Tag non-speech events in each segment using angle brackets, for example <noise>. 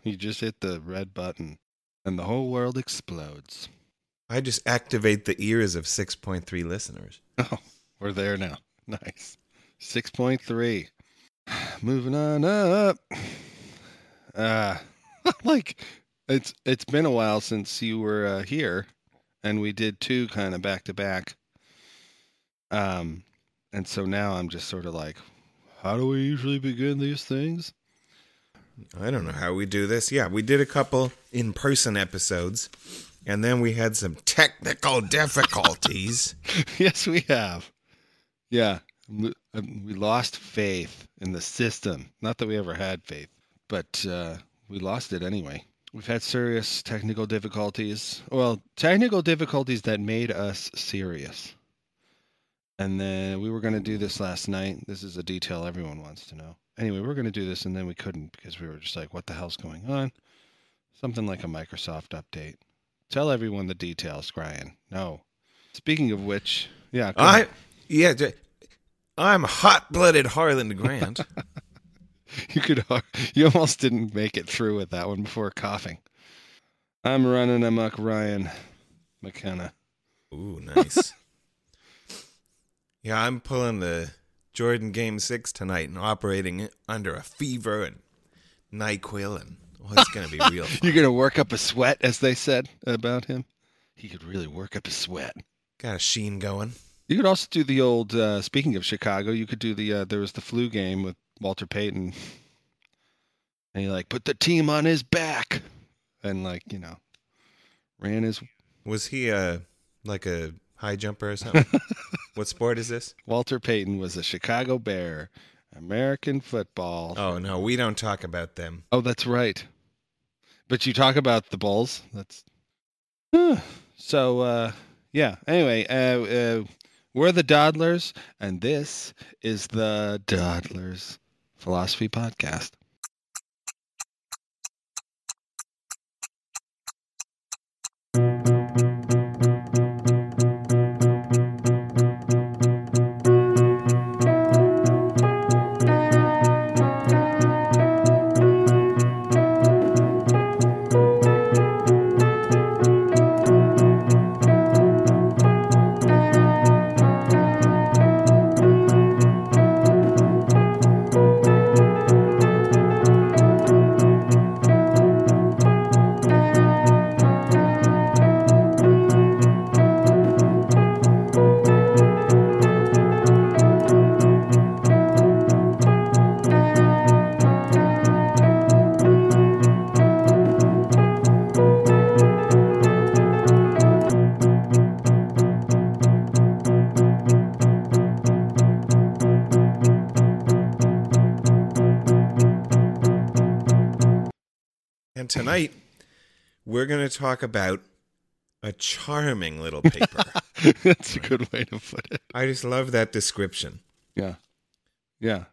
<laughs> you just hit the red button and the whole world explodes. I just activate the ears of 6.3 listeners. <laughs> Oh, we're there now. Nice. 6.3. <sighs> Moving on up. <sighs> Uh <laughs> like it's it's been a while since you were uh, here and we did two kind of back to back. Um and so now I'm just sort of like how do we usually begin these things? I don't know how we do this. Yeah, we did a couple in person episodes, and then we had some technical <laughs> difficulties. <laughs> yes, we have. Yeah, we um, lost faith in the system. Not that we ever had faith, but uh, we lost it anyway. We've had serious technical difficulties. Well, technical difficulties that made us serious. And then we were going to do this last night. This is a detail everyone wants to know. Anyway, we were going to do this and then we couldn't because we were just like, what the hell's going on? Something like a Microsoft update. Tell everyone the details, Brian. No. Speaking of which, yeah. I ahead. yeah, I'm hot-blooded Harland Grant. <laughs> you could you almost didn't make it through with that one before coughing. I'm running amok, Ryan McKenna. Ooh, nice. <laughs> yeah, I'm pulling the Jordan Game Six tonight and operating under a fever and Nyquil, and oh, it's gonna be real. <laughs> You're gonna work up a sweat, as they said about him. He could really work up a sweat. Got a sheen going. You could also do the old. Uh, speaking of Chicago, you could do the. Uh, there was the flu game with Walter Payton, and he like put the team on his back, and like you know, ran his. Was he uh like a high jumper or something? <laughs> what sport is this? Walter Payton was a Chicago Bear, American football. Oh no, we don't talk about them. Oh, that's right. But you talk about the Bulls. That's so. uh Yeah. Anyway, uh, uh we're the Dawdlers, and this is the Dawdlers Philosophy Podcast. And tonight we're going to talk about a charming little paper. <laughs> that's a good way to put it. I just love that description Yeah. Yeah.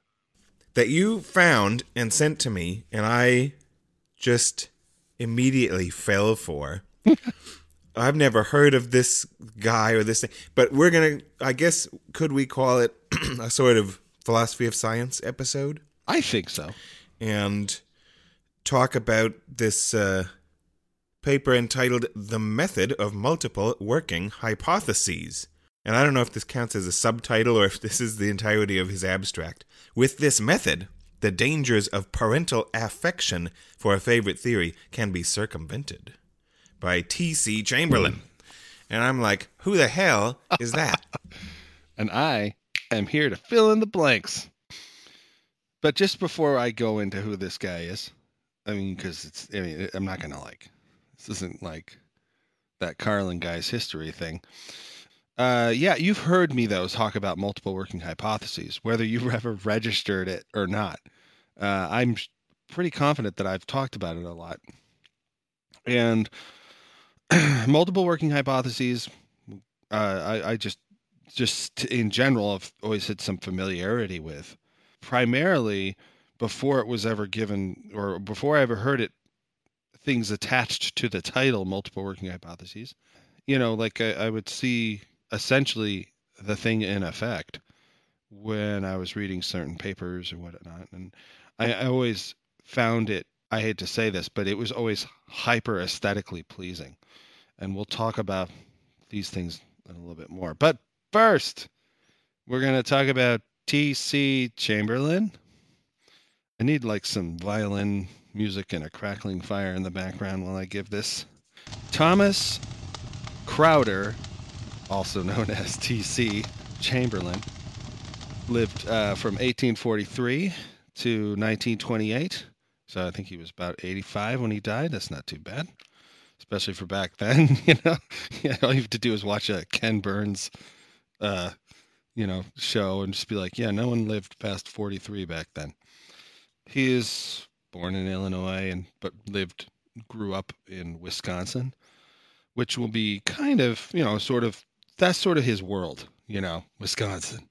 that you found and sent to me, and I just immediately fell for. <laughs> I've never heard of this guy or this thing, but we're gonna. I guess could we call it <clears throat> a sort of philosophy of science episode I think so. and talk about this uh, paper entitled "The Method of Multiple Working Hypotheses." And I don't know if this counts as a subtitle or if this is the entirety of his abstract. With this method, the dangers of parental affection for a favorite theory can be circumvented. By T.C. Chamberlin. And I'm like, who the hell is that? <laughs> And I am here to fill in the blanks. But just before I go into who this guy is, I mean, because it's, I mean, I'm not going to like, this isn't like that Carlin guy's history thing. Uh, yeah, you've heard me though talk about multiple working hypotheses, whether you've <laughs> ever registered it or not. Uh, I'm pretty confident that I've talked about it a lot. And <clears throat> multiple working hypotheses, uh, I, I just, just in general, have always had some familiarity with. Primarily, before it was ever given, or before I ever heard it, things attached to the title, multiple working hypotheses. You know, like I, I would see essentially the thing in effect when I was reading certain papers or whatnot. And I, I always found it I hate to say this, but it was always hyper aesthetically pleasing. And we'll talk about these things a little bit more. But first, we're going to talk about T.C. Chamberlin. I need like some violin music and a crackling fire in the background while I give this. Thomas Chrowder, also <laughs> known as T.C. Chamberlin, lived uh, from 1843 to 1928. So I think he was about 85 when he died. That's not too bad, especially for back <laughs> then. You know, yeah, all you have to do is watch a Ken Burns, uh, you know, show and just be like, yeah, no one lived past 43 back then. He is born in Illinois and but lived, grew up in Wisconsin, which will be kind of, you know, sort of that's sort of his world. You know, <laughs> Wisconsin.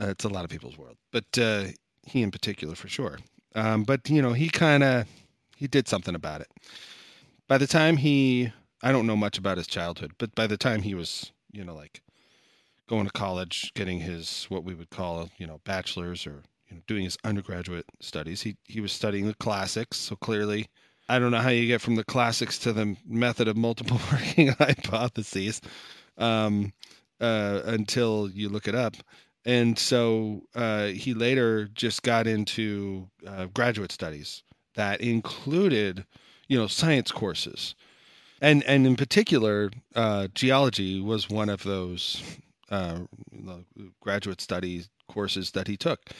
Uh, it's a lot of people's world, but uh, he in particular for sure. Um, but you know, he kind of he did something about it. By the time he, I don't know much about his childhood, but by the time he was, you know, like going to college, getting his what we would call, you know, bachelor's or doing his undergraduate studies, he he was studying the classics. So clearly, I don't know how you get from the classics to the method of multiple <laughs> working hypotheses um, uh, until you look it up. And so uh, he later just got into uh, graduate studies that included you know science courses. And and in particular uh, geology was one of those uh, graduate studies courses that he took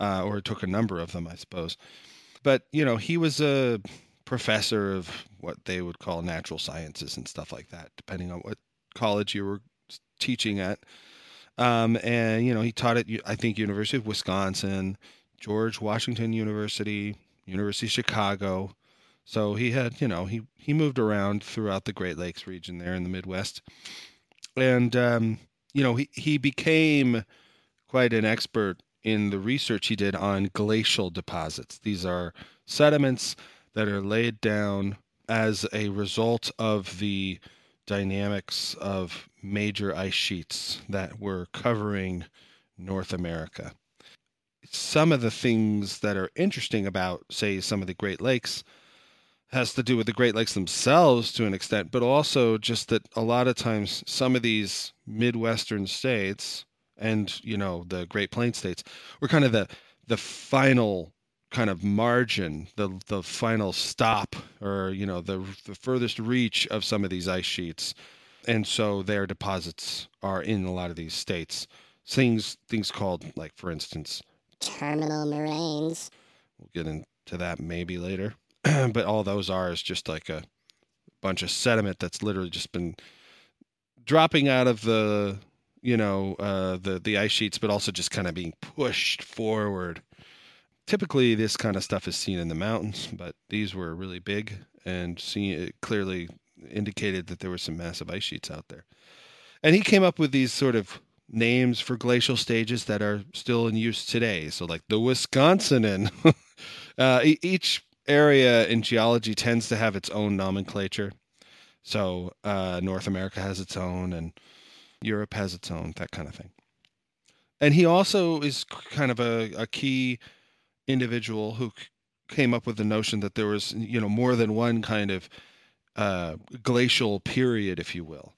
uh, or took a number of them i suppose. But you know he was a professor of what they would call natural sciences and stuff like that depending on what college you were teaching at. Um, and you know, he taught at I think University of Wisconsin, George Washington University, University of Chicago. So he had, you know, he he moved around throughout the Great Lakes region there in the Midwest, and um, you know, he he became quite an expert in the research he did on glacial deposits. These are sediments that are laid down as a result of the dynamics of major ice sheets that were covering North America. Some of the things that are interesting about, say, some of the Great Lakes has to do with the Great Lakes themselves to an extent, but also just that a lot of times some of these Midwestern states and, you know, the Great Plains states were kind of the the final kind of margin, the the final stop, or you know the the furthest reach of some of these ice sheets, and so their deposits are in a lot of these states. Things things called like, for instance, terminal moraines. We'll get into that maybe later, <clears throat> but all those are is just like a bunch of sediment that's literally just been dropping out of the you know uh, the the ice sheets, but also just kind of being pushed forward typically this kind of stuff is seen in the mountains, but these were really big and see it clearly indicated that there were some massive ice sheets out there. And he came up with these sort of names for glacial stages that are still in use today. So like the Wisconsin <laughs> uh, each area in geology tends to have its own nomenclature. So uh, North America has its own, and Europe has its own, that kind of thing. And he also is kind of a, a key individual who came up with the notion that there was you know more than one kind of uh, glacial period, if you will,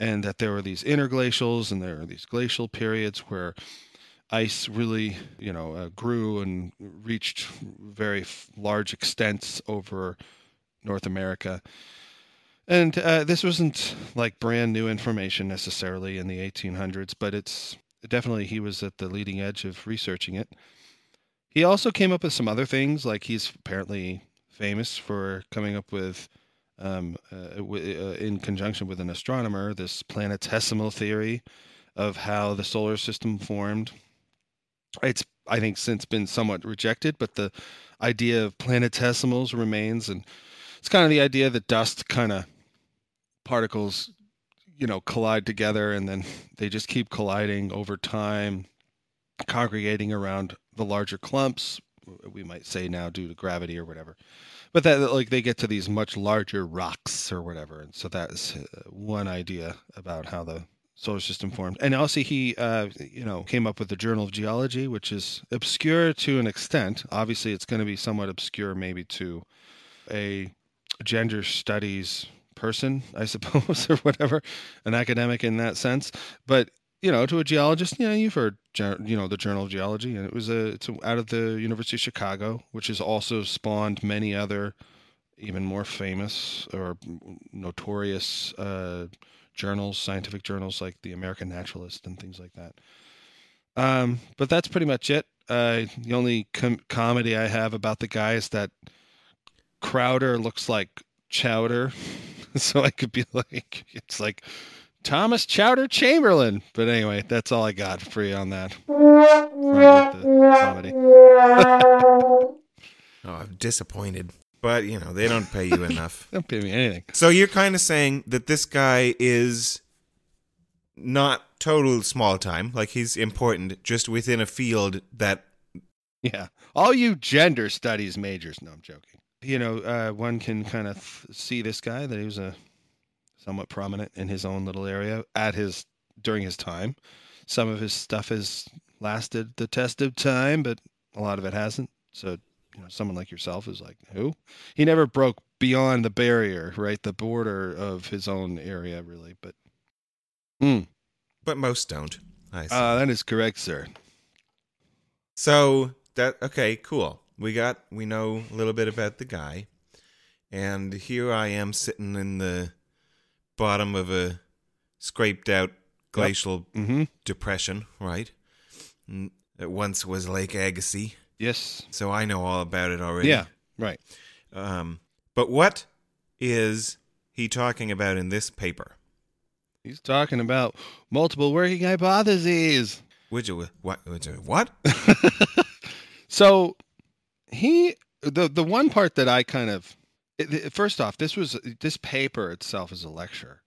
and that there were these interglacials and there are these glacial periods where ice really you know uh, grew and reached very large extents over North America. And uh, this wasn't like brand new information necessarily in the 1800s, but it's definitely he was at the leading edge of researching it. He also came up with some other things, like he's apparently famous for coming up with, um, uh, w- uh, in conjunction with an astronomer, this planetesimal theory of how the solar system formed. It's, I think, since been somewhat rejected, but the idea of planetesimals remains, and it's kind of the idea that dust kind of particles, you know, collide together, and then <laughs> they just keep colliding over time, congregating around the larger clumps, we might say now due to gravity or whatever. But that like they get to these much larger rocks or whatever, and so that's uh, one idea about how the solar system formed. And also, he, uh, you know, came up with the Journal of Geology, which is obscure to an extent. Obviously, it's going to be somewhat obscure, maybe to a gender studies person, I suppose, <laughs> or whatever, an academic in that sense. But you know, to a geologist, know, you've heard, you know, the Journal of Geology, and it was a it's out of the University of Chicago, which has also spawned many other, even more famous or notorious uh, journals, scientific journals like the American Naturalist and things like that. Um, but that's pretty much it. Uh, the only com- comedy I have about the guy is that Chrowder looks like Chowder, <laughs> so I could be like, it's like Thomas Chowder Chamberlin. But anyway, that's all I got for you on that. <laughs> oh, I'm disappointed. But, you know, they don't pay you <laughs> enough. don't pay me anything. So you're kind of saying that this guy is not total small time, like he's important just within a field that. Yeah. All you gender studies majors. No, I'm joking. You know, uh, one can kind of see this guy that he was a somewhat prominent in his own little area at his during his time. Some of his stuff has lasted the test of time, but a lot of it hasn't. So, you know, someone like yourself is like, who? He never broke beyond the barrier, right? The border of his own area, really. But, mm. but most don't. I see. Uh, that is correct, sir. So that okay, cool. We got we know a little bit about the guy, and here I am sitting in the bottom of a scraped out glacial yep. mm-hmm. depression, right? It once was Lake Agassiz. Yes. So I know all about it already. Yeah, right. Um, but what is he talking about in this paper? He's talking about multiple working hypotheses. Which what? Which, what? <laughs> so he the the one part that I kind of first off, this was this paper itself is a lecture.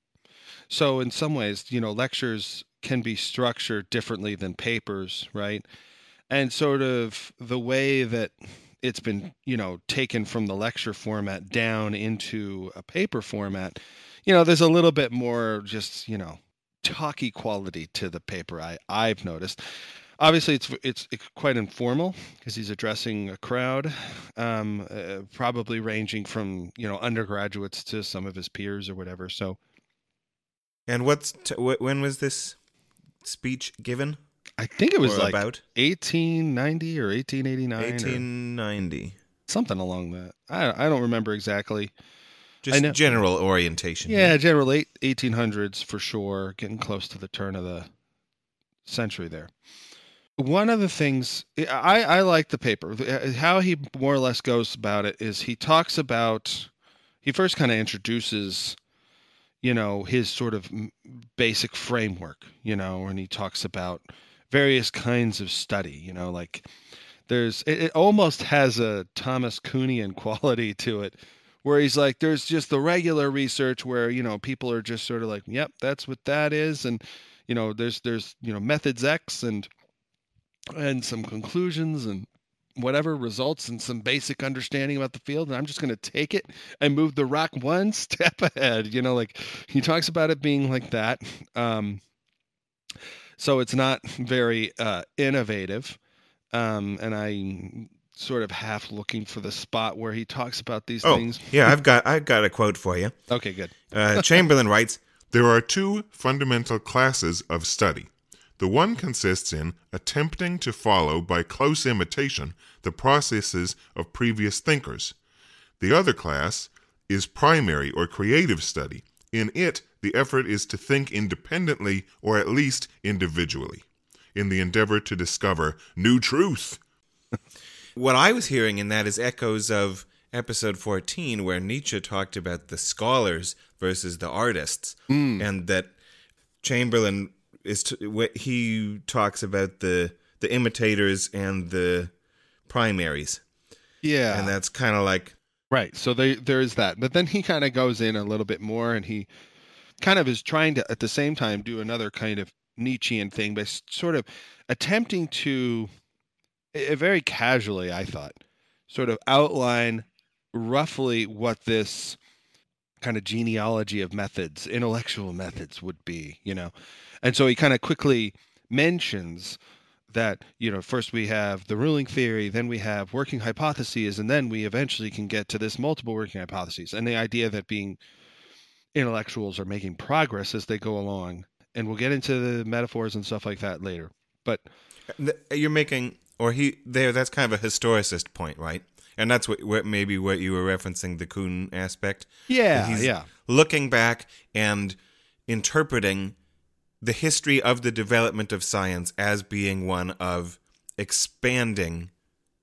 So in some ways, you know, lectures can be structured differently than papers, right? And sort of the way that it's been, you know, taken from the lecture format down into a paper format, you know, there's a little bit more just, you know, talky quality to the paper I I've noticed obviously it's it's, it's quite informal because he's addressing a crowd um, uh, probably ranging from you know undergraduates to some of his peers or whatever so. And what's t- when was this speech given? I think it was or like about? 1890 or 1889 1890 something along that. I, I don't remember exactly. Just general orientation yeah, yeah. general eight, 1800s for sure getting close to the turn of the century there one of the things I, I like the paper. Uh, how he more or less goes about it is he talks about he first kind of introduces, you know, his sort of basic framework, you know, and he talks about various kinds of study, you know, like there's it, it almost has a Thomas Kuhnian <laughs> quality to it where he's like there's just the regular research where you know people are just sort of like yep that's what that is and you know there's there's you know methods x and and some conclusions and whatever results and some basic understanding about the field and i'm just going to take it and move the rock one <laughs> step ahead you know like he talks about it being like that um, so it's not very uh, innovative um, and i sort of half looking for the spot where he talks about these oh, things. yeah i've got i've got a quote for you. Okay good. Uh, chamberlin writes there are two fundamental classes of study the one consists in attempting to follow by close imitation the processes of previous thinkers. The other class is primary or creative study. In it, the effort is to think independently or at least individually, in the endeavor to discover new truth. <laughs> what I was hearing in that is echoes of episode 14, where Nietzsche talked about the scholars versus the artists, mm. and that Chamberlin is to, he talks about the the imitators and the primaries. Yeah, and that's kind of like right. So there there is that, but then he kind of goes in a little bit more, and he kind of is trying to at the same time do another kind of Nietzschean thing, but sort of attempting to very casually, I thought, sort of outline roughly what this kind of genealogy of methods, intellectual methods would be, you know. And so he kind of quickly mentions that, you know, first we have the ruling theory, then we have working hypotheses, and then we eventually can get to this multiple working hypotheses. And the idea that being intellectuals are making progress as they go along. And we'll get into the metaphors and stuff like that later. But uh, uh, You're making, or he there. That's kind of a historicist point, right? And that's what, what maybe what you were referencing the Kuhn aspect. yeah, He's yeah. looking back and interpreting the history of the development of science as being one of expanding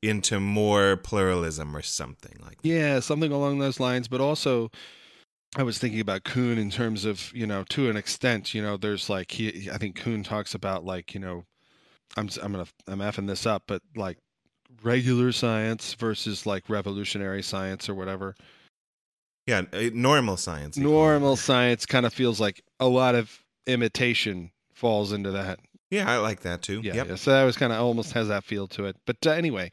into more pluralism or something like that. Yeah, something along those lines. But also, I was thinking about Kuhn in terms of, you know, to an extent, you know, there's like he, I think Kuhn talks about like, you know, I'm I'm gonna I'm effing this up, but like regular science versus like revolutionary science or whatever. Yeah, uh, normal science. you call it. Normal science kind of feels like a lot of imitation falls into that. Yeah, I like that too. Yeah, yep. yeah. So that was kind of almost has that feel to it. But uh, anyway,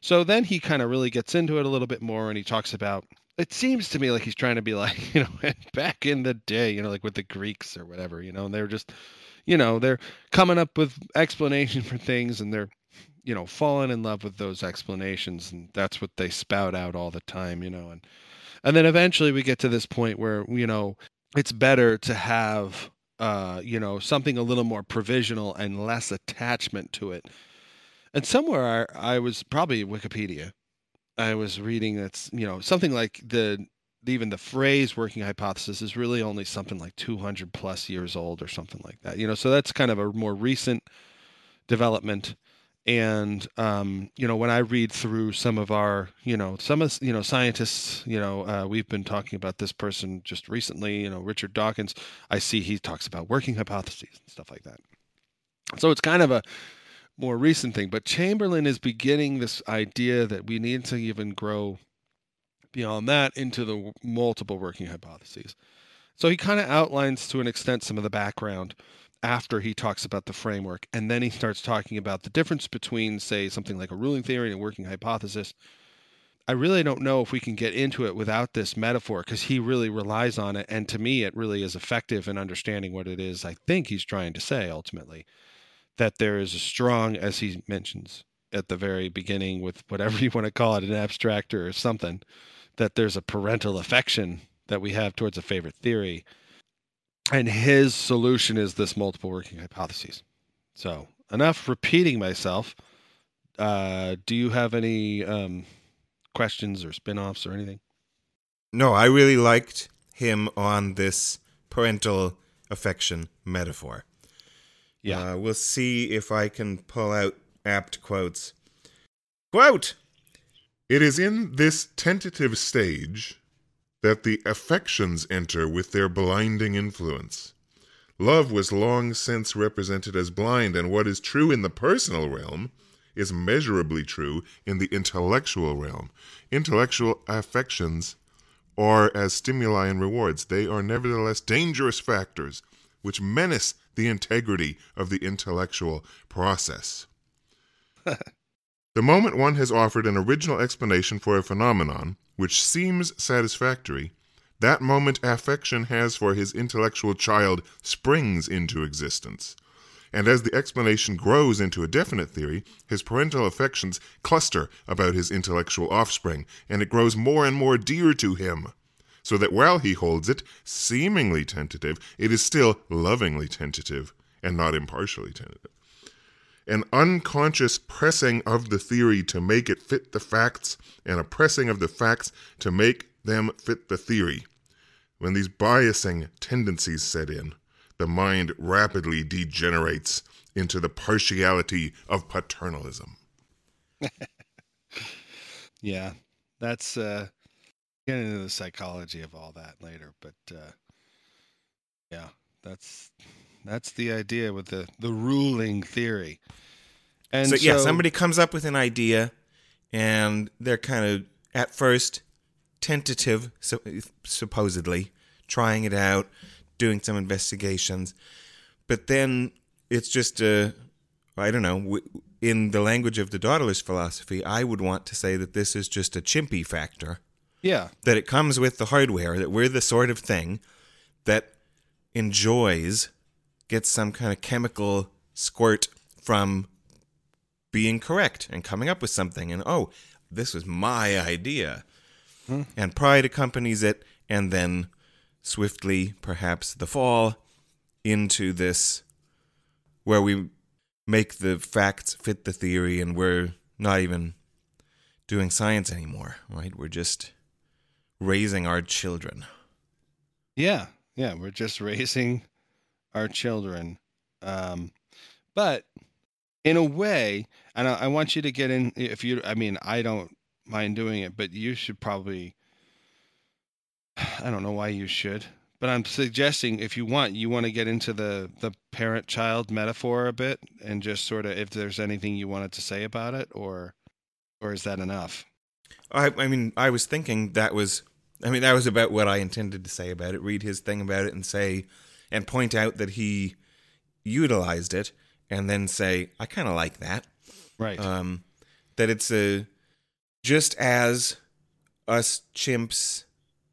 so then he kind of really gets into it a little bit more, and he talks about. It seems to me like he's trying to be like, <laughs> you know, back in the day, you know, like with the Greeks or whatever, you know, and they're just, you know, they're coming up with explanation for things, and they're, you know, falling in love with those explanations, and that's what they spout out all the time, you know, and and then eventually we get to this point where you know it's better to have uh, you know, something a little more provisional and less attachment to it. And somewhere I, I was probably Wikipedia. I was reading that's you know something like the even the phrase working hypothesis is really only something like 200 plus years old or something like that. You know, so that's kind of a more recent development. And um, you know, when I read through some of our, you know, some of you know scientists, you know, uh, we've been talking about this person just recently. You know, Richard Dawkins. I see he talks about working hypotheses and stuff like that. So it's kind of a more recent thing. But Chamberlin is beginning this idea that we need to even grow beyond that into the multiple working hypotheses. So he kind of outlines to an extent some of the background after he talks about the framework. And then he starts talking about the difference between, say, something like a ruling theory and a working hypothesis. I really don't know if we can get into it without this metaphor because he really relies on it. And to me, it really is effective in understanding what it is I think he's trying to say ultimately. That there is a strong, as he mentions at the very beginning, with whatever <laughs> you want to call it, an abstractor or something, that there's a parental affection that we have towards a favorite theory. And his solution is this multiple working hypotheses. So, enough repeating myself. Uh, do you have any um, questions or spin offs or anything? No, I really liked him on this parental affection metaphor. Yeah. Uh, we'll see if I can pull out apt quotes. Quote! It is in this tentative stage that the affections enter with their blinding influence. Love was long since represented as blind, and what is true in the personal realm is measurably true in the intellectual realm. Intellectual affections are as stimuli and rewards. They are nevertheless dangerous factors which menace the integrity of the intellectual process. <laughs> The moment one has offered an original explanation for a phenomenon which seems satisfactory, that moment affection has for his intellectual child springs into existence. And as the explanation grows into a definite theory, his parental affections cluster about his intellectual offspring, and it grows more and more dear to him. So that while he holds it seemingly tentative, it is still lovingly tentative and not impartially tentative an unconscious pressing of the theory to make it fit the facts, and a pressing of the facts to make them fit the theory. When these biasing tendencies set in, the mind rapidly degenerates into the partiality of paternalism. <laughs> Yeah. That's uh get into the psychology of all that later, but uh yeah, that's that's the idea with the the ruling theory. And so, yeah, somebody comes up with an idea, and they're kind of at first tentative, so, supposedly trying it out, doing some investigations, but then it's just a, I don't know. In the language of the Dawdlers philosophy, I would want to say that this is just a chimpy factor, Yeah. that it comes with the hardware, that we're the sort of thing that enjoys, gets some kind of chemical squirt from being correct and coming up with something. And oh, this was my idea. Hmm. And pride accompanies it, and then swiftly, perhaps the fall into this where we make the facts fit the theory and we're not even doing science anymore, right? We're just raising our children. Yeah, yeah, we're just <laughs> raising our children. Um, but in a way, and I, I want you to get in. If you, I mean, I don't mind doing it, but you should probably. I don't know why you should, but I'm suggesting if you want, you want to get into the the parent-child metaphor a bit, and just sort of if there's anything you wanted to say about it, or or is that enough? I, I mean, I was thinking that was, I mean, that was about what I intended to say about it. Read his thing about it and say, and point out that he utilized it, and then say, I kind of like that. Right. um, that it's a just as us chimps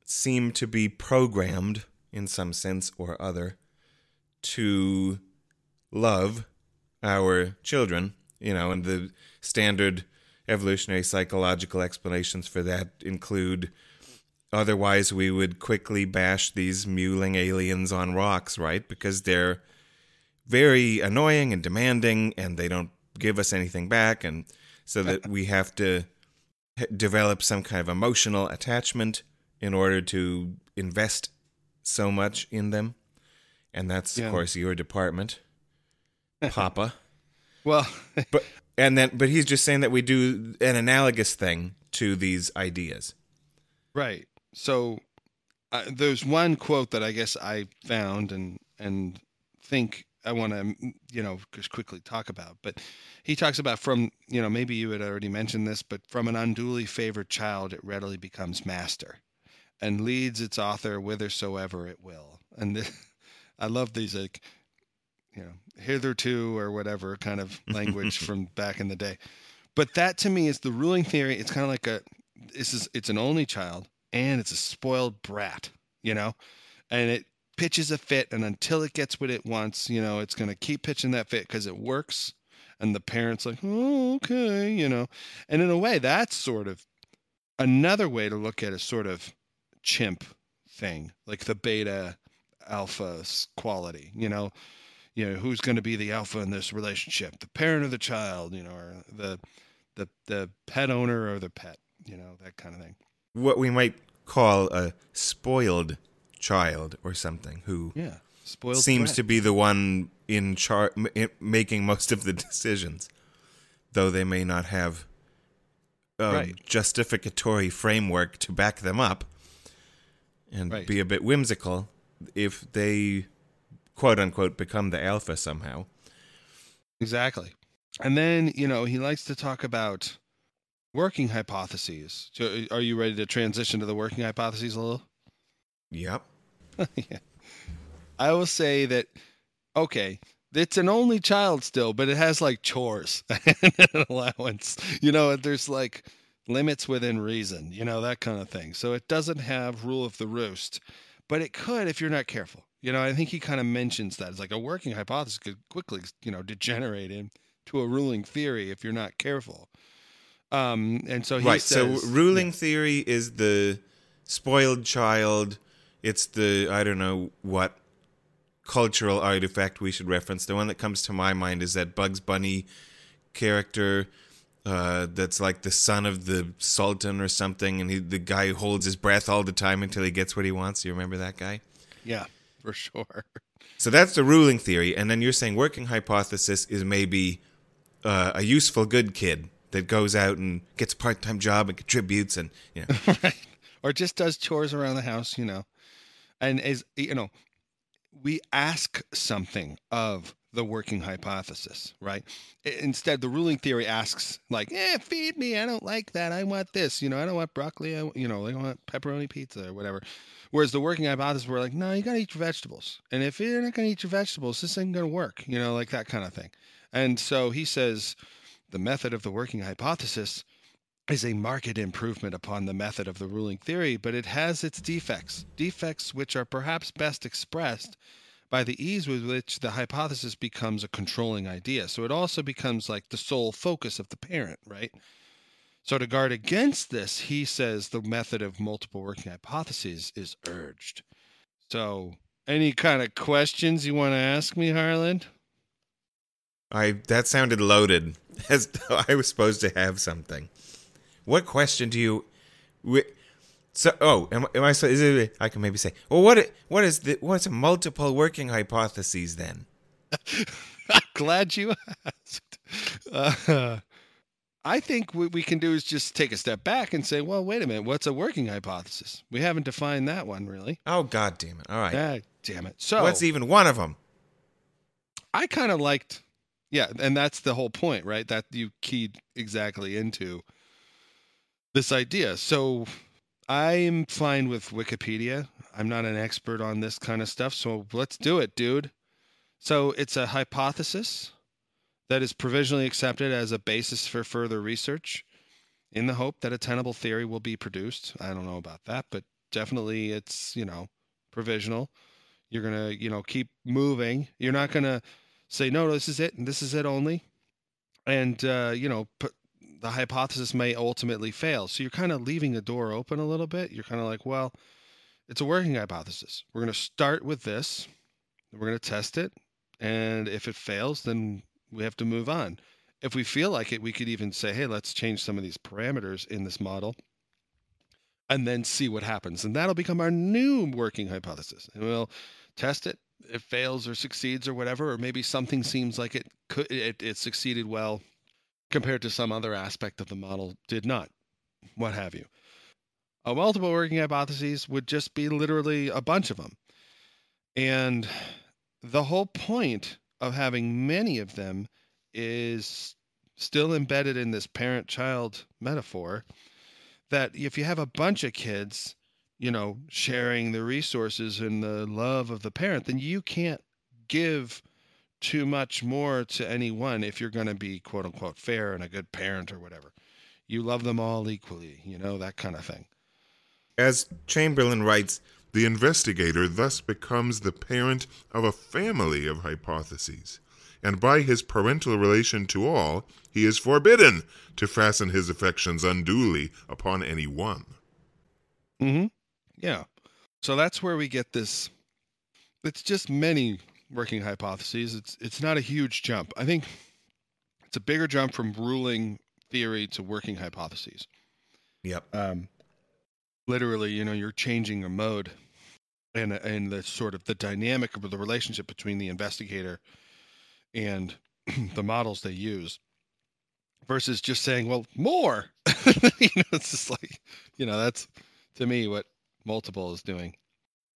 seem to be programmed in some sense or other to love our children, you know, and the standard evolutionary psychological explanations for that include otherwise we would quickly bash these mewling aliens on rocks, right? Because they're very annoying and demanding and they don't give us anything back and so that <laughs> we have to h- develop some kind of emotional attachment in order to invest so much in them and that's Yeah. of course your department papa <laughs> well, <laughs> but and then but he's just saying that we do an analogous thing to these ideas Right. So uh, there's one quote that I guess I found and and think I want to you know just quickly talk about. But he talks about from you know maybe you had already mentioned this, but from an unduly favored child, it readily becomes master, and leads its author whithersoever it will. And th- <laughs> I love these like you know hitherto or whatever kind of language <laughs> from back in the day. But that to me is the ruling theory. It's kind of like a this is it's an only child and it's a spoiled brat, you know, and it pitches a fit, and until it gets what it wants, you know, it's gonna keep pitching that fit because it works, and the parents like, oh, okay, you know, and in a way, that's sort of another way to look at a sort of chimp thing, like the beta alpha quality, you know. You know, who's going to be the alpha in this relationship? The parent or the child, you know, or the the the pet owner or the pet, you know, that kind of thing. What we might call a spoiled child or something who Yeah, spoiled. seems brat. to be the one in charge making most of the <laughs> decisions though they may not have a Right. justificatory framework to back them up and Right. be a bit whimsical if they quote unquote become the alpha somehow exactly. And then you know he likes to talk about working hypotheses. So, uh, are you ready to transition to the working hypotheses a little? yep <laughs> yeah. I will say that okay, it's an only child still, but it has like chores and <laughs> an allowance. You know, there's like limits within reason, you know, that kind of thing. So it doesn't have rule of the roost, but it could if you're not careful. You know, I think he kind of mentions that. It's like a working hypothesis could quickly, you know, degenerate into a ruling theory if you're not careful. Um, and so he right says, so ruling theory is the spoiled child. It's the i don't know what cultural artifact we should reference. The one that comes to my mind is that bugs bunny character uh, that's like the son of the sultan or something and he, the guy who holds his breath all the time until he gets what he wants. You remember that guy? Yeah, for sure. so that's the ruling theory. And then you're saying working hypothesis is maybe uh, a useful good kid that goes out and gets a part-time job and contributes and you <laughs> know right. Or just does chores around the house, you know. And is you know, we ask something of the working hypothesis, right? Instead, the ruling theory asks like, "Eh, feed me. I don't like that. I want this. You know, I don't want broccoli. I, you know, I want pepperoni pizza or whatever." Whereas the working hypothesis, we're like, "No, you gotta eat your vegetables. And if you're not gonna eat your vegetables, this ain't gonna work." You know, like that kind of thing. And so he says, the method of the working hypothesis is a marked improvement upon the method of the ruling theory, but it has its defects, defects which are perhaps best expressed by the ease with which the hypothesis becomes a controlling idea. So it also becomes like the sole focus of the parent, right? So to guard against this, he says the method of multiple working hypotheses is urged. So any kind of questions you want to ask me, Harland? I that sounded loaded, <laughs> as though I was supposed to have something. What question do you? wi- So, oh, am, am I? so- Is it? I can maybe say. Well, what? What is the? What's multiple working hypotheses then? <laughs> I'm glad you asked. Uh, I think what we can do is just take a step back and say, well, wait a minute, what's a working hypothesis? We haven't defined that one really. Oh, god damn it! All right. Ah, damn it. So What's even one of them? I kind of liked, yeah, and that's the whole point, right? That you keyed exactly into this idea. So I'm fine with Wikipedia. I'm not an expert on this kind of stuff, so let's do it, dude. So it's a hypothesis that is provisionally accepted as a basis for further research in the hope that a tenable theory will be produced. I don't know about that, but definitely it's, you know, provisional. You're going to, you know, keep moving. You're not going to say, no, this is it and this is it only. And, uh, you know, the hypothesis may ultimately fail. So you're kind of leaving the door open a little bit. You're kind of like, well, it's a working hypothesis. We're going to start with this. We're going to test it. And if it fails, then we have to move on. If we feel like it, we could even say, hey, let's change some of these parameters in this model and then see what happens. And that'll become our new working hypothesis. And we'll test it. It fails or succeeds or whatever, or maybe something seems like it could it, it succeeded well compared to some other aspect of the model did not, what have you. A multiple working hypotheses would just be literally a bunch of them. And the whole point of having many of them is still embedded in this parent child metaphor that if you have a bunch of kids, you know, sharing the resources and the love of the parent, then you can't give too much more to any one if you're going to be quote unquote fair and a good parent or whatever. You love them all equally, you know, that kind of thing. As Chamberlin writes, The investigator thus becomes the parent of a family of hypotheses, and by his parental relation to all, he is forbidden to fasten his affections unduly upon any one. Mm-hmm. Yeah. So that's where we get this. It's just many working hypotheses. It's it's not a huge jump. I think it's a bigger jump from ruling theory to working hypotheses. "Yep, Um, literally, you know, you're changing a mode, and and the sort of the dynamic of the relationship between the investigator and <clears throat> the models they use, versus just saying, well, more. <laughs> you know, it's just like, you know, that's to me what multiple is doing.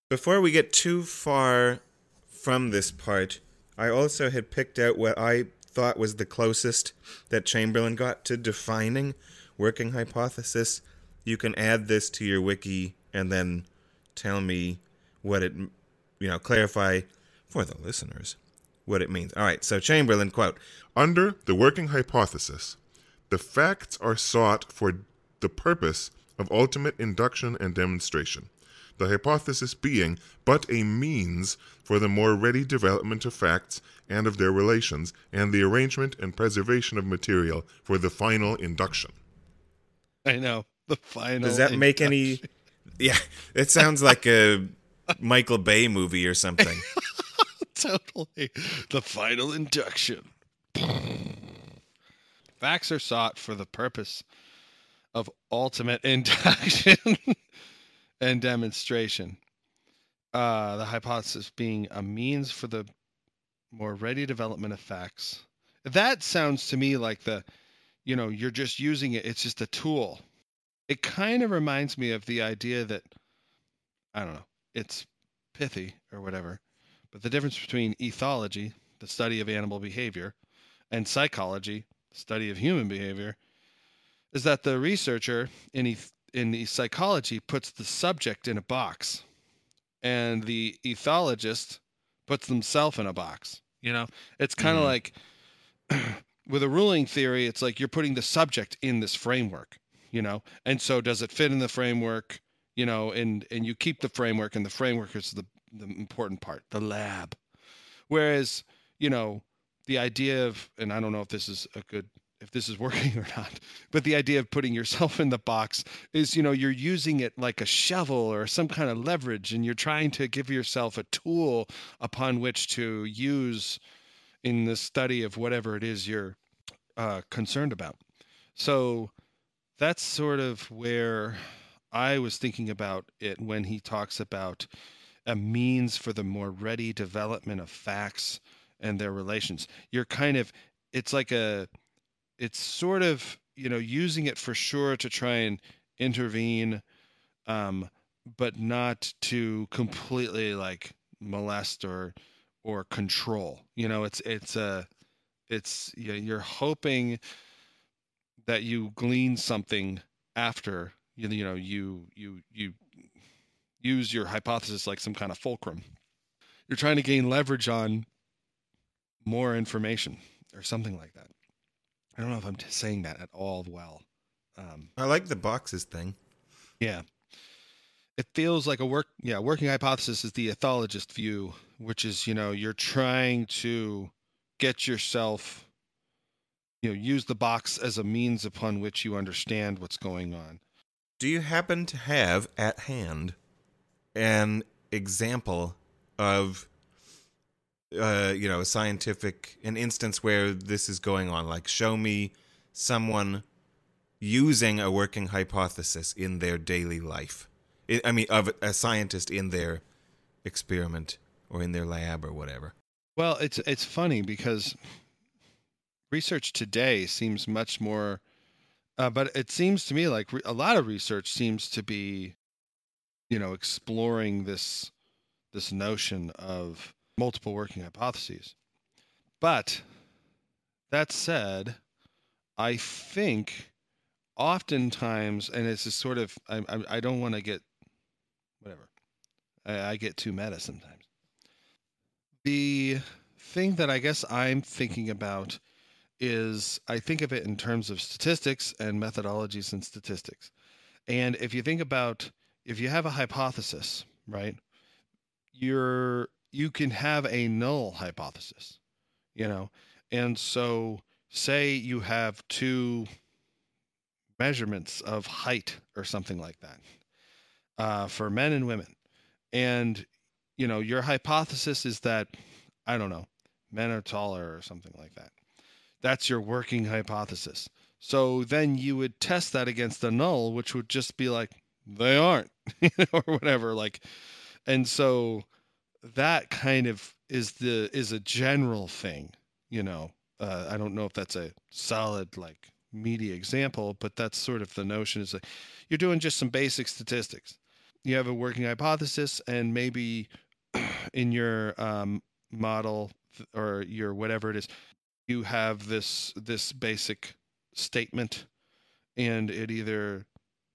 Before we get too far from this part, I also had picked out what I thought was the closest that Chamberlin got to defining working hypothesis. You can add this to your wiki and then tell me what it, you know, clarify for the listeners what it means. All right, so Chamberlin quote, Under the working hypothesis, the facts are sought for the purpose of ultimate induction and demonstration, the hypothesis being but a means for the more ready development of facts and of their relations, and the arrangement and preservation of material for the final induction. I know the final. does that make any? <laughs> Yeah, it sounds like a Michael Bay movie or something. <laughs> totally the final induction? Facts are sought for the purpose of ultimate induction <laughs> and demonstration. Uh, the hypothesis being a means for the more ready development of facts. That sounds to me like the, you know, you're just using it. It's just a tool. It kind of reminds me of the idea that, I don't know, it's pithy or whatever, but the difference between ethology, the study of animal behavior, and psychology, the study of human behavior, is that the researcher in eth- in the psychology puts the subject in a box, and the ethologist puts themselves in a box. You know, it's kind of mm. like <clears throat> with a ruling theory, it's like you're putting the subject in this framework. you know and so does it fit in the framework you know and and you keep the framework and the framework is the the important part the lab whereas you know the idea of and i don't know if this is a good if this is <laughs> working or not but the idea of putting yourself in the box is you know you're using it like a shovel or some kind of leverage and you're trying to give yourself a tool upon which to use in the study of whatever it is you're uh, concerned about so that's sort of where I was thinking about it when he talks about a means for the more ready development of facts and their relations. You're kind of, it's like a, it's sort of, you know, using it for sure to try and intervene, um, but not to completely like molest or, or control. You know, it's, it's a, it's, you know, you're hoping that you glean something after you you know you you you use your hypothesis like some kind of fulcrum you're trying to gain leverage on more information or something like that i don't know if i'm saying that at all well um, I like the boxes thing. yeah it feels like a work yeah working hypothesis is the ethologist view which is you know you're trying to get yourself you know use the box as a means upon which you understand what's going on Do you happen to have at hand an example of, uh, you know, a scientific, an instance where this is going on? Like, show me someone using a working hypothesis in their daily life. I mean, of a scientist in their experiment or in their lab or whatever. Well, it's it's funny because research today seems much more, uh, but it seems to me like re- a lot of research seems to be, you know, exploring this this notion of multiple working hypotheses. But that said, I think oftentimes, and it's just sort of, I I, I don't want to get whatever, I, I get too meta sometimes. The thing that I guess I'm thinking about is I think of it in terms of statistics and methodologies and statistics. And if you think about if you have a hypothesis, right? You're you can have a null hypothesis, you know. And so say you have two measurements of height or something like that uh, for men and women. And you know, your hypothesis is that I don't know, men are taller or something like that. That's your working hypothesis. So then you would test that against the null, which would just be like, they aren't, <laughs> or whatever. Like, and so that kind of is the is a general thing, you know. Uh, I don't know if that's a solid like meaty example, but that's sort of the notion is like you're doing just some basic statistics. You have a working hypothesis, and maybe <clears throat> in your um, model or your whatever it is, you have this this basic statement, and it either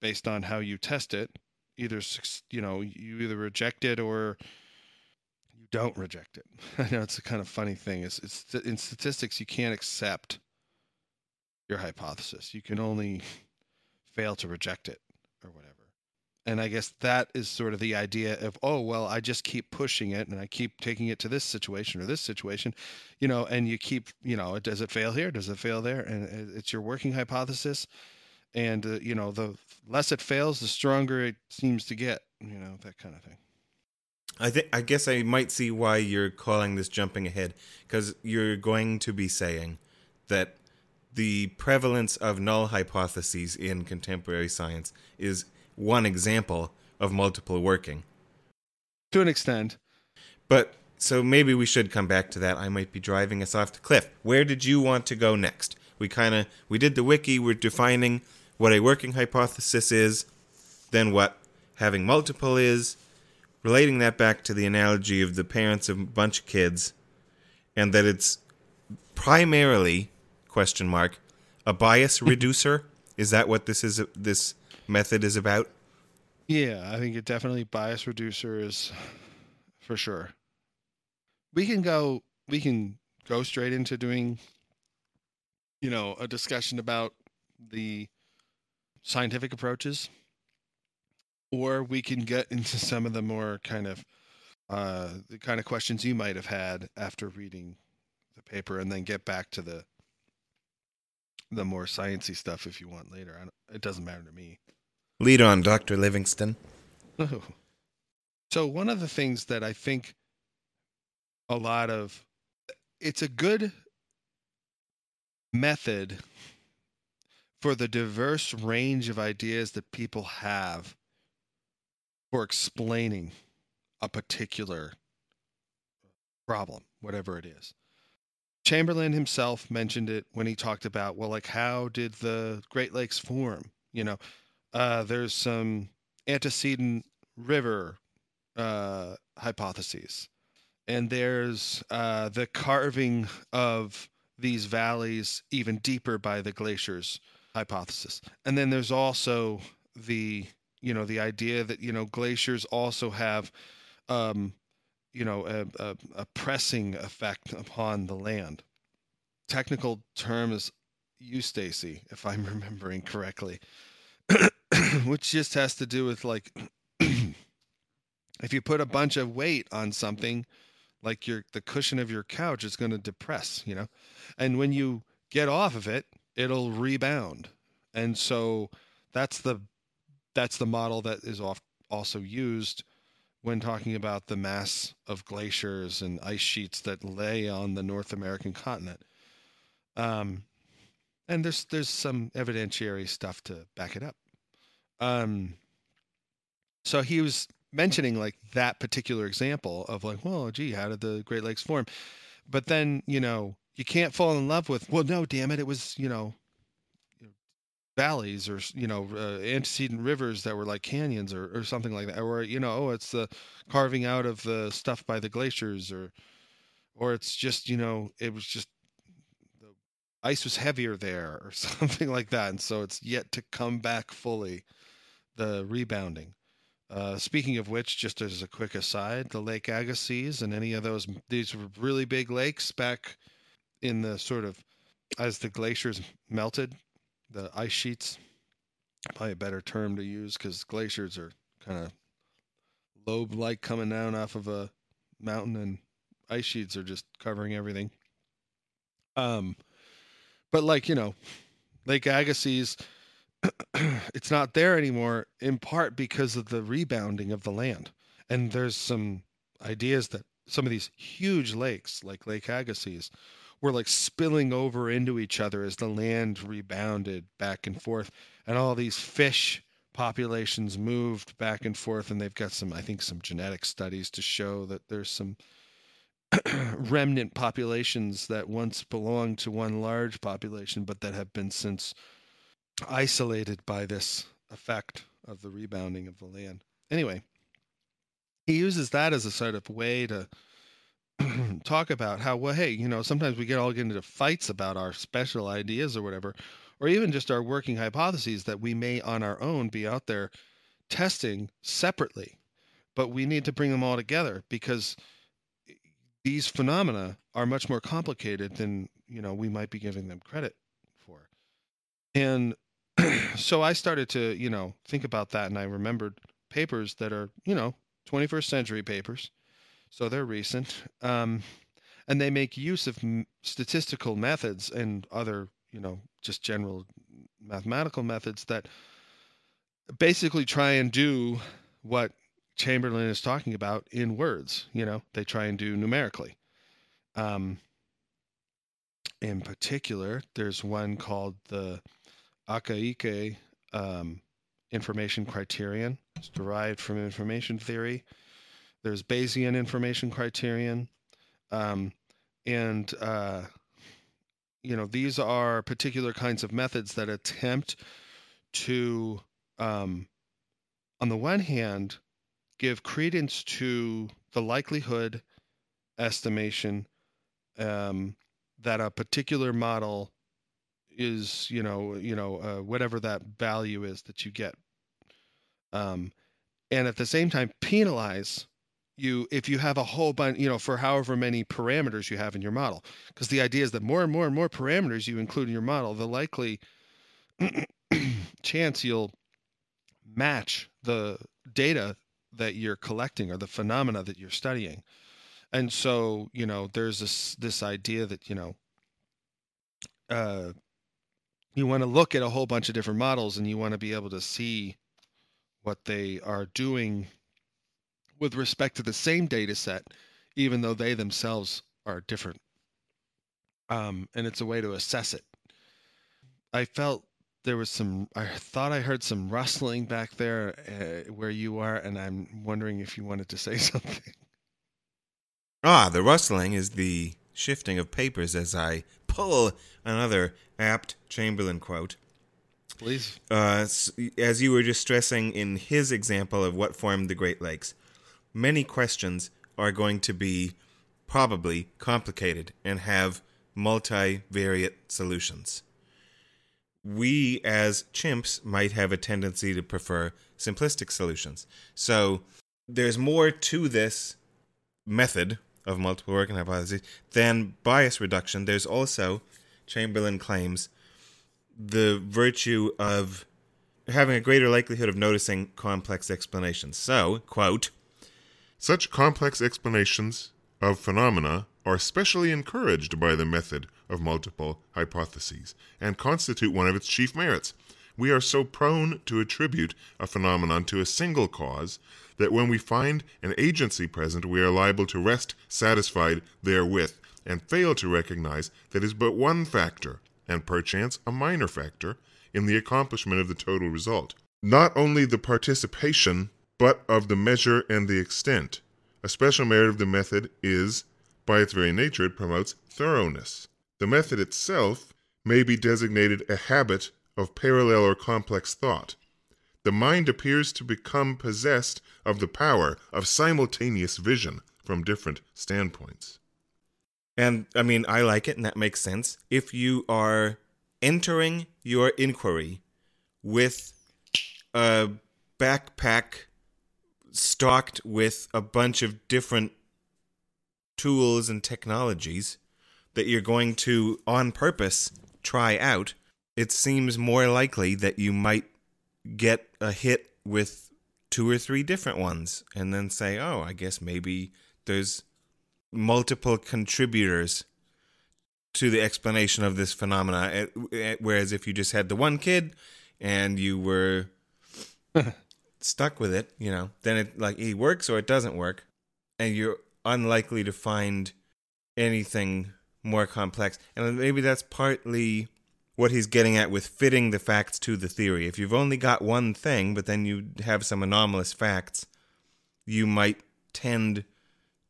based on how you test it, either you know you either reject it or don't reject it. <laughs> I know it's a kind of funny thing. It's it's in statistics you can't accept your hypothesis. You can only <laughs> fail to reject it or whatever. And I guess that is sort of the idea of, oh, well, I just keep pushing it and I keep taking it to this situation or this situation, you know, and you keep, you know, does it fail here? Does it fail there? And it's your working hypothesis. And, uh, you know, the less it fails, the stronger it seems to get, you know, that kind of thing. I think I guess I might see why you're calling this jumping ahead because you're going to be saying that the prevalence of null hypotheses in contemporary science is one example of multiple working. To an extent. But so maybe we should come back to that. I might be driving us off the cliff. Where did you want to go next? We kind of we did the wiki. We're defining what a working hypothesis is, then what having multiple is, relating that back to the analogy of the parents of a bunch of kids, and that it's primarily question mark a bias <laughs> reducer. Is that what this is? This method is about? Yeah, I think it definitely bias reducer is for sure. We can go we can go straight into doing you know, a discussion about the scientific approaches, or we can get into some of the more kind of uh, the kind of questions you might have had after reading the paper, and then get back to the the more sciency stuff if you want later. I don't, it doesn't matter to me. Lead on, Dr. Livingston. So one of the things that I think a lot of it's a good method for the diverse range of ideas that people have for explaining a particular problem, whatever it is. Chamberlin himself mentioned it when he talked about, well, like, how did the Great Lakes form? You know, uh, there's some antecedent river uh, hypotheses, and there's uh, the carving of these valleys even deeper by the glaciers hypothesis, and then there's also the you know the idea that you know glaciers also have um, you know a, a, a pressing effect upon the land. Technical term is eustacy, if I'm <laughs> remembering correctly, <clears throat> which just has to do with like <clears throat> if you put a bunch of weight on something like your the cushion of your couch is going to depress you know and when you get off of it it'll rebound and so that's the that's the model that is off, also used when talking about the mass of glaciers and ice sheets that lay on the North American continent. Um, and there's there's some evidentiary stuff to back it up. Um, so he was mentioning like that particular example of like, well, gee, how did the Great Lakes form? But then you know you can't fall in love with. Well, no, damn it, it was you know valleys or you know uh, antecedent rivers that were like canyons or, or something like that or you know oh it's the carving out of the stuff by the glaciers or or it's just you know it was just the ice was heavier there or <laughs> something like that and so it's yet to come back fully the rebounding. Uh, speaking of which just as a quick aside the lake agassiz and any of those these were really big lakes back in the sort of as the glaciers melted the ice sheets. Probably a better term to use because glaciers are kind of lobe like coming down off of a mountain, and ice sheets are just covering everything. Um, but like you know, Lake Agassiz, <clears throat> it's not there anymore in part because of the rebounding of the land, and there's some ideas that some of these huge lakes, like Lake Agassiz, were like spilling over into each other as the land rebounded back and forth and all these fish populations moved back and forth and they've got some i think some genetic studies to show that there's some <clears throat> remnant populations that once belonged to one large population but that have been since isolated by this effect of the rebounding of the land. Anyway he uses that as a sort of way to <clears throat> talk about how well hey you know sometimes we get all get into fights about our special ideas or whatever or even just our working hypotheses that we may on our own be out there testing separately but we need to bring them all together because these phenomena are much more complicated than you know we might be giving them credit for. And <clears throat> so i started to you know think about that and i remembered papers that are you know 21st century papers so they're recent. Um, and they make use of m- statistical methods and other, you know, just general mathematical methods that basically try and do what Chamberlin is talking about in words. You know, they try and do numerically. Um, in particular, there's one called the Akaike um, information criterion. It's derived from information theory. There's Bayesian information criterion, um, and uh, you know these are particular kinds of methods that attempt to, um, on the one hand, give credence to the likelihood estimation um, that a particular model is you know you know uh, whatever that value is that you get. Um, and at the same time penalize you if you have a whole bunch you know for however many parameters you have in your model because the idea is that more and more and more parameters you include in your model the likely <clears throat> chance you'll match the data that you're collecting or the phenomena that you're studying. And so, you know, there's this this idea that, you know, uh, you want to look at a whole bunch of different models and you want to be able to see what they are doing with respect to the same data set, even though they themselves are different. Um, and it's a way to assess it. I felt there was some, I thought I heard some rustling back there uh, where you are, and I'm wondering if you wanted to say <laughs> something. Ah, the rustling is the shifting of papers as I pull another apt Chamberlin quote. Please. Uh, as you were just stressing in his example of what formed the Great Lakes, many questions are going to be probably complicated and have multivariate solutions. We, as chimps, might have a tendency to prefer simplistic solutions. So there's more to this method of multiple working hypotheses than bias reduction. There's also, Chamberlin claims, the virtue of having a greater likelihood of noticing complex explanations. So, quote, Such complex explanations of phenomena are specially encouraged by the method of multiple hypotheses and constitute one of its chief merits. We are so prone to attribute a phenomenon to a single cause that when we find an agency present, we are liable to rest satisfied therewith and fail to recognize that is but one factor, and perchance a minor factor, in the accomplishment of the total result. Not only the participation, but of the measure and the extent. A special merit of the method is, by its very nature, it promotes thoroughness. The method itself may be designated a habit of parallel or complex thought. The mind appears to become possessed of the power of simultaneous vision from different standpoints. And I mean, I like it, and that makes sense. If you are entering your inquiry with a backpack stocked with a bunch of different tools and technologies that you're going to, on purpose, try out, it seems more likely that you might get a hit with two or three different ones and then say, oh, I guess maybe there's multiple contributors to the explanation of this phenomena. Eh, eh, Whereas if you just had the one kid and you were <laughs> stuck with it, you know, then it like it works or it doesn't work, and you're unlikely to find anything more complex. And maybe that's partly what he's getting at with fitting the facts to the theory. If you've only got one thing, but then you have some anomalous facts, you might tend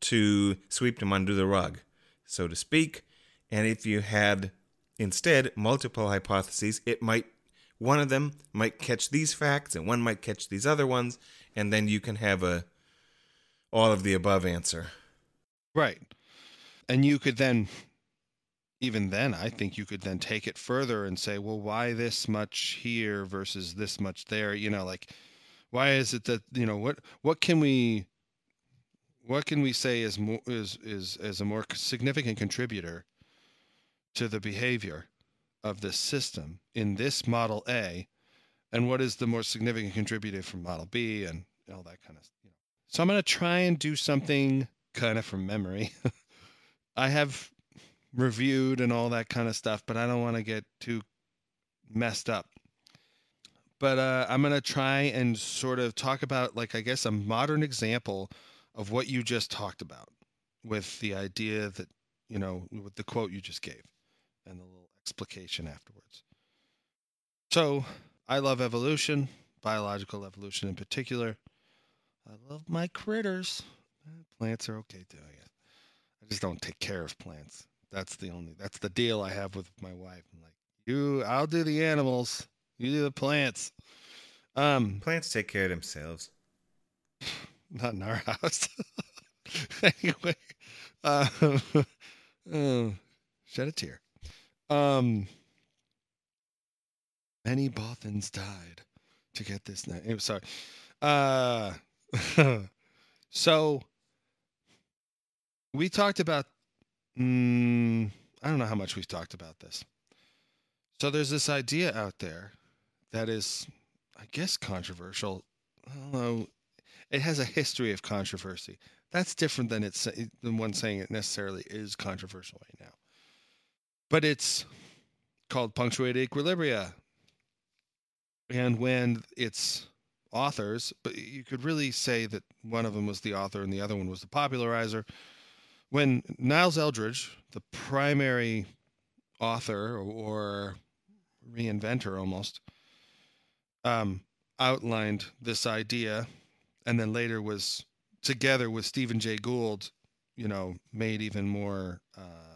to sweep them under the rug, so to speak. And if you had instead multiple hypotheses, it might one of them might catch these facts and one might catch these other ones, and then you can have a all of the above answer. Right. And you could then, even then, I think you could then take it further and say, well, why this much here versus this much there? You know, like, why is it that you know what what can we what can we say is more is is is a more significant contributor to the behavior of this system in this model A, and what is the more significant contributor from model B, and all that kind of. You know. So I'm going to try and do something kind of from memory. <laughs> I have reviewed and all that kind of stuff, but I don't want to get too messed up. But uh, I'm going to try and sort of talk about, like, I guess, a modern example of what you just talked about with the idea that, you know, with the quote you just gave and the little explication afterwards. So I love evolution, biological evolution in particular. I love my critters. Eh, Plants are okay doing it. I just don't take care of plants. That's the only that's the deal I have with my wife. I'm like, you I'll do the animals, you do the plants. Um Plants take care of themselves. <sighs> not in our house. <laughs> anyway, uh, <laughs> oh, <laughs> shed a tear. Um, many Bothans died to get this. Na- eh, sorry. Uh, <laughs> so we talked about. Mm, I don't know how much we've talked about this. So there's this idea out there that is, I guess, controversial. Although it has a history of controversy. That's different than it's than one saying it necessarily is controversial right now. But it's called punctuated equilibria. And when its authors, but you could really say that one of them was the author and the other one was the popularizer. When Niles Eldredge, the primary author or reinventor almost, um, outlined this idea and then later was together with Stephen Jay Gould, you know, made even more uh,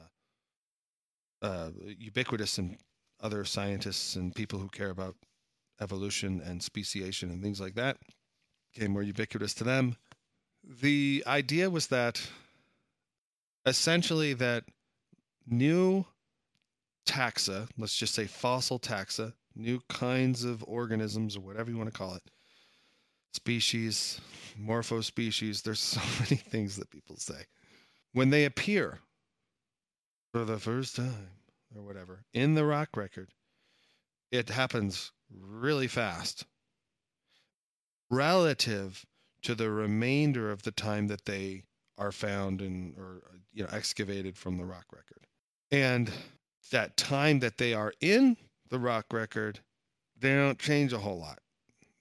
uh, ubiquitous in other scientists and people who care about evolution and speciation and things like that became more ubiquitous to them. The idea was that essentially that new taxa, let's just say fossil taxa, new kinds of organisms or whatever you want to call it, species, morphospecies, there's <laughs> so many things that people say. When they appear for the first time or whatever in the rock record, it happens really fast. Relative to the remainder of the time that they are found and or you know excavated from the rock record. And that time that they are in the rock record they don't change a whole lot.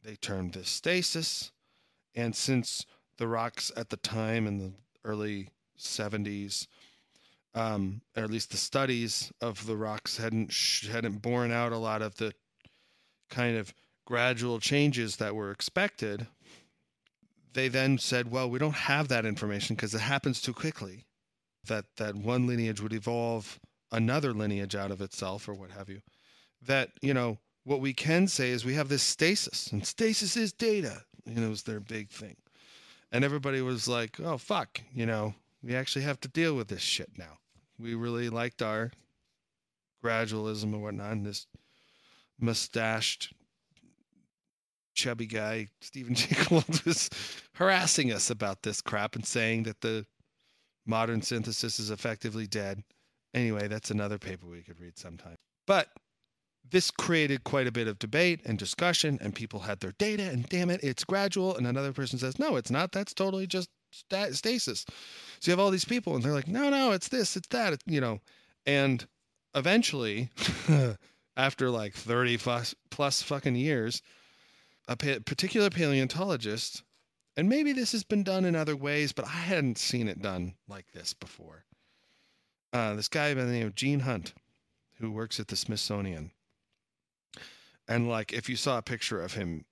They term this stasis. And since the rocks at the time in the early 70s um, or at least the studies of the rocks hadn't hadn't borne out a lot of the kind of gradual changes that were expected, they then said, well, we don't have that information because it happens too quickly. That that one lineage would evolve another lineage out of itself or what have you. That, you know, what we can say is we have this stasis, and stasis is data, you know, is their big thing. And everybody was like, oh, fuck, you know, we actually have to deal with this shit now. We really liked our gradualism and whatnot, and this mustached chubby guy, Stephen <laughs> Gould, was harassing us about this crap and saying that the modern synthesis is effectively dead. Anyway, that's another paper we could read sometime. But this created quite a bit of debate and discussion, and people had their data, and damn it, it's gradual. And another person says, no, it's not. That's totally just stasis. So you have all these people, and they're like, no, no, it's this, it's that, you know. And eventually, <laughs> after like 30 plus, plus fucking years, a pa- particular paleontologist, and maybe this has been done in other ways, but I hadn't seen it done like this before. Uh, this guy by the name of Gene Hunt, who works at the Smithsonian. And like, if you saw a picture of him,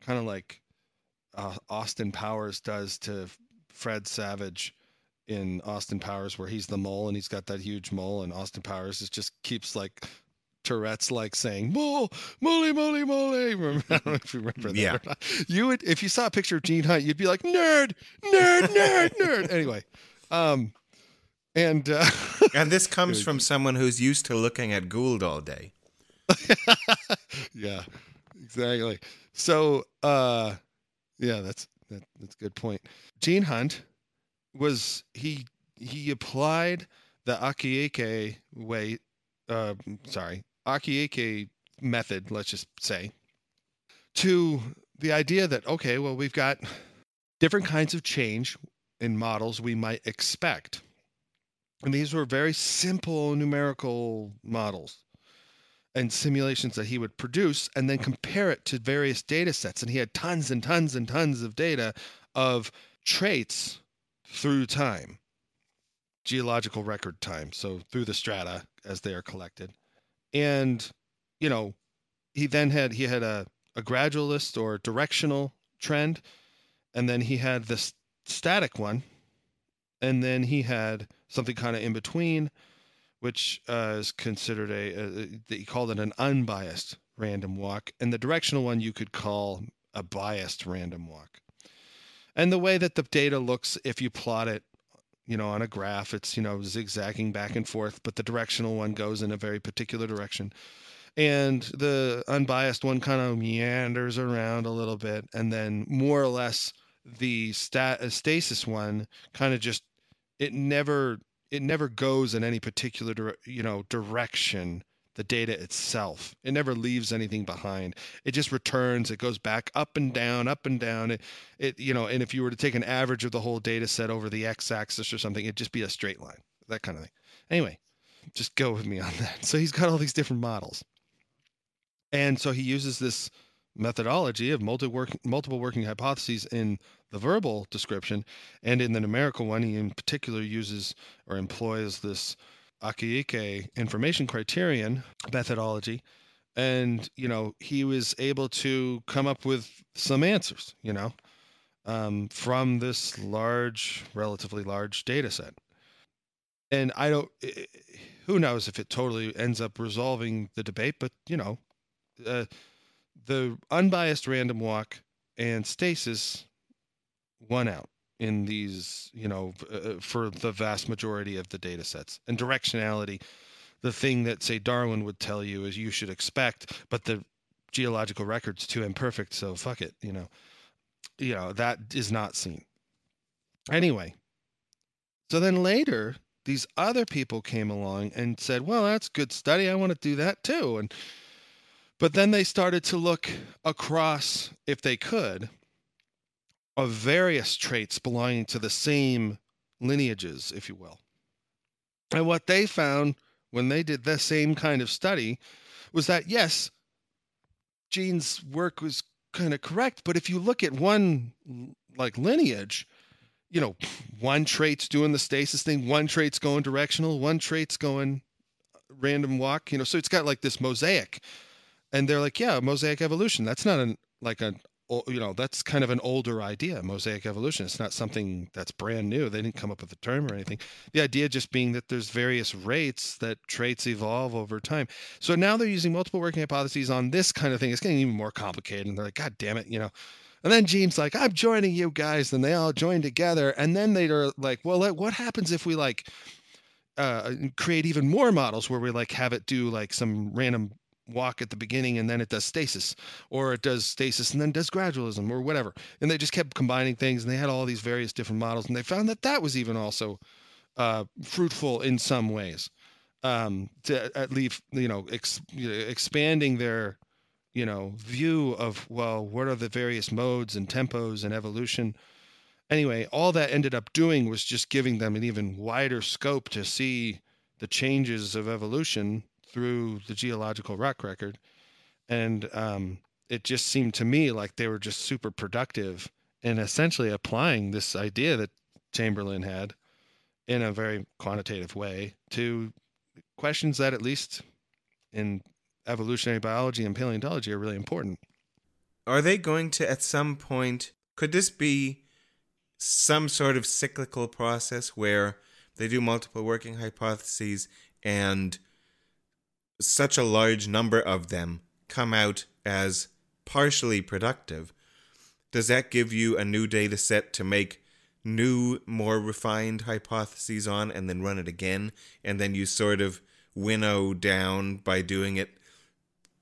kind of like uh, Austin Powers does to Fred Savage in Austin Powers, where he's the mole and he's got that huge mole, and Austin Powers is just keeps like Tourette's like saying "mole, moly, moly, moly." I don't know if you remember that. Yeah. You would, if you saw a picture of Gene Hunt, you'd be like nerd, nerd, nerd, nerd. <laughs> Anyway, um, and uh, <laughs> And this comes from someone who's used to looking at Gould all day. <laughs> yeah, exactly. So, uh, yeah, that's that, that's a good point. Gene Hunt was he he applied the Akaike way, uh, sorry, Akaike method, let's just say, to the idea that okay, well, we've got different kinds of change in models we might expect. And these were very simple numerical models and simulations that he would produce and then compare it to various data sets. And he had tons and tons and tons of data of traits through time, geological record time. So through the strata as they are collected. And, you know, he then had he had a, a gradualist or directional trend, and then he had this static one, and then he had something kind of in between, which uh, is considered a, a he called it an unbiased random walk, and the directional one you could call a biased random walk. And the way that the data looks, if you plot it, you know, on a graph, it's you know zigzagging back and forth, but the directional one goes in a very particular direction. And the unbiased one kind of meanders around a little bit, and then more or less the stat stasis one kind of just it never it never goes in any particular you know direction the data itself. It never leaves anything behind. It just returns. It goes back up and down, up and down. It, it you know, and if you were to take an average of the whole data set over the x-axis or something, it'd just be a straight line. That kind of thing. Anyway, just go with me on that. <laughs> So he's got all these different models. And so he uses this methodology of multi multiple working hypotheses in the verbal description. And in the numerical one, he in particular uses or employs this Akaike information criterion methodology. And, you know, he was able to come up with some answers, you know, um, from this large, relatively large data set. And I don't, who knows if it totally ends up resolving the debate, but, you know, uh, the unbiased random walk and stasis won out in these, you know, uh, for the vast majority of the data sets. And directionality, the thing that, say, Darwin would tell you is you should expect, but the geological record's too imperfect, so fuck it, you know. You know, that is not seen. Anyway, so then later, these other people came along and said, well, that's good study. I want to do that too. And but then they started to look across, if they could, of various traits belonging to the same lineages, if you will. And what they found when they did the same kind of study was that, yes, Gene's work was kind of correct, but if you look at one like lineage, you know, one trait's doing the stasis thing, one trait's going directional, one trait's going random walk, you know, so it's got like this mosaic and they're like, yeah, mosaic evolution. That's not an like a you know that's kind of an older idea mosaic evolution. It's not something that's brand new. They didn't come up with the term or anything. The idea just being that there's various rates that traits evolve over time. So now they're using multiple working hypotheses on this kind of thing. It's getting even more complicated and they're like god damn it you know. And then Gene's like, I'm joining you guys. And they all join together. And then they're like, well, what happens if we like uh, create even more models where we like have it do like some random walk at the beginning and then it does stasis or it does stasis and then does gradualism or whatever. And they just kept combining things and they had all these various different models and they found that that was even also uh, fruitful in some ways um, to at least you know, ex, expanding their you know view of well what are the various modes and tempos and evolution. Anyway all that ended up doing was just giving them an even wider scope to see the changes of evolution through the geological rock record, and um, it just seemed to me like they were just super productive in essentially applying this idea that Chamberlin had in a very quantitative way to questions that, at least in evolutionary biology and paleontology, are really important. Are they going to, at some point, could this be some sort of cyclical process where they do multiple working hypotheses and such a large number of them come out as partially productive, does that give you a new data set to make new, more refined hypotheses on and then run it again? And then you sort of winnow down by doing it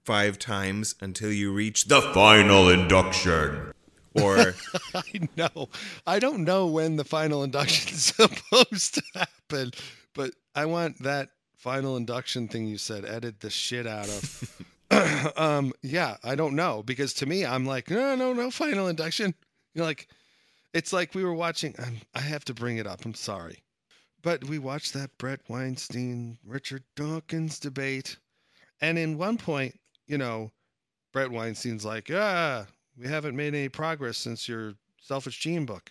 five times until you reach the final induction? Or <laughs> I know. I don't know when the final induction is <laughs> supposed to happen, but I want that final induction thing you said, edit the shit out of. <laughs> <clears throat> um, yeah, I don't know because to me, I'm like, no, no, no, final induction. You know, like, it's like we were watching. I'm, I have to bring it up. I'm sorry, but we watched that Bret Weinstein Richard Dawkins debate, and in one point, you know, Bret Weinstein's like, ah, we haven't made any progress since your selfish gene book.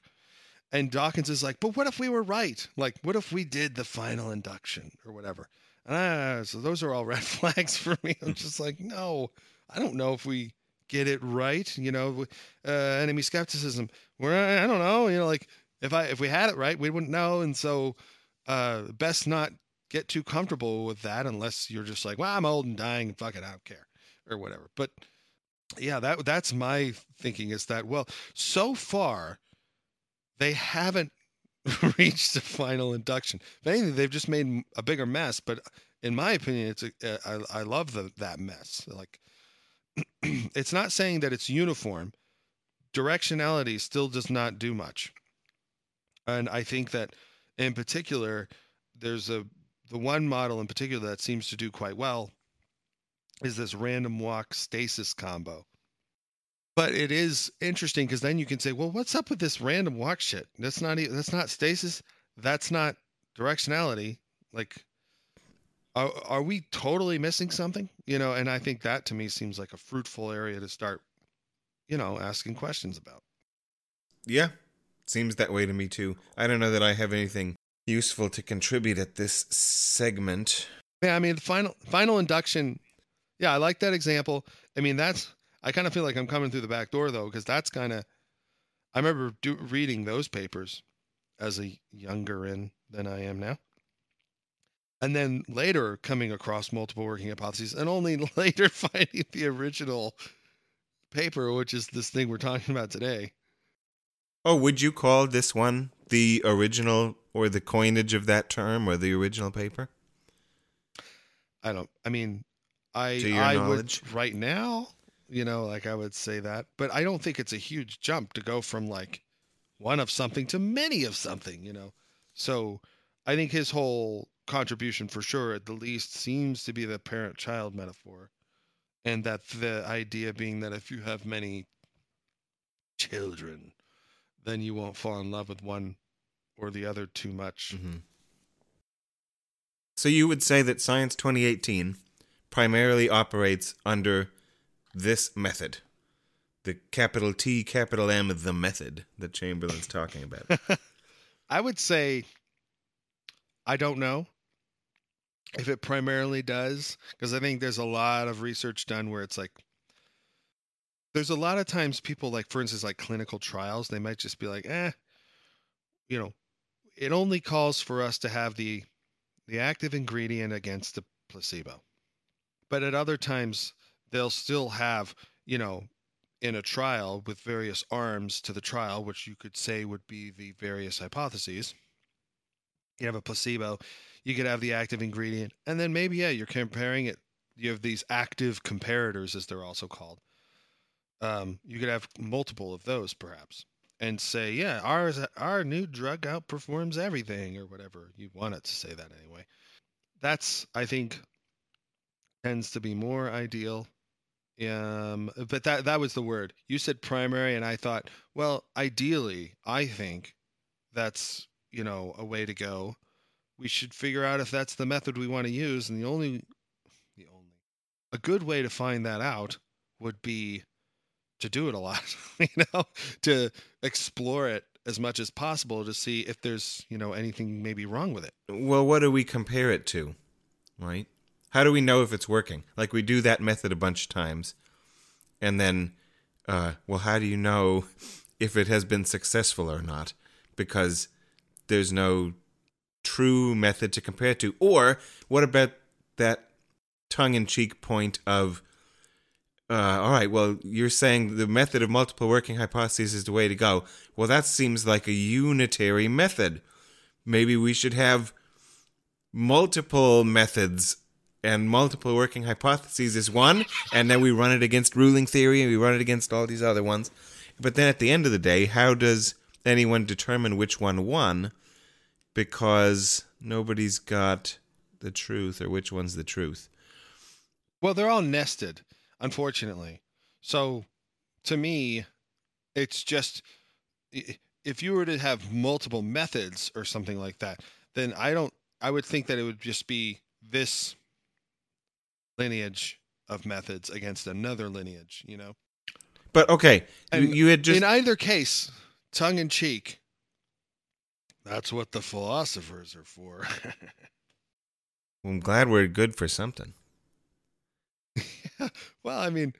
And Dawkins is like, but what if we were right? Like, what if we did the final induction or whatever? Ah, so those are all red <laughs> flags for me. I'm <laughs> just like, no, I don't know if we get it right. You know, uh, enemy skepticism. We're, I don't know. You know, like if I if we had it right, we wouldn't know. And so, uh, best not get too comfortable with that unless you're just like, well, I'm old and dying. Fuck it, I don't care, or whatever. But yeah, that that's my thinking is that well, so far they haven't <laughs> reached the final induction. If anything, they've just made a bigger mess. But in my opinion, it's a, uh, I, I love the, that mess. Like, <clears throat> it's not saying that it's uniform. Directionality still does not do much. And I think that in particular, there's a the one model in particular that seems to do quite well is this random walk stasis combo. But it is interesting because then you can say, well, what's up with this random walk shit? That's not that's not stasis. That's not directionality. Like, are are we totally missing something? You know, and I think that to me seems like a fruitful area to start, you know, asking questions about. Yeah, seems that way to me too. I don't know that I have anything useful to contribute at this segment. Yeah, I mean, final final induction. Yeah, I like that example. I mean, that's I kind of feel like I'm coming through the back door though, because that's kind of. I remember do, reading those papers as a younger in than I am now, and then later coming across multiple working hypotheses, and only <laughs> later <laughs> finding the original paper, which is this thing we're talking about today. Oh, would you call this one the original or the coinage of that term or the original paper? I don't. I mean, I To your I knowledge? would right now, you know, like I would say that, but I don't think it's a huge jump to go from like one of something to many of something, you know. So I think his whole contribution, for sure, at the least, seems to be the parent-child metaphor, and that the idea being that if you have many children, then you won't fall in love with one or the other too much. Mm-hmm. So you would say that Science 2018 primarily operates under this method, the capital T, capital M, the method that Chamberlin's talking about. <laughs> I would say I don't know if it primarily does because I think there's a lot of research done where it's like there's a lot of times people like for instance like clinical trials they might just be like eh you know it only calls for us to have the the active ingredient against the placebo but at other times they'll still have you know in a trial with various arms to the trial, which you could say would be the various hypotheses. You have a placebo, you could have the active ingredient, and then maybe, yeah, you're comparing it. You have these active comparators, as they're also called. Um, you could have multiple of those, perhaps, and say, yeah, ours, our new drug outperforms everything, or whatever you want it to say that anyway. That's, I think, tends to be more ideal um, but that that was the word. You said primary, and I thought, well, ideally, I think that's you know a way to go. We should figure out if that's the method we want to use, and the only the only a good way to find that out would be to do it a lot, <laughs> you know, to explore it as much as possible to see if there's you know anything maybe wrong with it. well, what do we compare it to? Right? How do we know if it's working? Like we do that method a bunch of times, and then, uh, well, how do you know <laughs> if it has been successful or not? Because there's no true method to compare to. Or what about that tongue-in-cheek point of, uh, all right, well, you're saying the method of multiple working hypotheses is the way to go. Well, that seems like a unitary method. Maybe we should have multiple methods and multiple working hypotheses is one, and then we run it against ruling theory and we run it against all these other ones. But then at the end of the day, how does anyone determine which one won? Because nobody's got the truth or which one's the truth. Well, they're all nested, unfortunately. So, to me, it's just if you were to have multiple methods or something like that, then I don't. I would think that it would just be this lineage of methods against another lineage. You know, But okay, you, And you had just in either case, tongue in cheek. That's what the philosophers are for. well, <laughs> I'm glad we're good for something. <laughs> well, I mean,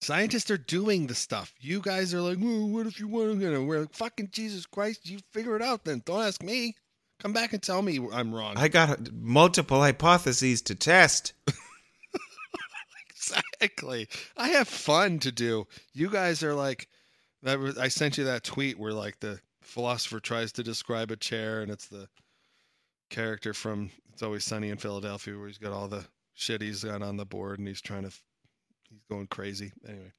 scientists are doing the stuff. You guys are like, well, what if you want to? We're like, fucking Jesus Christ, you figure it out then. Don't ask me. Come back and tell me I'm wrong. I got multiple hypotheses to test. <laughs> exactly. I have fun to do. You guys are like, that. Was, I sent you that tweet where like the philosopher tries to describe a chair, and it's the character from It's Always Sunny in Philadelphia, where he's got all the shit he's got on the board, and he's trying to, he's going crazy. Anyway.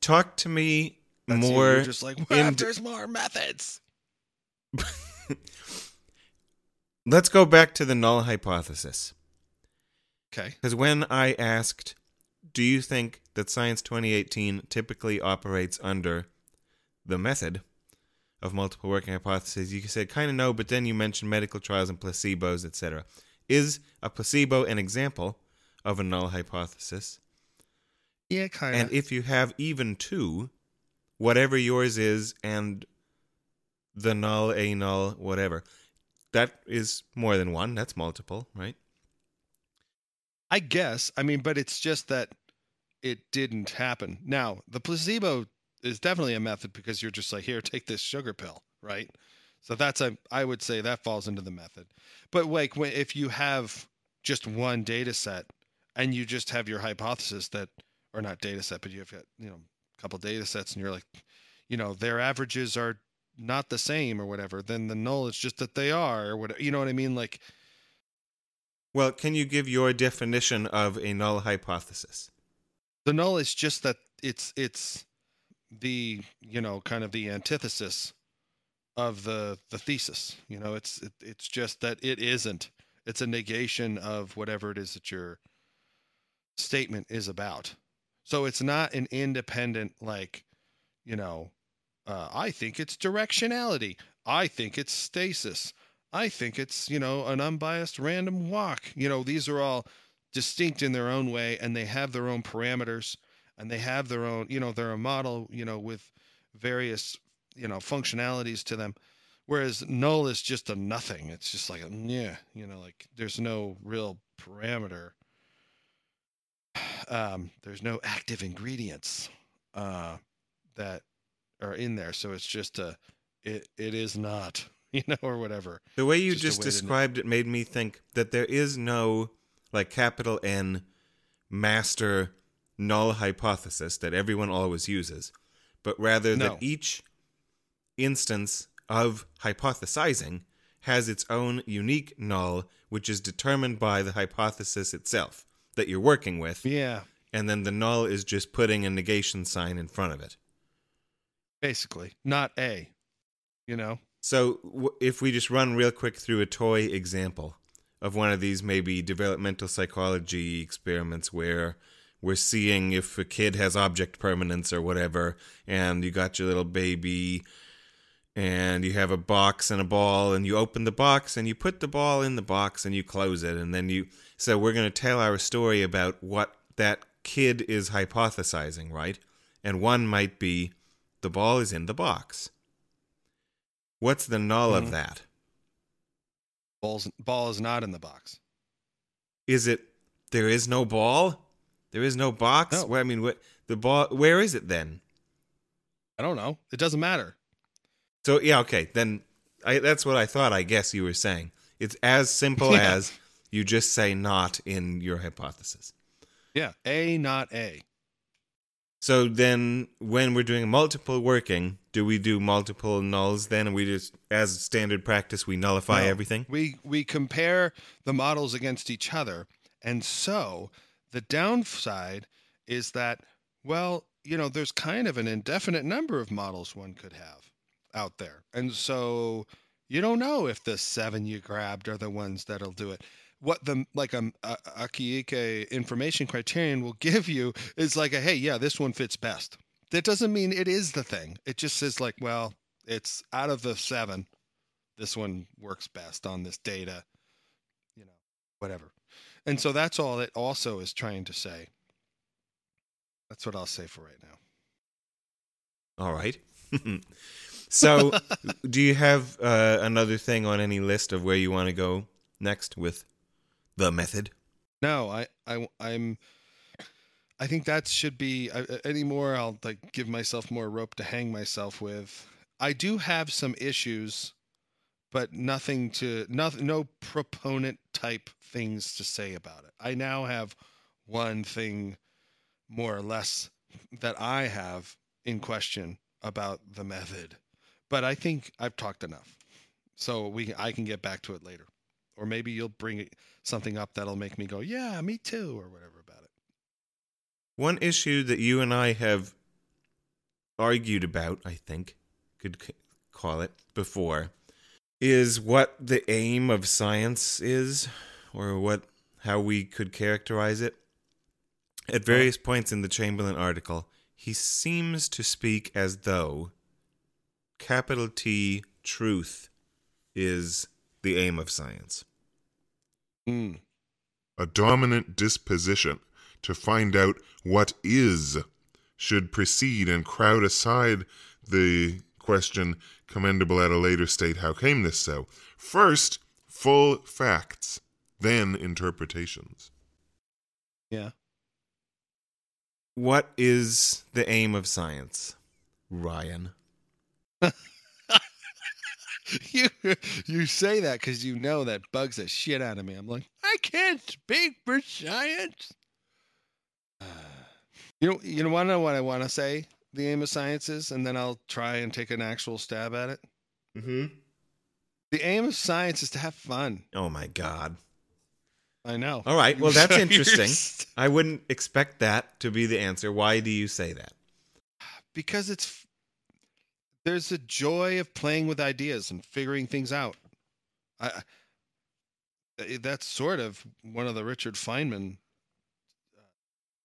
Talk to me That's more. You're just like, what in- there's more methods? <laughs> <laughs> Let's go back to the null hypothesis. Okay. Because when I asked, do you think that Science 2018 typically operates under the method of multiple working hypotheses, you said kind of no, but then you mentioned medical trials and placebos, etc. Is a placebo an example of a null hypothesis? Yeah, kind of. And if you have even two, whatever yours is and the null, a null, whatever, that is more than one. That's multiple, right? I guess. I mean, but it's just that it didn't happen. Now, the placebo is definitely a method because you're just like, here, take this sugar pill, right? So that's a, I would say that falls into the method. But like, if you have just one data set and you just have your hypothesis that, or not data set, but you have got, you know, a couple data sets and you're like, you know, their averages are not the same or whatever, then the null is just that they are or whatever. You know what I mean? Like, Well, can you give your definition of a null hypothesis? the null is just that it's it's the you know kind of the antithesis of the the thesis you know it's it, it's just that it isn't it's a negation of whatever it is that your statement is about so it's not an independent like you know uh, i think it's directionality. I think it's stasis. I think it's you know an unbiased random walk. You know these are all distinct in their own way and they have their own parameters and they have their own you know they're a model you know with various you know functionalities to them. Whereas null is just a nothing. It's just like a yeah you know like there's no real parameter. <sighs> Um there's no active ingredients uh that are in there so it's just a it it is not <laughs> you know or whatever The way you Just just way described it made me think that there is no like capital N master null hypothesis that everyone always uses, but rather No. that each instance of hypothesizing has its own unique null, which is determined by the hypothesis itself that you're working with, yeah and then the null is just putting a negation sign in front of it. Basically not a you know So, w- if we just run real quick through a toy example of one of these maybe developmental psychology experiments where we're seeing if a kid has object permanence or whatever, and you got your little baby and you have a box and a ball, and you open the box and you put the ball in the box and you close it, and then you. So, we're going to tell our story about what that kid is hypothesizing, right? And one might be the ball is in the box. What's the null Mhm. of that? Ball's, ball is not in the box. Is it there is no ball? There is no box? No. Well, I mean, what the ball? Where is it then? I don't know. It doesn't matter. So yeah, okay, then I, that's what I thought. I guess you were saying it's as simple <laughs> Yeah. as you just say not in your hypothesis. Yeah. A, not A. So then, when we're doing multiple working, do we do multiple nulls then, and we just, as standard practice, we nullify No. everything? We we compare the models against each other, and so the downside is that well, you know, there's kind of an indefinite number of models one could have out there, and so you don't know if the seven you grabbed are the ones that'll do it. What the like um, a, a Akaike information criterion will <laughs> give you is like a hey, yeah, this one fits best. That doesn't mean it is the thing. It just says like, well, it's out of the seven this one works best on this data, you know, whatever. And so that's all it also is trying to say. That's what I'll say for right now. All right. <laughs> so, do you have uh, another thing on any list of where you want to go next with the method? No, I, I, I'm. I think that should be any more. I'll like give myself more rope to hang myself with. I do have some issues, but nothing to nothing. No proponent type things to say about it. I now have one thing, more or less, that I have in question about the method, but I think I've talked enough, so we I can get back to it later, or maybe you'll bring something up that'll make me go, yeah, me too, or whatever about it. One issue that you and I have argued about, I think, could c- call it before, is what the aim of science is, or what how we could characterize it. At various points in the Chamberlin article, he seems to speak as though capital T truth is the aim of science. Mm. A dominant disposition to find out what is should precede and crowd aside the question commendable at a later state how came this so first full facts then interpretations Yeah. What is the aim of science, Ryan? <laughs> <laughs> you you say that because you know that bugs the shit out of me. I'm like, I can't speak for science. <sighs> You know, you want to know what I want to say? The aim of science is, and then I'll try and take an actual stab at it. Mm-hmm. The aim of science is to have fun. Oh my God. I know. All right. Well, that's <laughs> interesting. I wouldn't expect that to be the answer. Why do you say that? because it's there's a joy of playing with ideas and figuring things out. I I- that's sort of one of the Richard Feynman uh,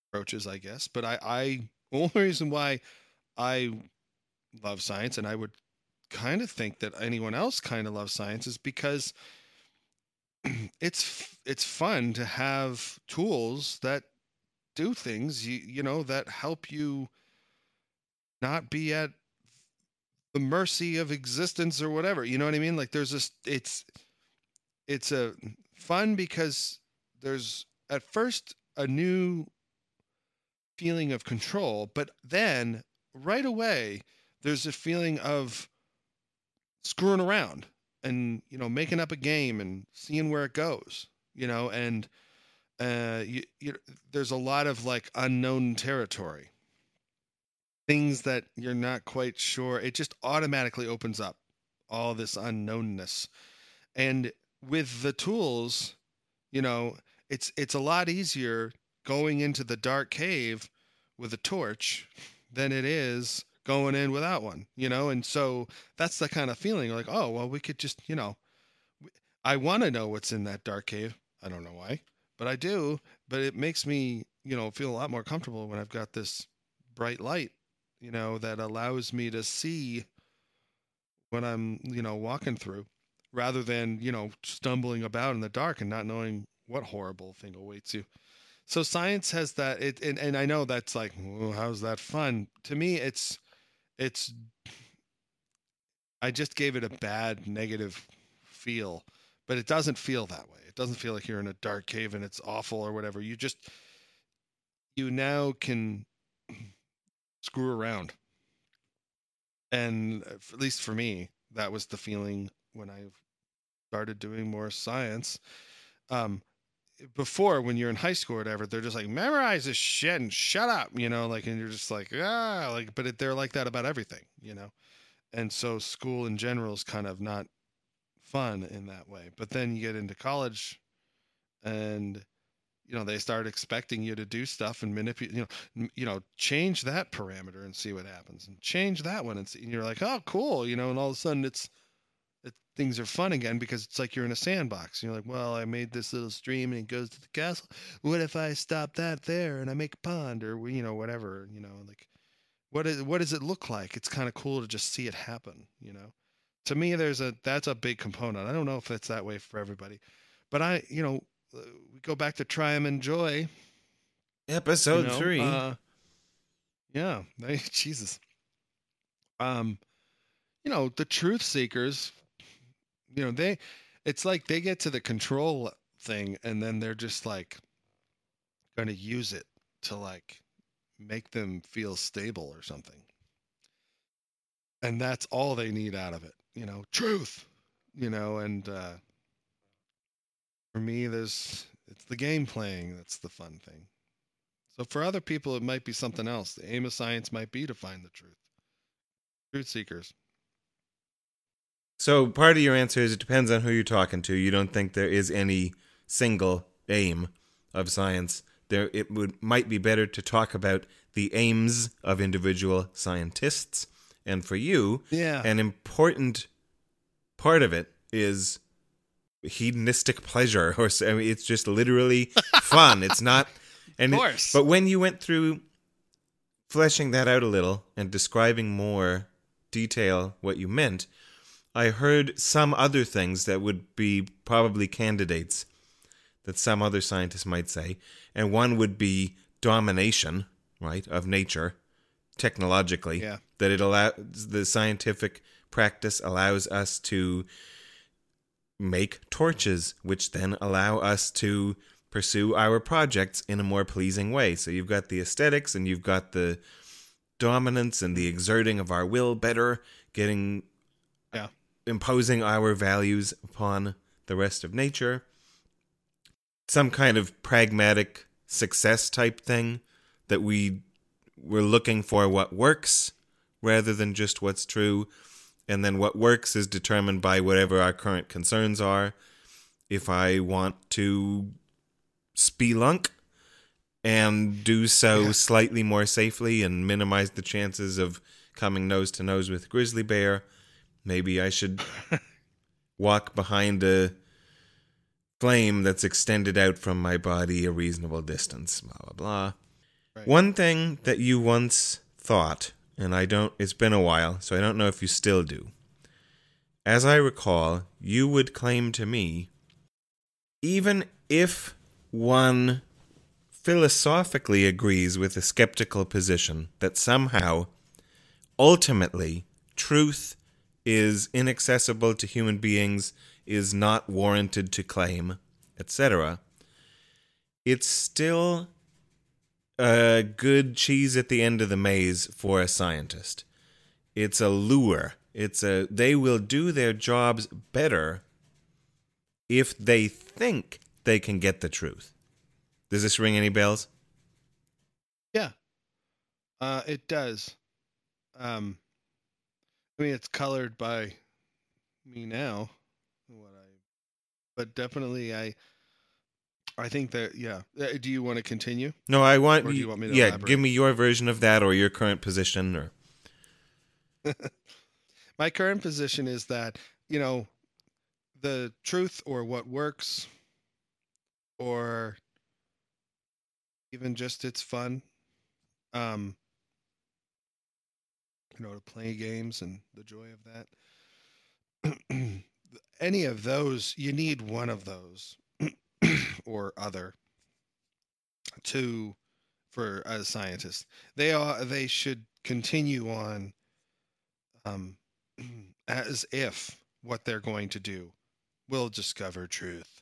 approaches, I guess. But I, I <laughs> only reason why I love science and I would kind of think that anyone else kind of loves science is because <clears throat> it's it's fun to have tools that do things you you know that help you not be at the mercy of existence or whatever you know what i mean? Like there's this it's it's a fun because there's at first a new feeling of control but then right away there's a feeling of screwing around and you know making up a game and seeing where it goes you know? And uh you, you there's a lot of like unknown territory things that you're not quite sure it just automatically opens up all this unknownness. And with the tools you know it's it's a lot easier going into the dark cave with a torch than it is going in without one you know? And so that's the kind of feeling like oh well we could just you know i want to know what's in that dark cave. I don't know why but i do but it makes me you know feel a lot more comfortable when i've got this bright light you know that allows me to see what i'm you know walking through rather than you know stumbling about in the dark and not knowing what horrible thing awaits you. So science has that it and, and i know that's like well, how's that fun? To me it's it's i just gave it a bad negative feel but it doesn't feel that way. It doesn't feel like you're in a dark cave and it's awful or whatever. You just you now can screw around. And uh, at least for me that was the feeling when i started doing more science. Um before when you're in high school or whatever they're just like memorize this shit and shut up you know like and you're just like ah like but it, they're like that about everything you know? And so school in general is kind of not fun in that way. But then you get into college and you know they start expecting you to do stuff and manipulate you know you know change that parameter and see what happens and change that one and, see, and you're like oh cool you know and all of a sudden it's it, things are fun again because it's like you're in a sandbox. And you're like well i made this little stream and it goes to the castle. What if i stop that there and i make a pond or you know whatever you know like what is what does it look like? It's kind of cool to just see it happen you know? To me there's a that's a big component. I don't know if it's that way for everybody but i you know we go back to try and enjoy. You Episode know, three. uh, yeah <laughs> jesus. Um you know the truth seekers you know they it's like they get to the control thing and then they're just like going to use it to like make them feel stable or something. And that's all they need out of it you know truth you know and uh for me there's it's the game playing that's the fun thing so for other people it might be something else the aim of science might be to find the truth truth seekers So part of your answer is it depends on who you're talking to. You don't think there is any single aim of science. There it would might be better to talk about the aims of individual scientists. And for you, yeah an important part of it is hedonistic pleasure or I mean, it's just literally fun. It's not <laughs> and Of it- but when you went through fleshing that out a little and describing more detail what you meant, I heard some other things that would be probably candidates that some other scientists might say, and one would be domination, right, of nature technologically. Yeah. That it allows the scientific practice allows us to make torches, which then allow us to pursue our projects in a more pleasing way. So you've got the aesthetics and you've got the dominance and the exerting of our will better, getting Yeah. imposing our values upon the rest of nature. Some kind of pragmatic success type thing that we we're looking for what works rather than just what's true and then what works is determined by whatever our current concerns are if i want to spelunk and do so Yeah. slightly more safely and minimize the chances of coming nose to nose with a grizzly bear maybe i should <laughs> walk behind a flame that's extended out from my body a reasonable distance blah blah blah Right. one thing that you once thought, and I don't, it's been a while, so I don't know if you still do. As I recall, you would claim to me, even if one philosophically agrees with a skeptical position that somehow, ultimately, truth is inaccessible to human beings, is not warranted to claim, etc., it's still a good cheese at the end of the maze for a scientist. It's a lure. It's a they will do their jobs better if they think they can get the truth. Does this ring any bells? Yeah. Uh, it does. Um, I mean, it's colored by me now. What I, but definitely, I, I think that yeah. Uh, Do you want to continue? No, I want, Or do you want me to yeah, elaborate? give me your version of that or your current position or <laughs> My current position is that you know, the truth or what works, or even just it's fun. Um, you know, to play games and the joy of that. <clears throat> Any of those, you need one of those <clears throat> or other to for a scientist. They are they should continue on um <clears throat> as if what they're going to do will discover truth,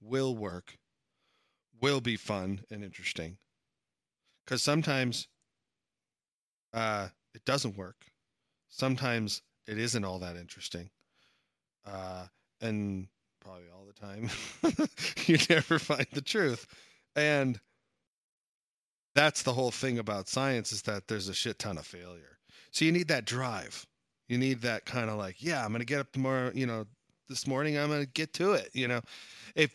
will work, will be fun and interesting. Cuz sometimes uh it doesn't work. Sometimes it isn't all that interesting. Uh and probably all the time <laughs> you never find the truth. And that's the whole thing about science is that there's a shit ton of failure. So you need that drive. You need that kind of like, yeah, I'm going to get up tomorrow, you know, this morning I'm going to get to it, you know. If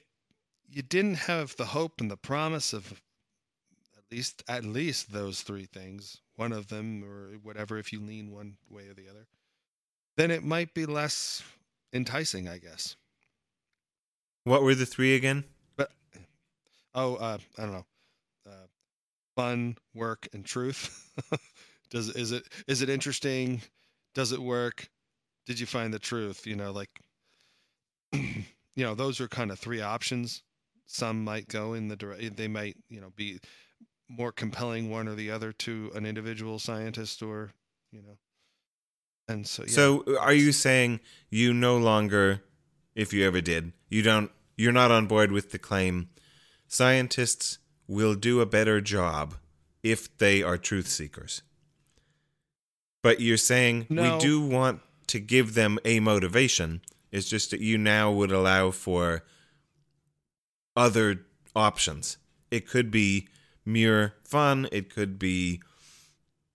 you didn't have the hope and the promise of at least at least those three things, one of them or whatever if you lean one way or the other, then it might be less enticing, I guess. What were the three again? But Oh, uh, I don't know. Uh, fun, work, and truth. <laughs> Does is it is it interesting? Does it work? Did you find the truth? You know, like <clears throat> you know, those are kind of three options. Some might go in the direct. They might you know be more compelling one or the other to an individual scientist, or you know, and so yeah. So are you saying you no longer if you ever did, you don't you're not on board with the claim scientists will do a better job if they are truth seekers. But you're saying No. we do want to give them a motivation. It's just that you now would allow for other options. It could be mere fun, it could be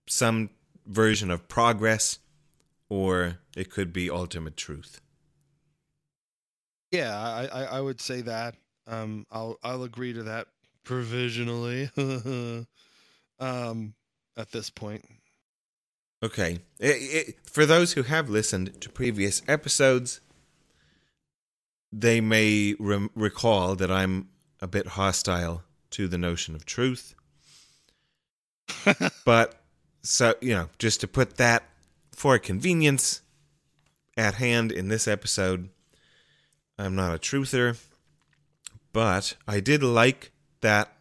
some version of progress, or it could be ultimate truth. Yeah, I, I, I would say that. Um, I'll I'll agree to that provisionally. <laughs> um, at this point, Okay. I- I- for those who have listened to previous episodes, they may rem- recall that I'm a bit hostile to the notion of truth. <laughs> but so, you know, just to put that for convenience at hand in this episode, I'm not a truther, but I did like that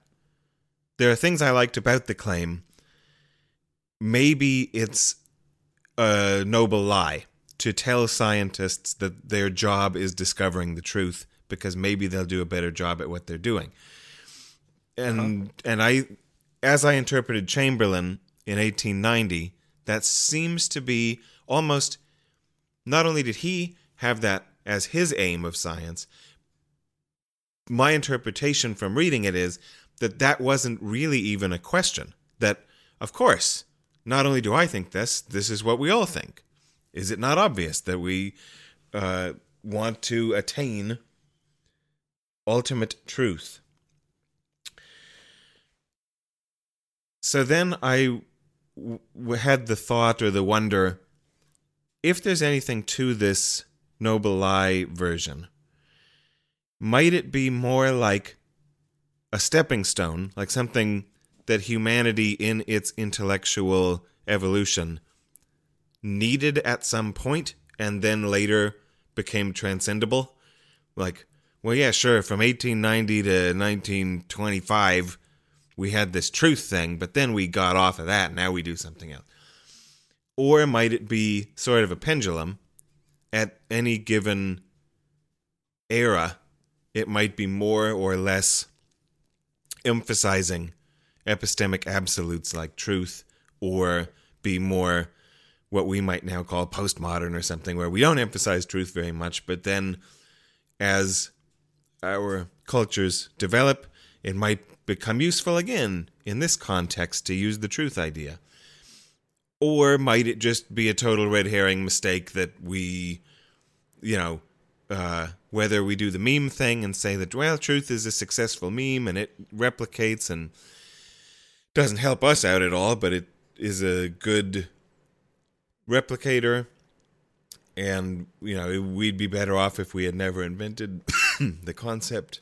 there are things I liked about the claim. Maybe it's a noble lie to tell scientists that their job is discovering the truth because maybe they'll do a better job at what they're doing. And uh-huh. and I as I interpreted Chamberlin in 1890, that seems to be almost not only did he have that as his aim of science, my interpretation from reading it is that that wasn't really even a question. That, of course, not only do I think this, this is what we all think. Is it not obvious that we uh, want to attain ultimate truth? So then I w- had the thought or the wonder if there's anything to this noble lie version, might it be more like a stepping stone, like something that humanity in its intellectual evolution needed at some point and then later became transcendable? Like, well, yeah, sure, from 1890 to 1925, we had this truth thing, but then we got off of that. Now we do something else. Or might it be sort of a pendulum at any given era? It might be more or less emphasizing epistemic absolutes like truth, or be more what we might now call postmodern or something, where we don't emphasize truth very much, but then as our cultures develop, it might become useful again in this context to use the truth idea. Or might it just be a total red herring mistake that we, you know, uh, whether we do the meme thing and say that, well, truth is a successful meme and it replicates and doesn't help us out at all, but it is a good replicator. And, you know, we'd be better off if we had never invented <coughs> the concept.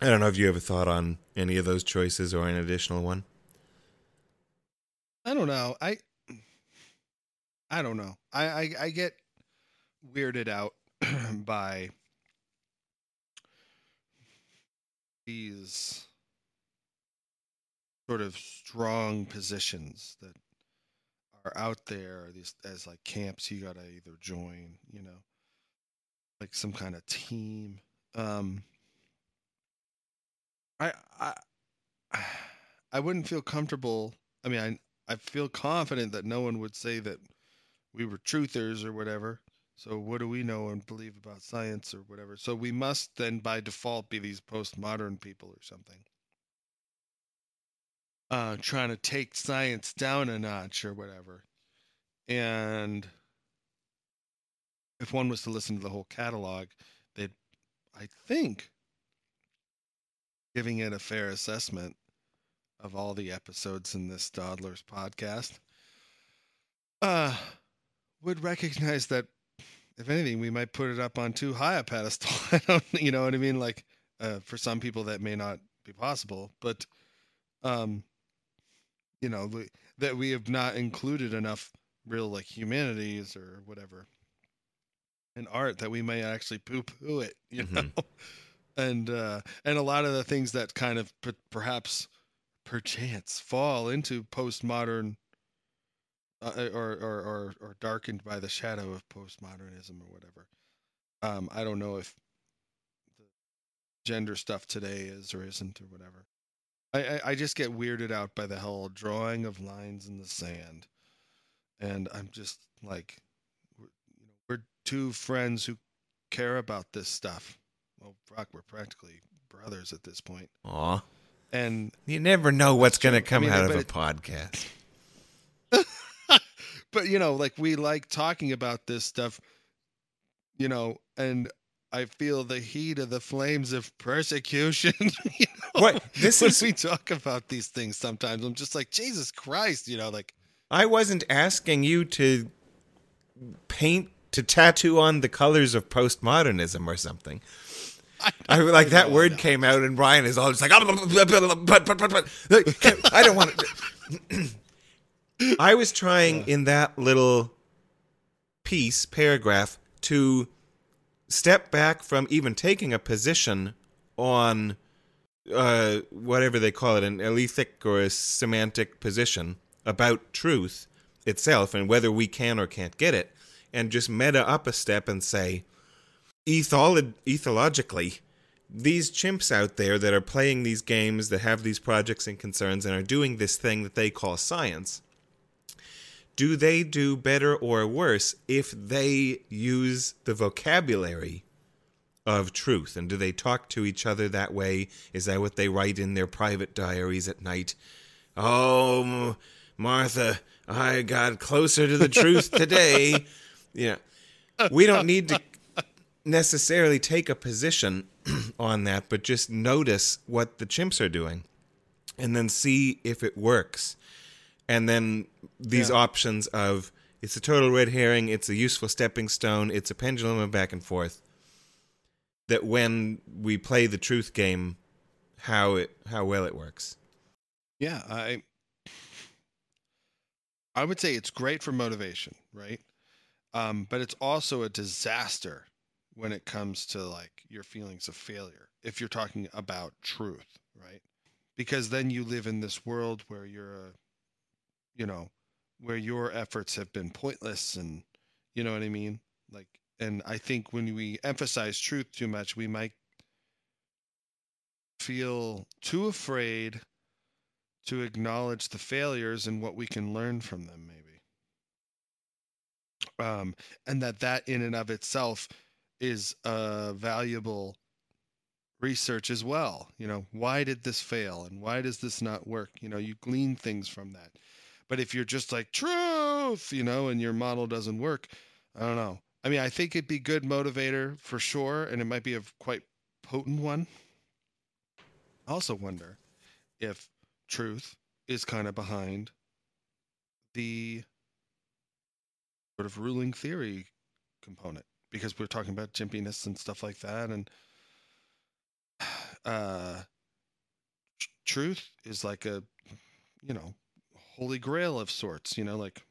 I don't know if you a thought on any of those choices or an additional one. I don't know. I I don't know. I I, I get weirded out <clears throat> by these sort of strong positions that are out there these as like camps you got to either join, you know, like some kind of team. Um I I <sighs> I wouldn't feel comfortable. I mean, I feel confident that no one would say that we were truthers or whatever. So what do we know and believe about science or whatever? So we must then by default be these postmodern people or something. Uh trying to take science down a notch or whatever. And if one was to listen to the whole catalog, they'd I think giving it a fair assessment of all the episodes in this Dawdlers podcast, uh, would recognize that if anything, we might put it up on too high a pedestal. <laughs> I don't, you know what I mean? Like, uh, for some people that may not be possible, but, um, you know, we, that we have not included enough real like humanities or whatever in art that we may actually poo poo it, <laughs> you know? Mhm. and uh and a lot of the things that kind of per- perhaps perchance fall into postmodern uh, or, or or or darkened by the shadow of postmodernism or whatever um i don't know if the gender stuff today is or isn't or whatever I, I i just get weirded out by the whole drawing of lines in the sand and i'm just like we're, you know we're two friends who care about this stuff well, fuck, we're practically brothers at this point. Aw. And You never know what's going to true. I come mean, out of a it- podcast. <laughs> but you know, like we like talking about this stuff, you know, and I feel the heat of the flames of persecution. <laughs> you know, What? This when is- we talk about these things sometimes. I'm just like, Jesus Christ, you know, like I wasn't asking you to paint to tattoo on the colors of postmodernism or something. <laughs> I like that word came out, and Brian is all just like, I don't want to. I was trying in that little piece, paragraph, to step back from even taking a position on uh, whatever they call it, an alethic or a semantic position about truth itself and whether we can or can't get it, and just meta up a step and say, etholo- ethologically, these chimps out there that are playing these games, that have these projects and concerns, and are doing this thing that they call science, do they do better or worse if they use the vocabulary of truth? And do they talk to each other that way? Is that what they write in their private diaries at night? Oh, Martha, I got closer to the truth <laughs> today. yeah. we don't need to necessarily take a position <clears throat> on that, but just notice what the chimps are doing and then see if it works. And then these Yeah. options of it's a total red herring, it's a useful stepping stone, it's a pendulum of back and forth. That when we play the truth game, how it how well it works. Yeah, I I would say it's great for motivation, right? Um, but it's also a disaster when it comes to like your feelings of failure. If you're talking about truth, right? Because then you live in this world where you're you know, where your efforts have been pointless, and you know what I mean. Like, and I think when we emphasize truth too much, we might feel too afraid to acknowledge the failures and what we can learn from them maybe um, and that that in and of itself is a valuable research as well. You know why did this fail and why does this not work? You know you glean things from that. But if you're just like truth you know and your model doesn't work i don't know. I mean i think it'd be good motivator for sure and it might be a quite potent one. I also wonder if truth is kind of behind the sort of ruling theory component because we're talking about jimpiness and stuff like that and <sighs> uh tr- truth is like a you know holy grail of sorts you know like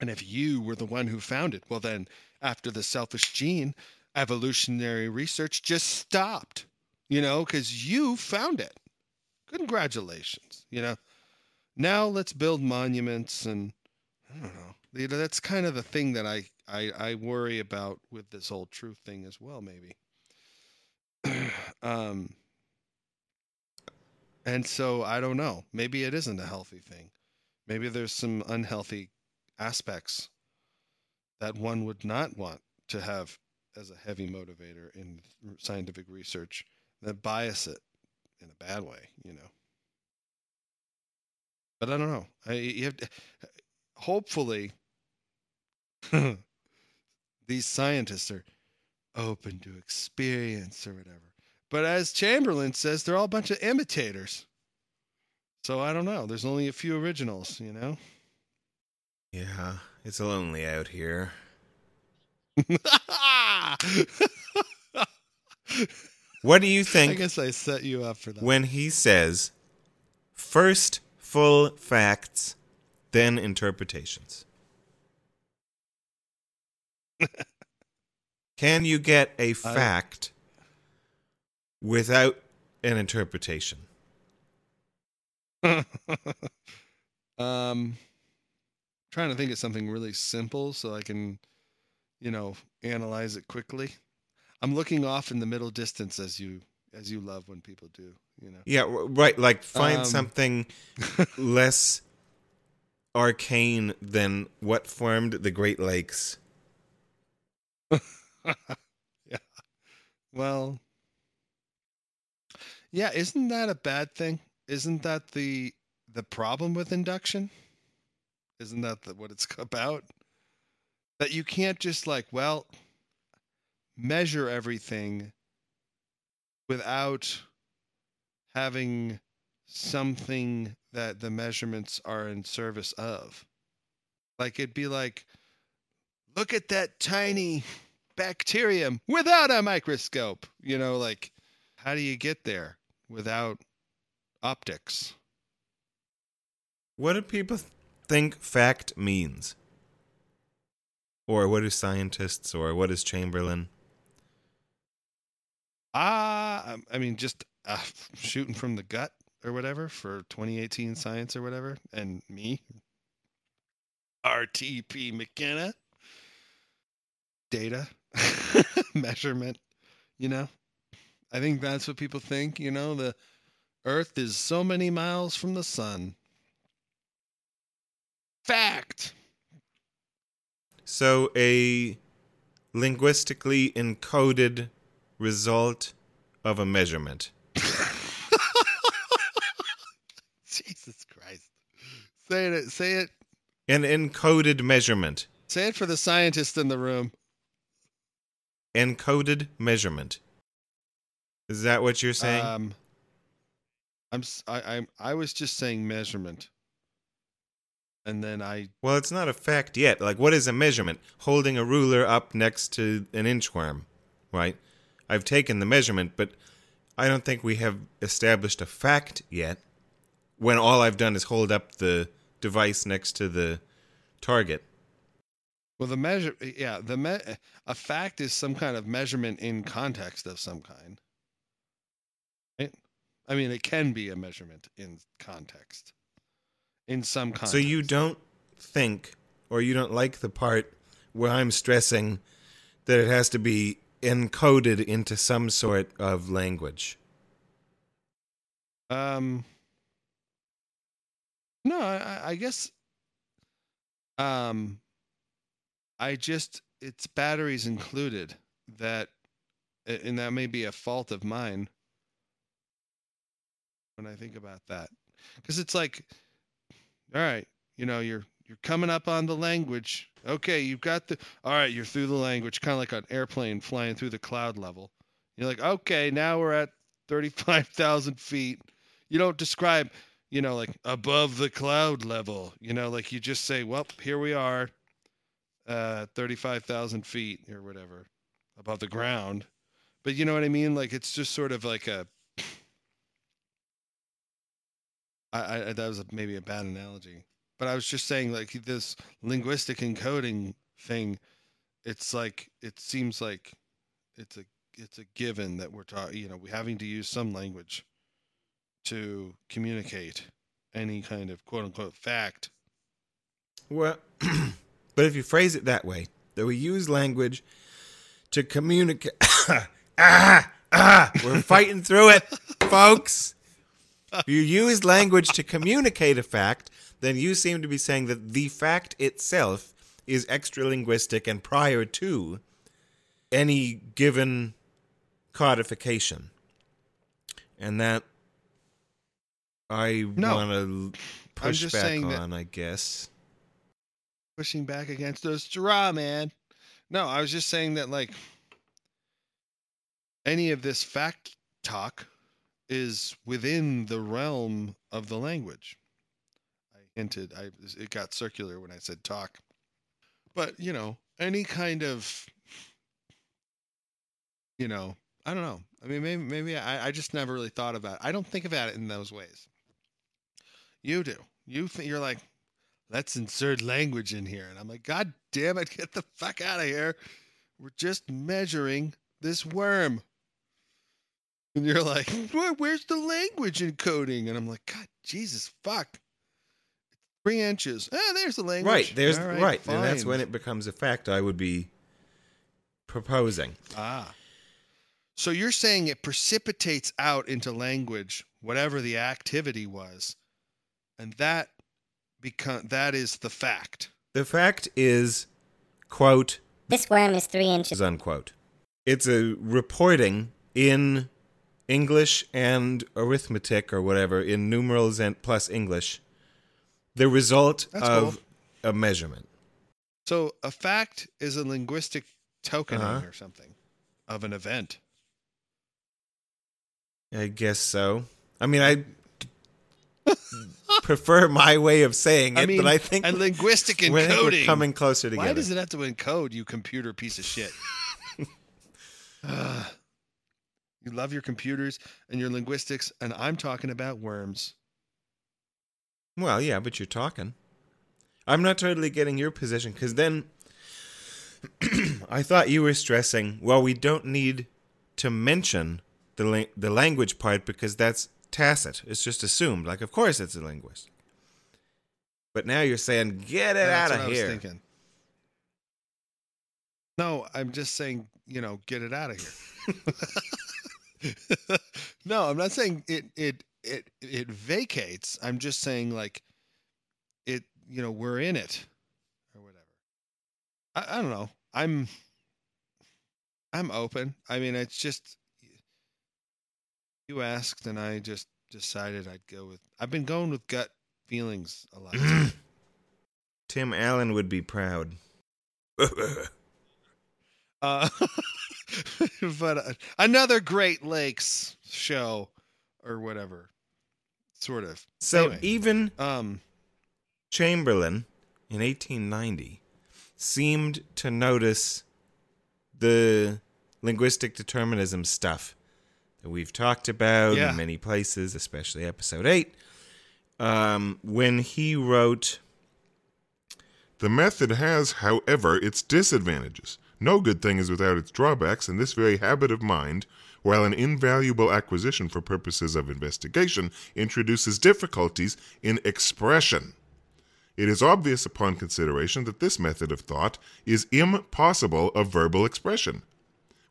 and if you were the one who found it well then after the selfish gene evolutionary research just stopped you know, because you found it. Congratulations. You know, now let's build monuments and I don't know, that's kind of the thing that I, I, I worry about with this whole truth thing as well, maybe. <clears throat> um, and so I don't know. Maybe it isn't a healthy thing. Maybe there's some unhealthy aspects that one would not want to have as a heavy motivator in scientific research that bias it in a bad way, you know. But I don't know. I you have to, hopefully <laughs> these scientists are open to experience or whatever. But as Chamberlin says, they're all a bunch of imitators. So I don't know. There's only a few originals, you know. Yeah, it's lonely out here. <laughs> What do you think? I guess I set you up for that. when he says first full facts, then interpretations? Can you get a fact without an interpretation? <laughs> um trying to think of something really simple so I can, you know, analyze it quickly. I'm looking off in the middle distance as you as you love when people do, you know. Yeah, right. Like find Um, something <laughs> less arcane than what formed the Great Lakes. <laughs> yeah. Well, yeah, isn't that a bad thing? Isn't that the the problem with induction? Isn't that the, what it's <laughs> about? That you can't just like, well, measure everything without having something that the measurements are in service of. Like it'd be like, look at that tiny bacterium without a microscope. You know, like, how do you get there without optics? What do people think fact means? Or what do scientists or what is Chamberlin? Ah, um, I mean, just uh, shooting from the gut or whatever for 2018 science or whatever, and me, RTP McKenna, data, <laughs> measurement, you know? I think that's what people think, you know? The Earth is so many miles from the sun. Fact. So a linguistically encoded result of a measurement. <laughs> Jesus Christ. Say it. Say it. An encoded measurement. Say it for the scientist in the room. Encoded measurement. Is that what you're saying? Um, I'm. I. I'm. I was just saying measurement. And then I. well, it's not a fact yet. Like, what is a measurement? Holding a ruler up next to an inchworm, right? I've taken the measurement, but I don't think we have established a fact yet. When all I've done is hold up the device next to the target. Well, the measure. Yeah. The me. A fact is some kind of measurement in context of some kind. Right. I mean, it can be a measurement in context. In some context. So you don't think, or you don't like the part where I'm stressing that it has to be encoded into some sort of language. Um. No, I, I- I guess. Um. I just it's batteries included that, and that may be a fault of mine. When I think about that, because it's like, all right, you know, you're you're coming up on the language. Okay, you've got the. All right, you're through the language, kind of like an airplane flying through the cloud level. You're like, okay, now we're at thirty-five thousand feet. You don't describe, you know, like above the cloud level. You know, like you just say, well, here we are, uh, thirty-five thousand feet or whatever, above the ground. But you know what I mean? Like it's just sort of like a. I, I that was a, maybe a bad analogy, but I was just saying like this linguistic encoding thing. It's like it seems like it's a it's a given that we're talking. You know, we're having to use some language to communicate any kind of quote unquote fact. Well, <clears throat> but if you phrase it that way, that we use language to communicate. ah, <coughs> ah, <coughs> we're fighting through it, folks. If you use language to communicate a fact, then you seem to be saying that the fact itself is extra linguistic and prior to any given codification. And that I No. want to push back saying that- on, I guess. Pushing back against those straw man. No, I was just saying that like any of this fact talk is within the realm of the language. I hinted I it got circular when I said talk. But, you know, any kind of you know, I don't know. I mean maybe maybe I, I just never really thought about it. I don't think about it in those ways. You do. You think you're like, let's insert language in here. And I'm like, God damn it, <laughs> get the fuck out of here. We're just measuring this worm. And you're like, <laughs> "Where- where's the language encoding? And I'm like, God, Jesus, fuck. Three inches. Ah, there's the language. Right, there's All right, and that's when it becomes a fact. I would be proposing. Ah. So you're saying it precipitates out into language whatever the activity was, and that become that is the fact. The fact is, quote, This worm is three inches. unquote. It's a reporting in English and arithmetic or whatever, in numerals and plus English, the result That's of cool. a measurement. So a fact is a linguistic tokening Uh-huh. or something of an event. I guess so. I mean, I <laughs> prefer my way of saying it, I mean, but I think and linguistic think we're encoding. coming closer together. Why does it have to encode, you computer piece of shit? <laughs> Ah. you love your computers and your linguistics, and I'm talking about worms. Well, yeah, but you're talking. I'm not totally getting your position because then <clears throat> I thought you were stressing. Well, we don't need to mention the la- the language part because that's tacit. It's just assumed. Like, of course, it's a linguist. But now you're saying, get it That's out of here. No, I'm just saying, you know, get it out of here. <laughs> no, I'm not saying it it it it vacates. I'm just saying like it, you know, we're in it or whatever. I, I don't know. I'm I'm open. I mean, it's just you asked and I just decided I'd go with I've been going with gut feelings a lot. <clears throat> Tim Allen would be proud. <laughs> Uh, <laughs> but uh, another Great Lakes show or whatever, sort of. so Anyway. even Um, Chamberlin in 1890 seemed to notice the linguistic determinism stuff that we've talked about Yeah. in many places, especially episode 8. Um, when he wrote, The method has, however, its disadvantages. No good thing is without its drawbacks, and this very habit of mind, while an invaluable acquisition for purposes of investigation, introduces difficulties in expression. It is obvious upon consideration that this method of thought is impossible of verbal expression.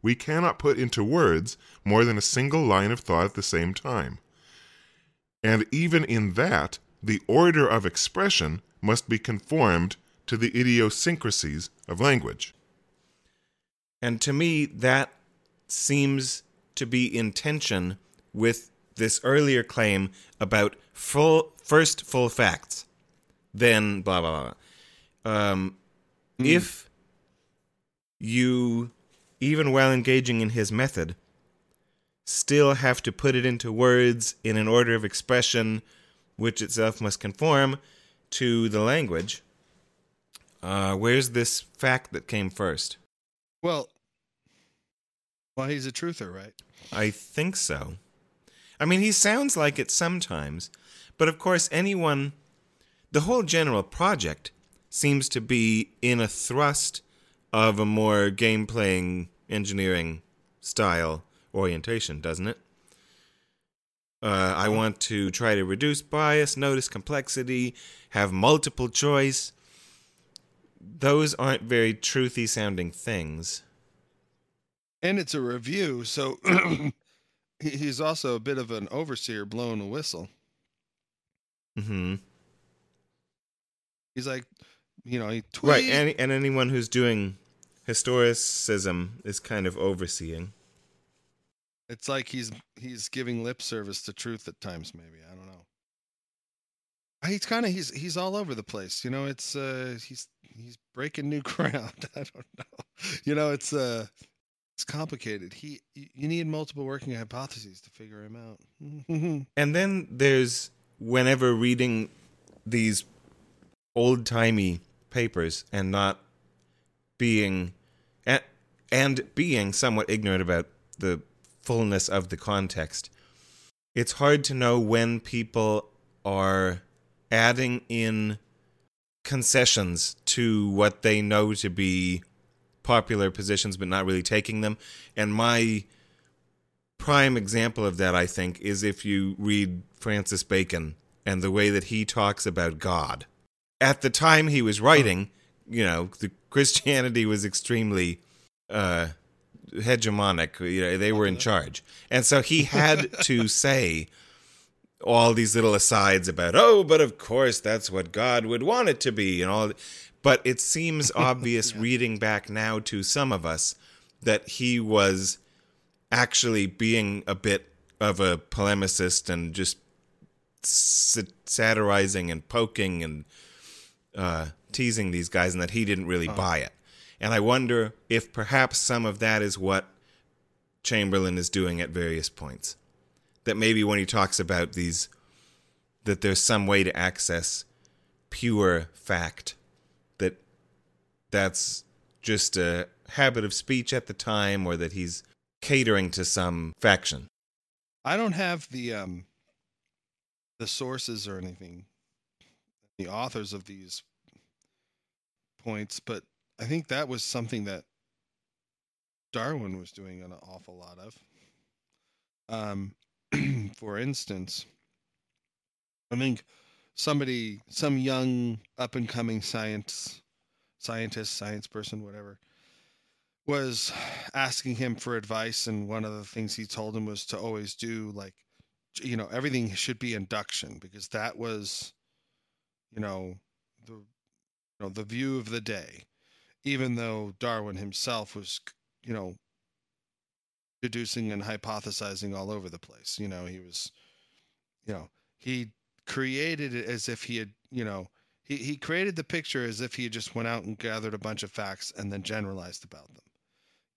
We cannot put into words more than a single line of thought at the same time. And even in that, the order of expression must be conformed to the idiosyncrasies of language. and to me, that seems to be in tension with this earlier claim about full first full facts, then blah blah blah. Um, If you, even while engaging in his method, still have to put it into words in an order of expression, which itself must conform to the language. Uh, where's this fact that came first? well, well, he's a truther, right? I think so. I mean, he sounds like it sometimes, but of course, anyone, the whole general project seems to be in a thrust of a more game playing engineering style orientation, doesn't it? Uh, I want to try to reduce bias, notice complexity, have multiple choice. Those aren't very truthy sounding things. And it's a review, so <clears throat> he's also a bit of an overseer blowing a whistle. hmm He's like, you know, he. Right, and, and anyone who's doing historicism is kind of overseeing. It's like he's he's giving lip service to truth at times. Maybe I don't know. He's kind of he's he's all over the place. You know, it's uh he's he's breaking new <laughs> ground. <laughs> I don't know. You know, it's uh it's complicated. He you need multiple working hypotheses to figure him out. <laughs> And then there's whenever reading these old timey papers and not being and, and being somewhat ignorant about the fullness of the context, it's hard to know when people are adding in concessions to what they know to be popular positions but not really taking them. And my prime example of that, I think, is if you read Francis Bacon and the way that he talks about God. At the time he was writing, you know, the Christianity was extremely uh, hegemonic. You know, they were in charge, and so he had <laughs> to say all these little asides about, oh, but of course that's what God would want it to be, and all. But it seems <laughs> obvious reading back now to some of us that he was actually being a bit of a polemicist and just satirizing and poking and uh, teasing these guys, and that he didn't really buy it. And I wonder if perhaps some of that is what Chamberlin is doing at various points. That maybe when he talks about these that there's some way to access pure fact that that's just a habit of speech at the time or that he's catering to some faction. I don't have the um the sources or anything, the authors of these points, but I think that was something that Darwin was doing an awful lot of. Um, <clears throat> for instance, I think somebody, some young up and coming science scientist, science person, whatever, was asking him for advice, and one of the things he told him was to always do like, you know, everything should be induction because that was, you know, know, the view of the day, even though Darwin himself was, you know, deducing and hypothesizing all over the place. You know, he was, you know, he created it as if he had, you know, he, he created the picture as if he just went out and gathered a bunch of facts and then generalized about them,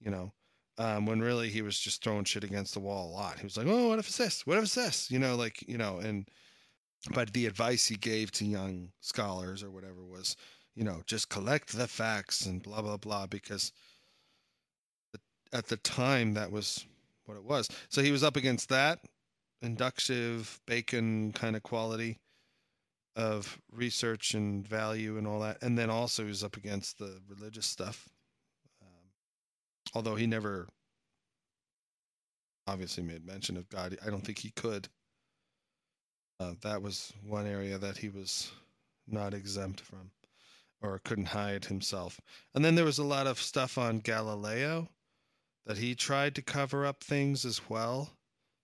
you know, um, when really he was just throwing shit against the wall a lot. He was like, oh, what if it's this? What if it's this? You know, like, you know, and, but the advice he gave to young scholars or whatever was, you know, just collect the facts and blah, blah, blah, because at the time that was what it was. So he was up against that inductive Bacon kind of quality of research and value and all that, and then also he was up against the religious stuff. Um, although he never obviously made mention of God, I don't think he could. Uh, that was one area that he was not exempt from or couldn't hide himself. And then there was a lot of stuff on Galileo that he tried to cover up things as well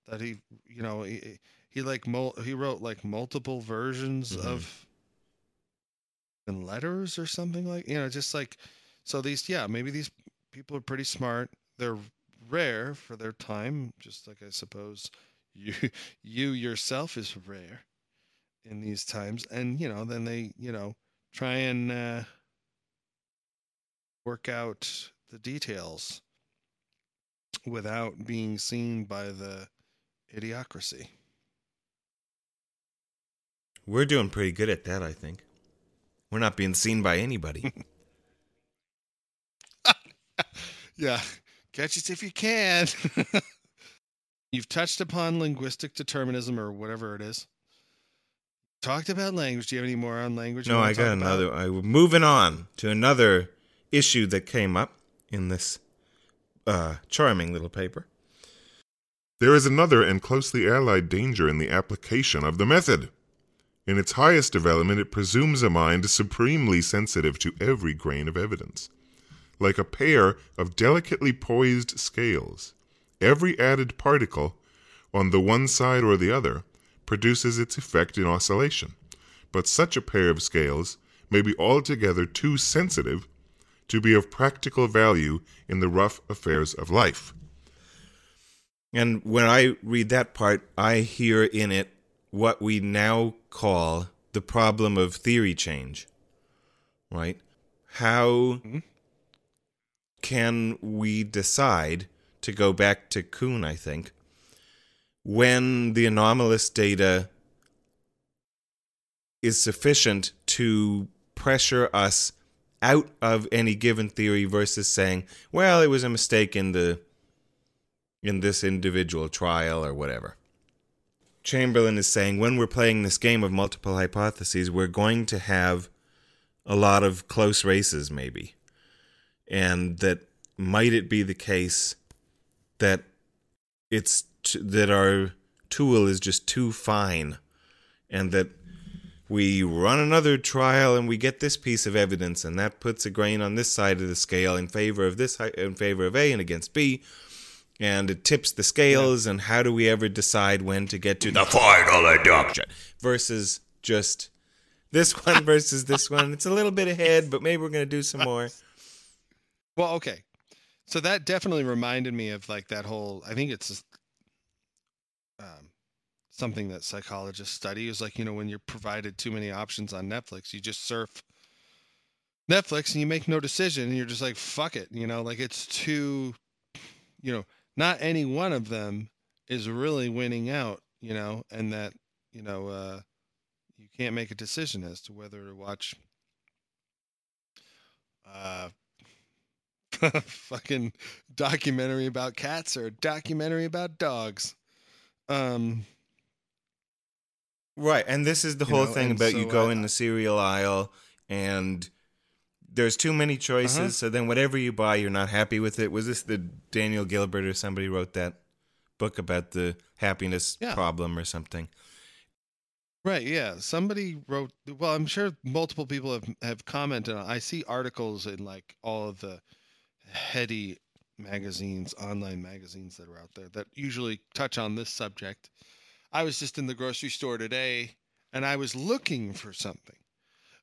that he you know he, he like mul- he wrote like multiple versions Mhm. of in letters or something like you know just like so these yeah maybe these people are pretty smart they're rare for their time just like i suppose <laughs> you you yourself is rare in these times and you know then they you know try and uh, work out the details without being seen by the idiocracy. We're doing pretty good at that, I think. We're not being seen by anybody. <laughs> Yeah, catch it if you can. <laughs> You've touched upon linguistic determinism or whatever it is. Talked about language. Do you have any more on language? no, I got talk about? another. I, we're moving on to another issue that came up in this uh, charming little paper. There is another and closely allied danger in the application of the method. In its highest development, it presumes a mind supremely sensitive to every grain of evidence. Like a pair of delicately poised scales, every added particle on the one side or the other produces its effect in oscillation. But such a pair of scales may be altogether too sensitive to be of practical value in the rough affairs of life. And when I read that part, I hear in it what we now call the problem of theory change. Right? How mm-hmm. can we decide, to go back to Kuhn, I think, when the anomalous data is sufficient to pressure us out of any given theory versus saying, well, it was a mistake in the in this individual trial or whatever. Chamberlin is saying when we're playing this game of multiple hypotheses, we're going to have a lot of close races, maybe. And that might it be the case that it's t- that our tool is just too fine and that we run another trial and we get this piece of evidence and that puts a grain on this side of the scale in favor of this in favor of A and against B and it tips the scales and how do we ever decide when to get to the final adoption versus just this one <laughs> versus this one it's a little bit ahead but maybe we're going to do some more Well, okay. So that definitely reminded me of like that whole. I think it's something that psychologists study is like you know when you're provided too many options on Netflix, you just surf Netflix and you make no decision, and you're just like fuck it, you know, like it's too, you know, not any one of them is really winning out, you know, and that you know uh, you can't make a decision as to whether to watch uh <laughs> fucking documentary about cats or a documentary about dogs. Um Right, and this is the You whole know, thing about you go uh, in the cereal aisle and there's too many choices, Uh-huh. so then whatever you buy, you're not happy with it. Was this the Daniel Gilbert or somebody wrote that book about the happiness Yeah. problem or something? Right, yeah. Somebody wrote well, I'm sure multiple people have have commented on I see articles in like all of the heady magazines, online magazines that are out there that usually touch on this subject. I was just in the grocery store today and I was looking for something.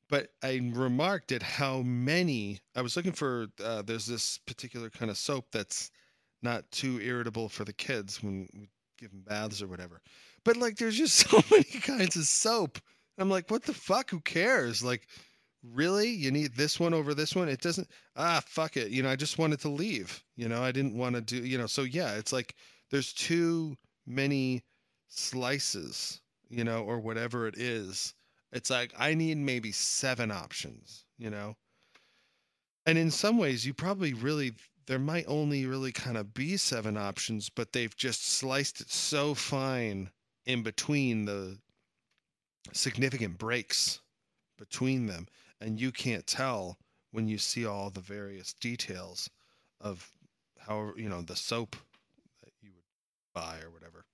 But I remarked at how many I was looking for uh, there's this particular kind of soap that's not too irritable for the kids when we give them baths or whatever. But like, there's just <laughs> so many kinds of soap. I'm like, what the fuck? Who cares? Like, really? You need this one over this one? It doesn't. Ah, fuck it. You know, I just wanted to leave. You know, I didn't want to do. You know, so yeah, it's like there's too many slices. You know, or whatever it is. It's like I need maybe seven options. You know. And in some ways, you probably really there might only really kind of be seven options, but they've just sliced it so fine in between the significant breaks between them, and you can't tell when you see all the various details of how you know the soap that you would buy or whatever.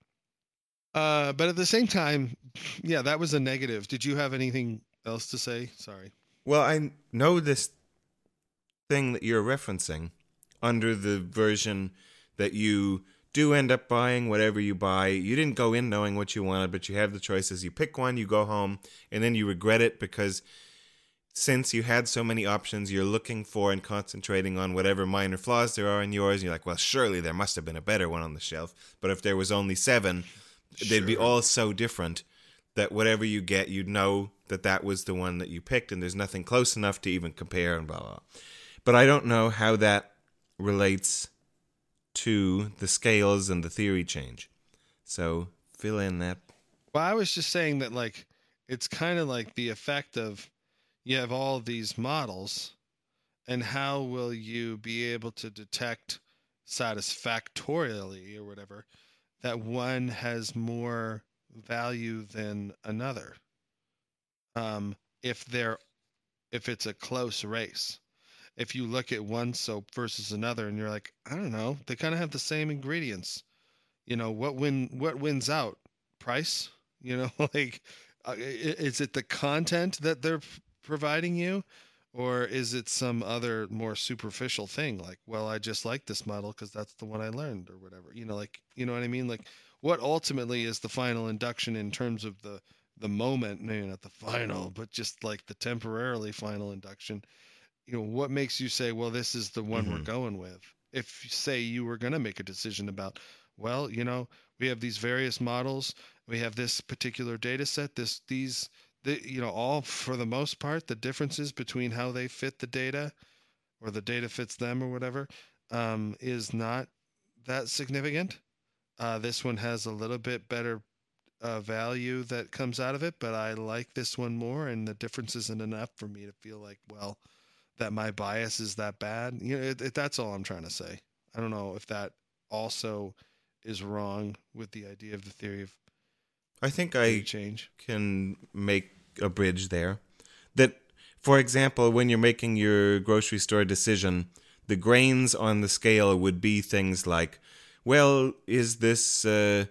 Uh, but at the same time, yeah, that was a negative. Did you have anything else to say? Sorry. Well, I know this thing that you're referencing under the version that you do end up buying whatever you buy. You didn't go in knowing what you wanted, but you have the choices. You pick one, you go home, and then you regret it because since you had so many options, you're looking for and concentrating on whatever minor flaws there are in yours. And you're like, well, surely there must have been a better one on the shelf. But if there was only seven, they'd be all so different that whatever you get, you'd know that that was the one that you picked, and there's nothing close enough to even compare and blah blah. blah. But I don't know how that relates to the scales and the theory change. So fill in that. Well, I was just saying that like it's kind of like the effect of you have all these models and how will you be able to detect satisfactorily or whatever that one has more value than another. Um if they're if it's a close race if you look at one soap versus another and you're like i don't know they kind of have the same ingredients. You know what win what wins out? Price? You know <laughs> like uh, is it the content that they're providing you or is it some other more superficial thing like well i just like this model because that's the one i learned or whatever you know like you know what i mean like what ultimately is the final induction in terms of the the moment maybe not the final but just like the temporarily final induction you know what makes you say well this is the one we're Mhm. going with if say you were going to make a decision about well you know we have these various models we have this particular data set this these the, you know all for the most part the differences between how they fit the data or the data fits them or whatever um, is not that significant. Uh, this one has a little bit better uh, value that comes out of it but i like this one more and the difference isn't enough for me to feel like well that my bias is that bad. You know it, it, that's all i'm trying to say. I don't know if that also is wrong with the idea of the theory of I think I change can make a bridge there. That, for example, when you're making your grocery store decision, the grains on the scale would be things like, well, is this uh,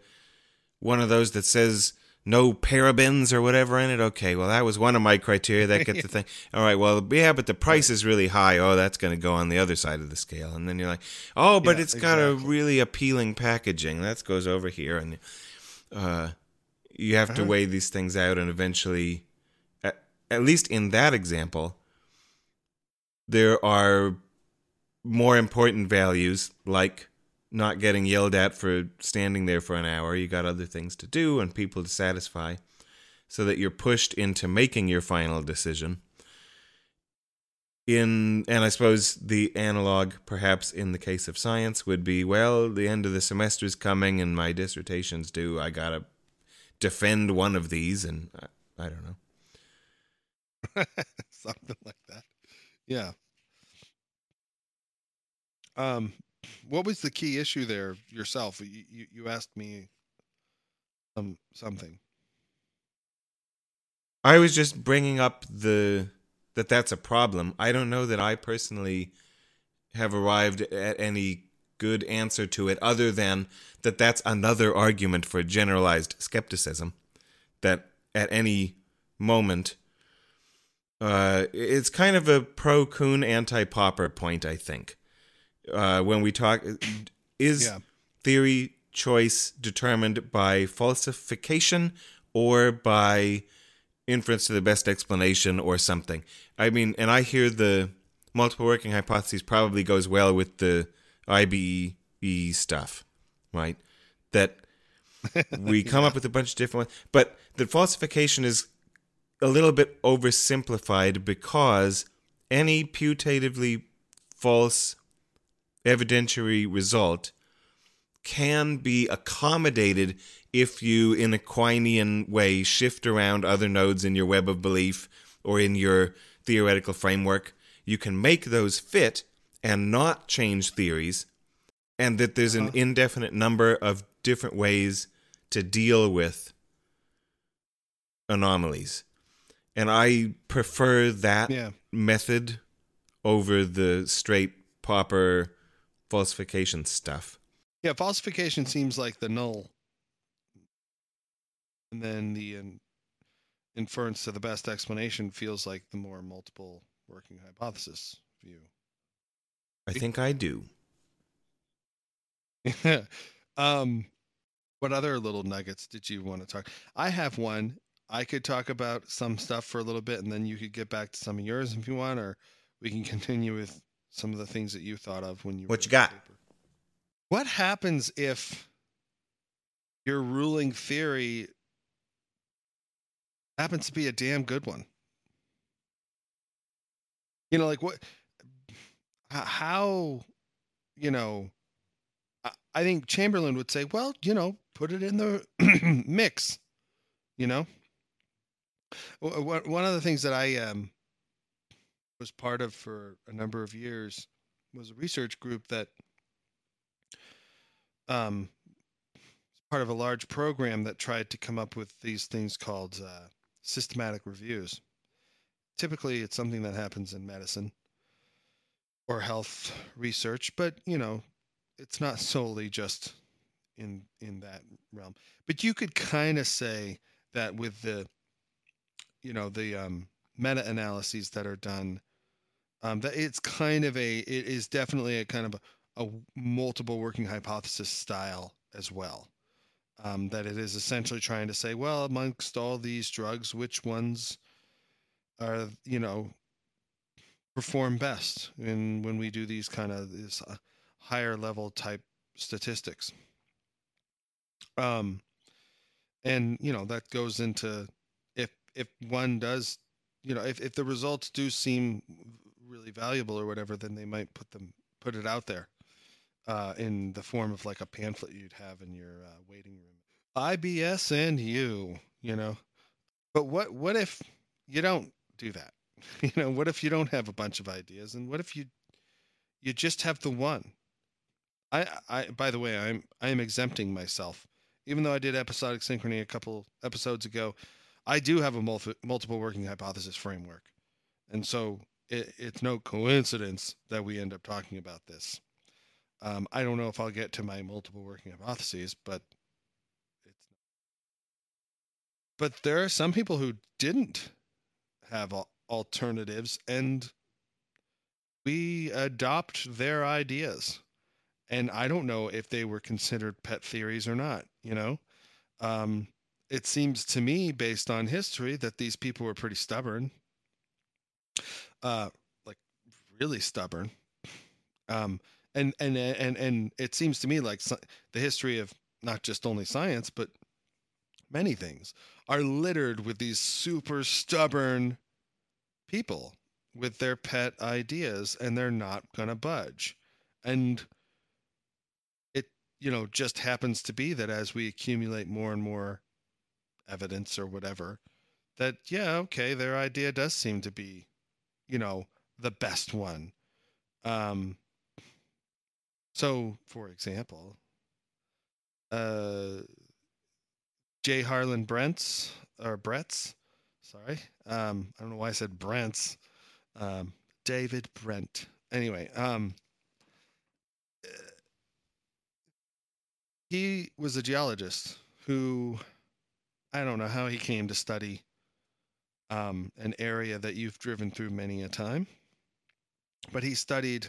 one of those that says no parabens or whatever in it? Okay, well, that was one of my criteria. That gets the <laughs> thing. All right, well, yeah, but the price is really high. Oh, that's going to go on the other side of the scale. And then you're like, oh, but Yeah, it's got a really appealing packaging. That goes over here. And uh, you have to Uh-huh. weigh these things out and eventually at, at least in that example there are more important values like not getting yelled at for standing there for an hour. You got other things to do and people to satisfy so that you're pushed into making your final decision. In and i suppose the analog perhaps in the case of science would be well the end of the semester's coming and my dissertation's due. I gotta defend one of these and I, I don't know <laughs> something like that. Yeah. Um, what was the key issue there yourself? You you, you asked me um something. I was just bringing up the that that's a problem. I don't know that I personally have arrived at any good answer to it other than that that's another argument for generalized skepticism that at any moment uh, it's kind of a pro Kuhn anti Popper point, I think. Uh, when we talk, is Yeah. theory choice determined by falsification or by inference to the best explanation or something? I mean, and I hear the multiple working hypotheses probably goes well with the IBE stuff, right? That we <laughs> come up with a bunch of different ones, but the falsification is a little bit oversimplified because any putatively false evidentiary result can be accommodated if you, in a Quinean way, shift around other nodes in your web of belief or in your theoretical framework. You can make those fit and not change theories, and that there's an indefinite number of different ways to deal with anomalies. And I prefer that Yeah. method over the straight popper falsification stuff. Yeah, falsification seems like the null, and then the in, inference to the best explanation feels like the more multiple working hypothesis view. I think I do. <laughs> um, what other little nuggets did you want to talk? I have one. I could talk about some stuff for a little bit, and then you could get back to some of yours if you want, or we can <laughs> continue with some of the things that you thought of when you. What you got? paper. What happens if your ruling theory happens to be a damn good one? You know, like what? How? You know, I- think Chamberlin would say, well, you know, put it in the <clears throat> mix, you know? One of the things that I um, was part of for a number of years was a research group that um, part of a large program that tried to come up with these things called uh, systematic reviews. Typically, it's something that happens in medicine or health research, but you know, it's not solely just in in that realm. But you could kind of say that with the you know the um, meta analyses that are done, um, that it's kind of a it is definitely a kind of a, a multiple working hypothesis style as well. Um, that it is essentially trying to say, well, amongst all these drugs, which ones are you know perform best in when we do these kind of this uh, higher level type statistics. Um, and you know that goes into if if one does, you know, if if the results do seem really valuable or whatever, then they might put them put it out there uh, in the form of like a pamphlet you'd have in your uh, waiting room. IBS and you, you know. But what what if you don't do that? <laughs> You know, what if you don't have a bunch of ideas, and what if you you just have the one? I I by the way, I'm I am exempting myself, even though I did episodic synchrony a couple episodes ago. I do have a multi, multiple working hypothesis framework, and so it, it's no coincidence that we end up talking about this. Um, I don't know if I'll get to my multiple working hypotheses, but it's. But there are some people who didn't have al- alternatives, and we adopt their ideas. And I don't know if they were considered pet theories or not. You know, um, it seems to me, based on history, that these people were pretty stubborn, uh, like really stubborn. Um, and and and and it seems to me like the history of not just only science, but many things are littered with these super stubborn people with their pet ideas, and they're not gonna budge. And it, you know, just happens to be that as we accumulate more and more evidence or whatever, that yeah, okay, their idea does seem to be, you know, the best one. Um, so, for example, uh, J. Harlan Brents or Bretz, sorry, um, I don't know why I said Brents, um, David Brent. Anyway, um, he was a geologist who I don't know how he came to study um, an area that you've driven through many a time, but he studied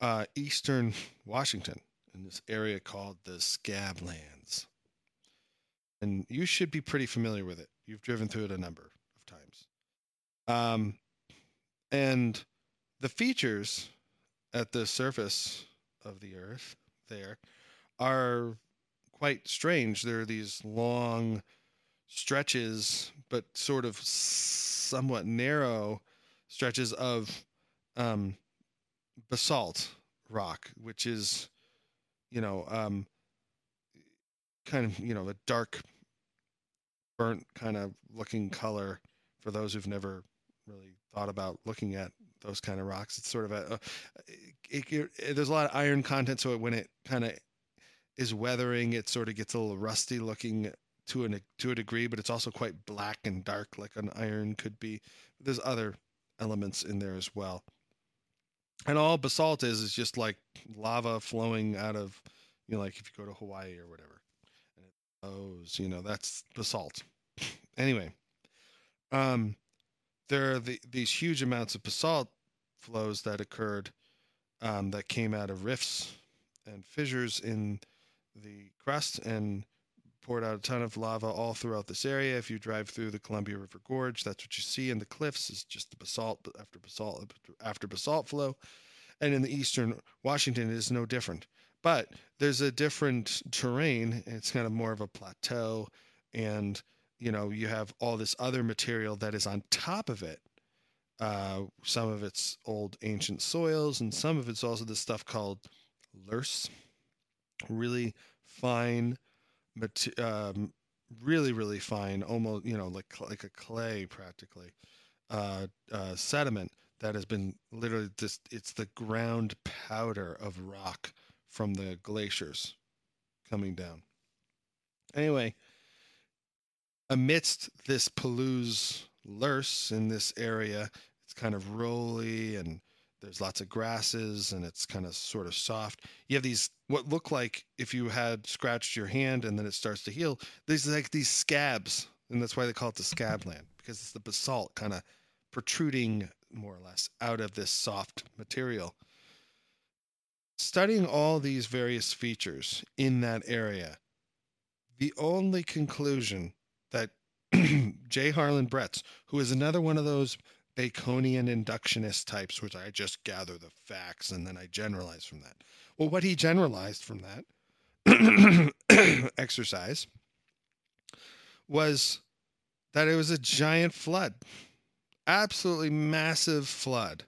uh, eastern Washington in this area called the Scablands. And you should be pretty familiar with it. You've driven through it a number. Um, and the features at the surface of the earth there are quite strange. There are these long stretches, but sort of somewhat narrow stretches of um, basalt rock, which is, you know, um, kind of, you know, a dark, burnt kind of looking color for those who've never really thought about looking at those kind of rocks. It's sort of a, it, it, it, there's a lot of iron content, so when it kind of is weathering, it sort of gets a little rusty looking to an to a degree, but it's also quite black and dark, like an iron could be. There's other elements in there as well. And all basalt is is just like lava flowing out of, you know, like if you go to Hawaii or whatever, and it flows. You know, that's basalt. <laughs> anyway, um, there are the, these huge amounts of basalt flows that occurred um, that came out of rifts and fissures in the crust and poured out a ton of lava all throughout this area. If you drive through the Columbia River Gorge, that's what you see in the cliffs is just the basalt after basalt after basalt flow. And in the eastern Washington, it is no different. But there's a different terrain. It's kind of more of a plateau, and you know you have all this other material that is on top of it. Uh, some of it's old ancient soils, and some of it's also this stuff called loess, really fine um, really really fine almost you know like like a clay practically uh, uh, sediment that has been literally just it's the ground powder of rock from the glaciers coming down anyway amidst this Palouse loess in this area it's kind of rolly and there's lots of grasses and it's kind of sort of soft. You have these what look like if you had scratched your hand and then it starts to heal. These like these scabs, and that's why they call it the scabland <laughs> because it's the basalt kind of protruding more or less out of this soft material. Studying all these various features in that area, the only conclusion <clears throat> J. Harlan Bretz, who is another one of those Baconian inductionist types, which I just gather the facts and then I generalize from that. Well, what he generalized from that <clears throat> exercise was that it was a giant flood, absolutely massive flood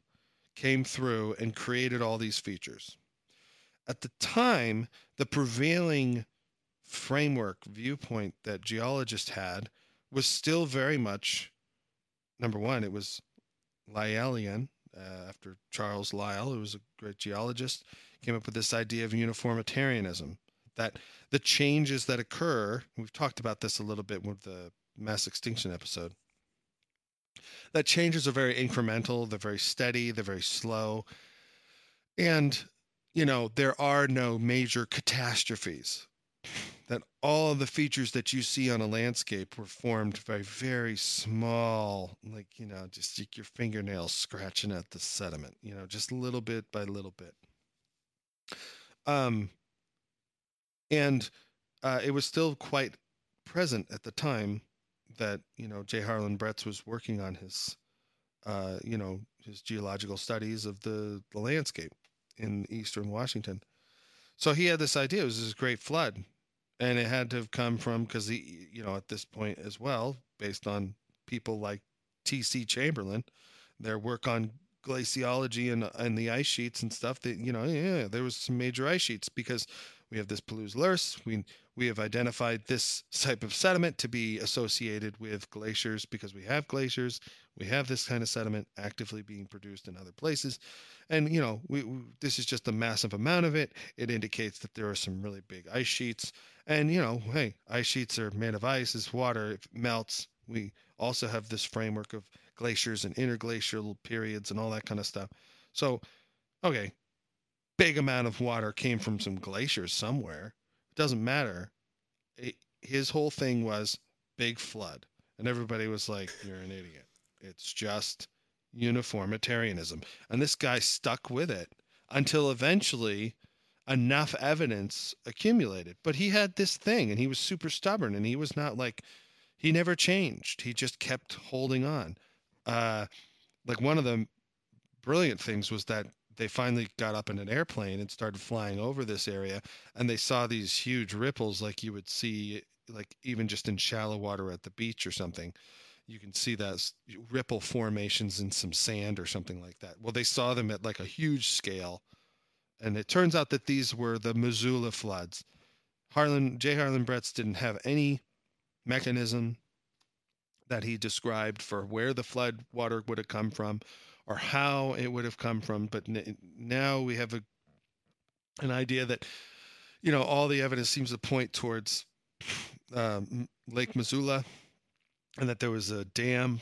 came through and created all these features. At the time, the prevailing framework viewpoint that geologists had was still very much number one, it was Lyellian, uh, after Charles Lyell, who was a great geologist, came up with this idea of uniformitarianism. That the changes that occur, we've talked about this a little bit with the mass extinction episode, that changes are very incremental, they're very steady, they're very slow. And, you know, there are no major catastrophes that all of the features that you see on a landscape were formed by very small, like, you know, just your fingernails scratching at the sediment, you know, just little bit by little bit. Um, and uh, it was still quite present at the time that, you know, J. Harlan Bretz was working on his, uh, you know, his geological studies of the, the landscape in eastern Washington. So he had this idea. It was this great flood and it had to have come from because he, you know, at this point as well, based on people like T.C. Chamberlin, their work on glaciology and and the ice sheets and stuff that you know yeah there was some major ice sheets because we have this Palouse loess. We we have identified this type of sediment to be associated with glaciers because we have glaciers. We have this kind of sediment actively being produced in other places, and you know we, we this is just a massive amount of it. It indicates that there are some really big ice sheets, and you know hey, ice sheets are made of ice. It's water. It melts. We also have this framework of glaciers and interglacial periods and all that kind of stuff. So, okay, big amount of water came from some glaciers somewhere. It doesn't matter. It, his whole thing was big flood. And everybody was like, you're an idiot. It's just uniformitarianism. And this guy stuck with it until eventually enough evidence accumulated. But he had this thing and he was super stubborn and he was not like, he never changed. He just kept holding on. Uh, like one of the brilliant things was that they finally got up in an airplane and started flying over this area and they saw these huge ripples like you would see like even just in shallow water at the beach or something you can see that ripple formations in some sand or something like that well they saw them at like a huge scale and it turns out that these were the missoula floods harlan j harlan bretz didn't have any mechanism that he described for where the flood water would have come from or how it would have come from. But n- now we have a an idea that you know all the evidence seems to point towards um, Lake Missoula, and that there was a dam,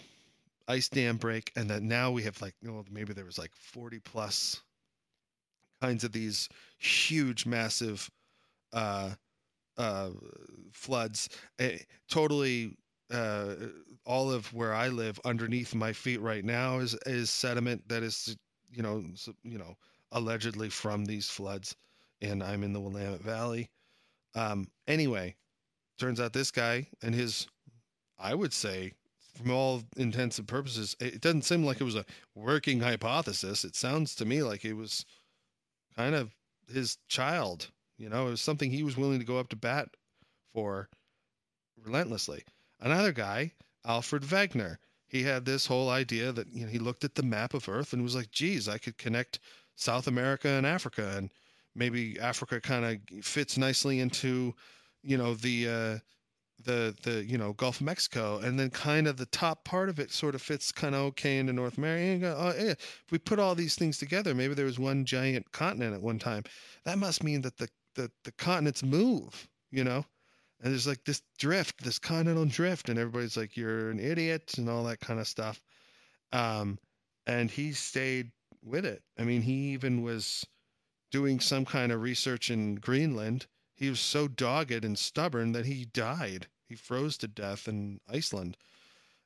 ice dam break, and that now we have like you know maybe there was like forty plus kinds of these huge, massive uh, uh, floods, eh, totally uh, all of where I live underneath my feet right now is is sediment that is you know you know allegedly from these floods, and I'm in the Willamette Valley. Um, anyway, turns out this guy and his, I would say, from all intents and purposes, it doesn't seem like it was a working hypothesis. It sounds to me like it was kind of his child. You know, it was something he was willing to go up to bat for relentlessly. Another guy, Alfred Wegener, he had this whole idea that you know, he looked at the map of Earth and was like, geez, I could connect South America and Africa, and maybe Africa kind of fits nicely into, you know, the uh, the the you know Gulf of Mexico, and then kind of the top part of it sort of fits kind of okay into North America. Oh, yeah. If we put all these things together, maybe there was one giant continent at one time. That must mean that the the, the continents move, you know and there's like this drift, this continental drift, and everybody's like, "You're an idiot," and all that kind of stuff. Um, and he stayed with it. I mean, he even was doing some kind of research in Greenland. He was so dogged and stubborn that he died. He froze to death in Iceland.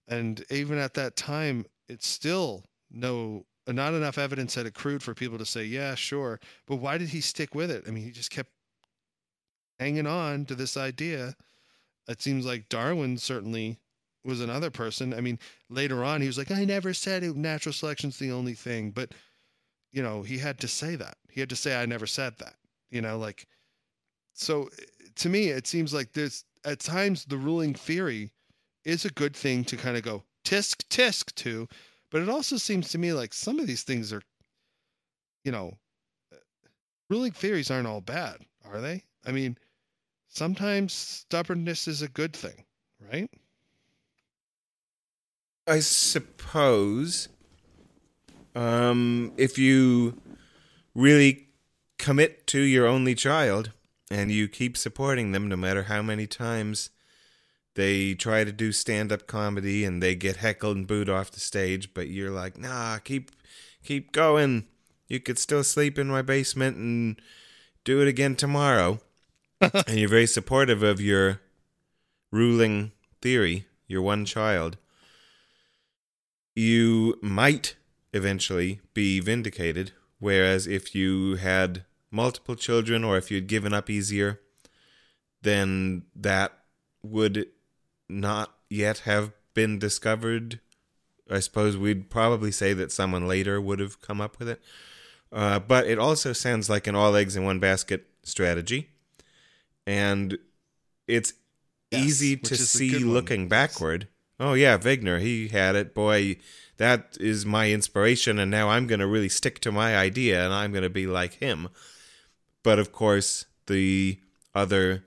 And even at that time, it's still no not enough evidence had accrued for people to say, yeah, sure. But why did he stick with it? I mean, he just kept hanging on to this idea. It seems like Darwin certainly was another person. I mean, later on, he was like, I never said it, natural selection's the only thing. But, you know, he had to say that. He had to say, I never said that. You know, like, so to me, it seems like there's at times the ruling theory is a good thing to kind of go tisk tisk to. But it also seems to me like some of these things are, you know, ruling theories aren't all bad, are they? I mean, sometimes stubbornness is a good thing, right? I suppose um, if you really commit to your only child and you keep supporting them no matter how many times they try to do stand up comedy and they get heckled and booed off the stage, but you're like, nah, keep keep going. You could still sleep in my basement and do it again tomorrow. <laughs> and you're very supportive of your ruling theory, your one child, you might eventually be vindicated. Whereas if you had multiple children or if you'd given up easier, then that would not yet have been discovered. I suppose we'd probably say that someone later would have come up with it. Uh, but it also sounds like an all eggs in one basket strategy and it's yes, easy to see looking backward. Oh yeah, Wegener, he had it. Boy, that is my inspiration, and now I'm going to really stick to my idea, and I'm going to be like him. But of course, the other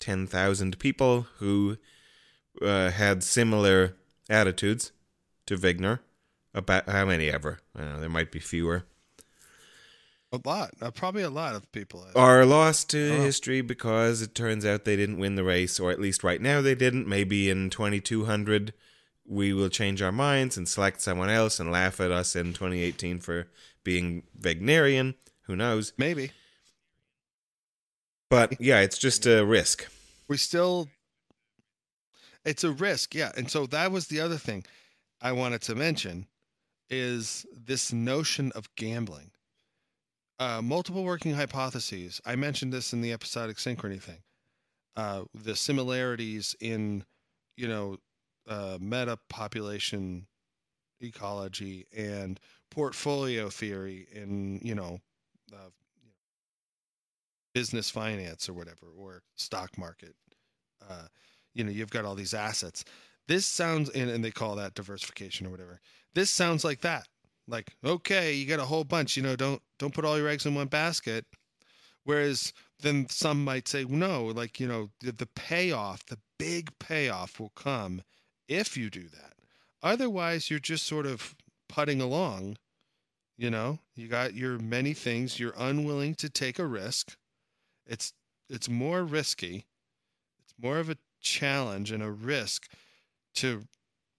10,000 people who uh, had similar attitudes to Wegener, about how many ever? Know, there might be fewer. A lot, uh, probably a lot of people. Are lost to Oh. history because it turns out they didn't win the race, or at least right now they didn't. Maybe in 2200 we will change our minds and select someone else and laugh at us in 2018 for being Wagnerian. Who knows? Maybe But <laughs> yeah, it's just a risk. we still. It's a risk, yeah, and so that was the other thing I wanted to mention is this notion of gambling. Uh, multiple working hypotheses. I mentioned this in the episodic synchrony thing. Uh, the similarities in, you know, uh, meta population ecology and portfolio theory in, you know, uh, business finance or whatever, or stock market. Uh, you know, you've got all these assets. This sounds, and, and they call that diversification or whatever. This sounds like that. Like, okay, you got a whole bunch. You know, don't don't put all your eggs in one basket. Whereas then some might say, no, like you know, the, the payoff, the big payoff will come if you do that. Otherwise, you're just sort of putting along. You know, you got your many things. You're unwilling to take a risk. It's it's more risky. It's more of a challenge and a risk to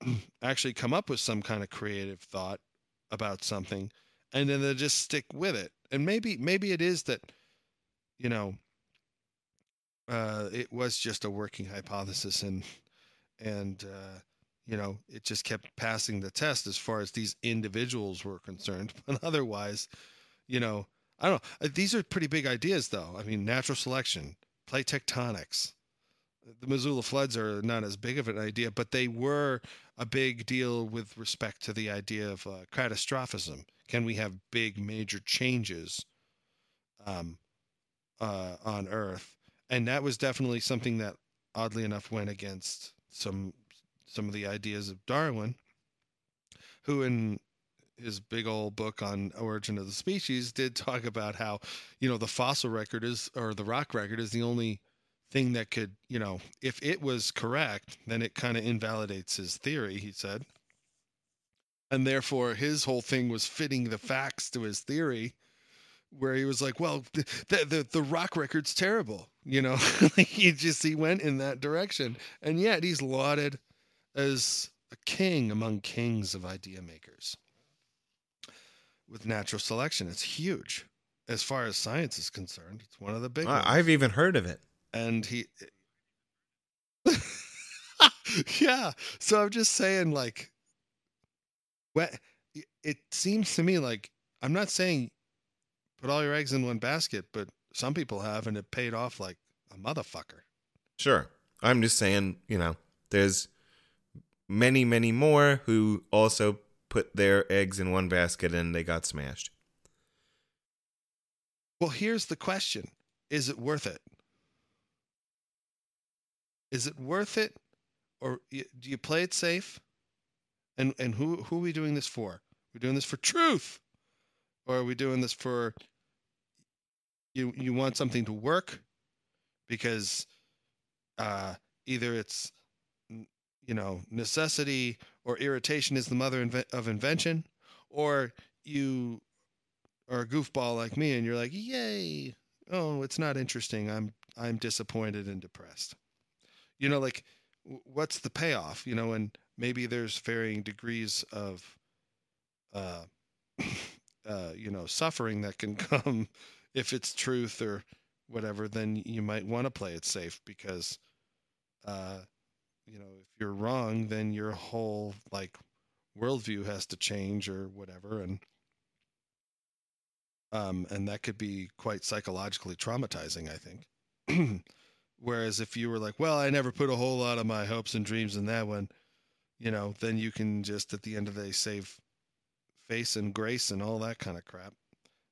<clears throat> actually come up with some kind of creative thought about something and then to just stick with it. And maybe maybe it is that you know uh it was just a working hypothesis and and uh you know it just kept passing the test as far as these individuals were concerned <laughs> but otherwise you know i don't know. Uh, these are pretty big ideas though. I mean natural selection plate tectonics. The missoula floods are not as big of an idea but they were a big deal with respect to the idea of uh, catastrophism. Can we have big major changes um, uh, on earth? And that was definitely something that oddly enough went against some some of the ideas of Darwin, who in his big old book on origin of the species did talk about how you know the fossil record is or the rock record is the only thing that could you know if it was correct then it kind of invalidates his theory he said. And therefore his whole thing was fitting the facts to his theory where he was like well the the, the rock record's terrible you know? <laughs> He just he went in that direction. And yet he's lauded as a king among kings of idea makers with natural selection it's huge as far as science is concerned it's one of the big ones. I- I've even heard of it. and he <laughs> yeah so i'm just saying like what it seems to me like i'm not saying put all your eggs in one basket but some people have and it paid off like a motherfucker Sure. I'm just saying, you know, there's many, many more who also put their eggs in one basket and they got smashed. well here's the question. Is it worth it? Is it worth it? Or do you play it safe? And and who who are we doing this for? We're doing this for truth. Or are we doing this for you you want something to work? Because uh either it's you know necessity or irritation is the mother inve- of invention or you are a goofball like me and you're like yay! Oh it's not interesting. I'm i'm disappointed and depressed. You know like what's the payoff? You know and maybe there's varying degrees of uh <coughs> uh you know suffering that can <laughs> come if it's truth or whatever then you might want to play it safe because uh you know if you're wrong then your whole like worldview has to change or whatever and um and that could be quite psychologically traumatizing i think. <clears throat> Whereas if you were like well i never put a whole lot of my hopes and dreams in that one you know then you can just at the end of the day save face and grace and all that kind of crap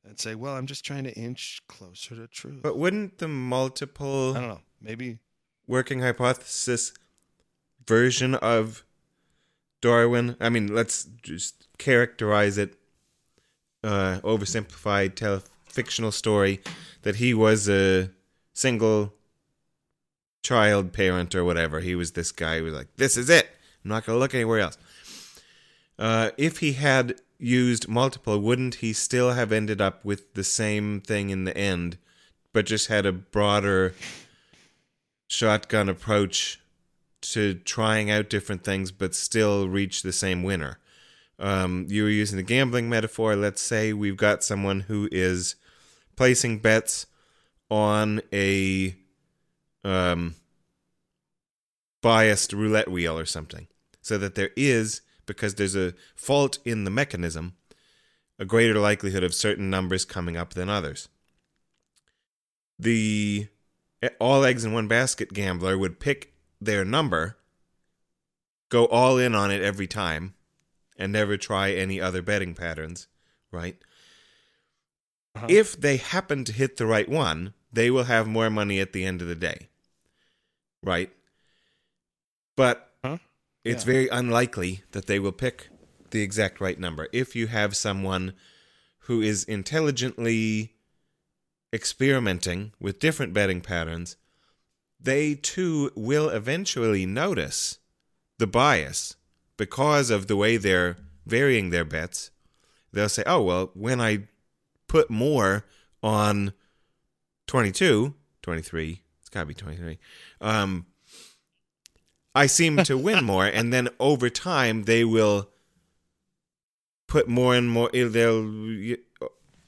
and say well i'm just trying to inch closer to truth. But wouldn't the multiple i don't know. Maybe working hypothesis version of Darwin. I mean, let's just characterize it. Uh, oversimplified, tell a fictional story that he was a single child parent or whatever. He was this guy who was like, "This is it. I'm not going to look anywhere else." Uh, if he had used multiple, wouldn't he still have ended up with the same thing in the end, but just had a broader shotgun approach to trying out different things, but still reach the same winner? Um, you were using the gambling metaphor. Let's say we've got someone who is placing bets on a um, biased roulette wheel or something, so that there is because there's a fault in the mechanism, a greater likelihood of certain numbers coming up than others. The all eggs in one basket gambler would pick their number, go all in on it every time, and never try any other betting patterns, right? Uh-huh. If they happen to hit the right one, they will have more money at the end of the day, right? But Huh? it's Yeah. very unlikely that they will pick the exact right number. If you have someone who is intelligently experimenting with different betting patterns, they too will eventually notice the bias because of the way they're varying their bets. They'll say, oh, well, when I put more on 22, 23, it's got to be 23, um, I seem to <laughs> win more. And then over time, they will put more and more. eh, They'll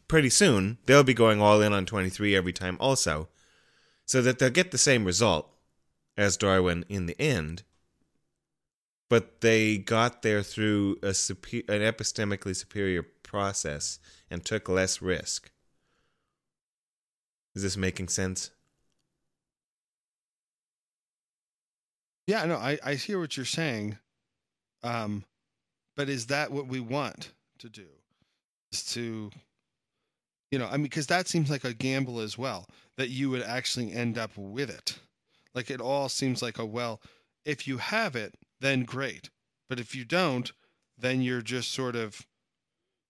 pretty soon they'll be going all in on 23 every time also, so that they'll get the same result as Darwin in the end. But they got there through a super, an epistemically superior process and took less risk. Is this making sense? Yeah, no, I, I hear what you're saying. Um, but is that what we want to do? Is to, you know, I mean, because that seems like a gamble as well, that you would actually end up with it. Like it all seems like a, well, if you have it, then great. But if you don't, then you're just sort of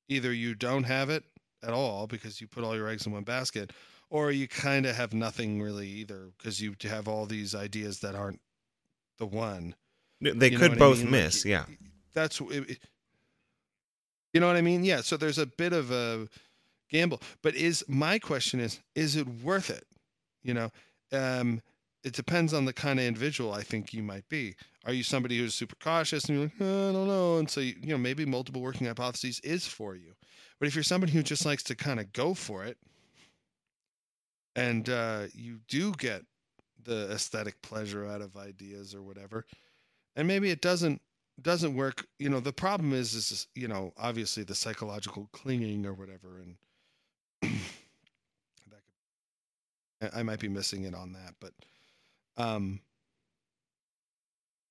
either you don't have it at all because you put all your eggs in one basket, or you kind of have nothing really either because you have all these ideas that aren't the one. They You could what I both mean? Miss, y- yeah. That's it, it- you know what I mean? Yeah. So there's a bit of a gamble, but is my question is is it worth it? You know, um, it depends on the kind of individual I think you might be. Are you somebody who's super cautious and you're like, "Uh, I don't know, and so you, you know maybe multiple working hypotheses is for you. But if you're somebody who just likes to kind of go for it, and uh, you do get the aesthetic pleasure out of ideas or whatever, and maybe it doesn't doesn't work you know the problem is is you know obviously the psychological clinging or whatever and could, I- might be missing it on that but um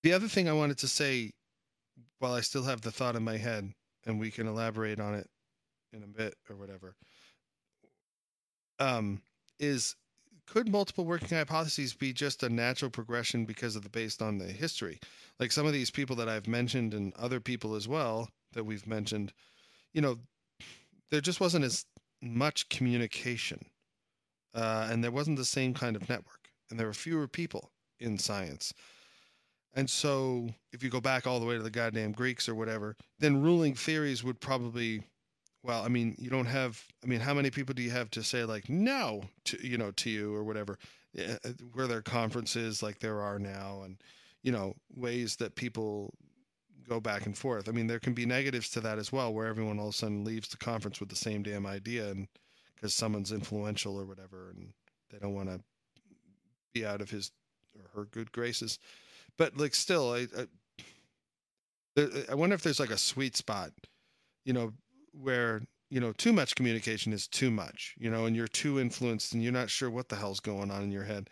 the other thing i wanted to say while i still have the thought in my head and we can elaborate on it in a bit or whatever um is could multiple working hypotheses be just a natural progression because of the based on the history? Like some of these people that I've mentioned and other people as well that we've mentioned, you know, there just wasn't as much communication, uh, and there wasn't the same kind of network, and there were fewer people in science. And so, if you go back all the way to the goddamn Greeks or whatever, then ruling theories would probably, well, I mean, you don't have, I mean, how many people do you have to say like no to, you know, to you or whatever? Yeah, uh, Were there conferences like there are now, and you know ways that people go back and forth. I mean there can be negatives to that as well where everyone all of a sudden leaves the conference with the same damn idea and because someone's influential or whatever and they don't want to be out of his or her good graces. But like still i I, I wonder if there's like a sweet spot you know where you know too much communication is too much you know and you're too influenced and you're not sure what the hell's going on in your head.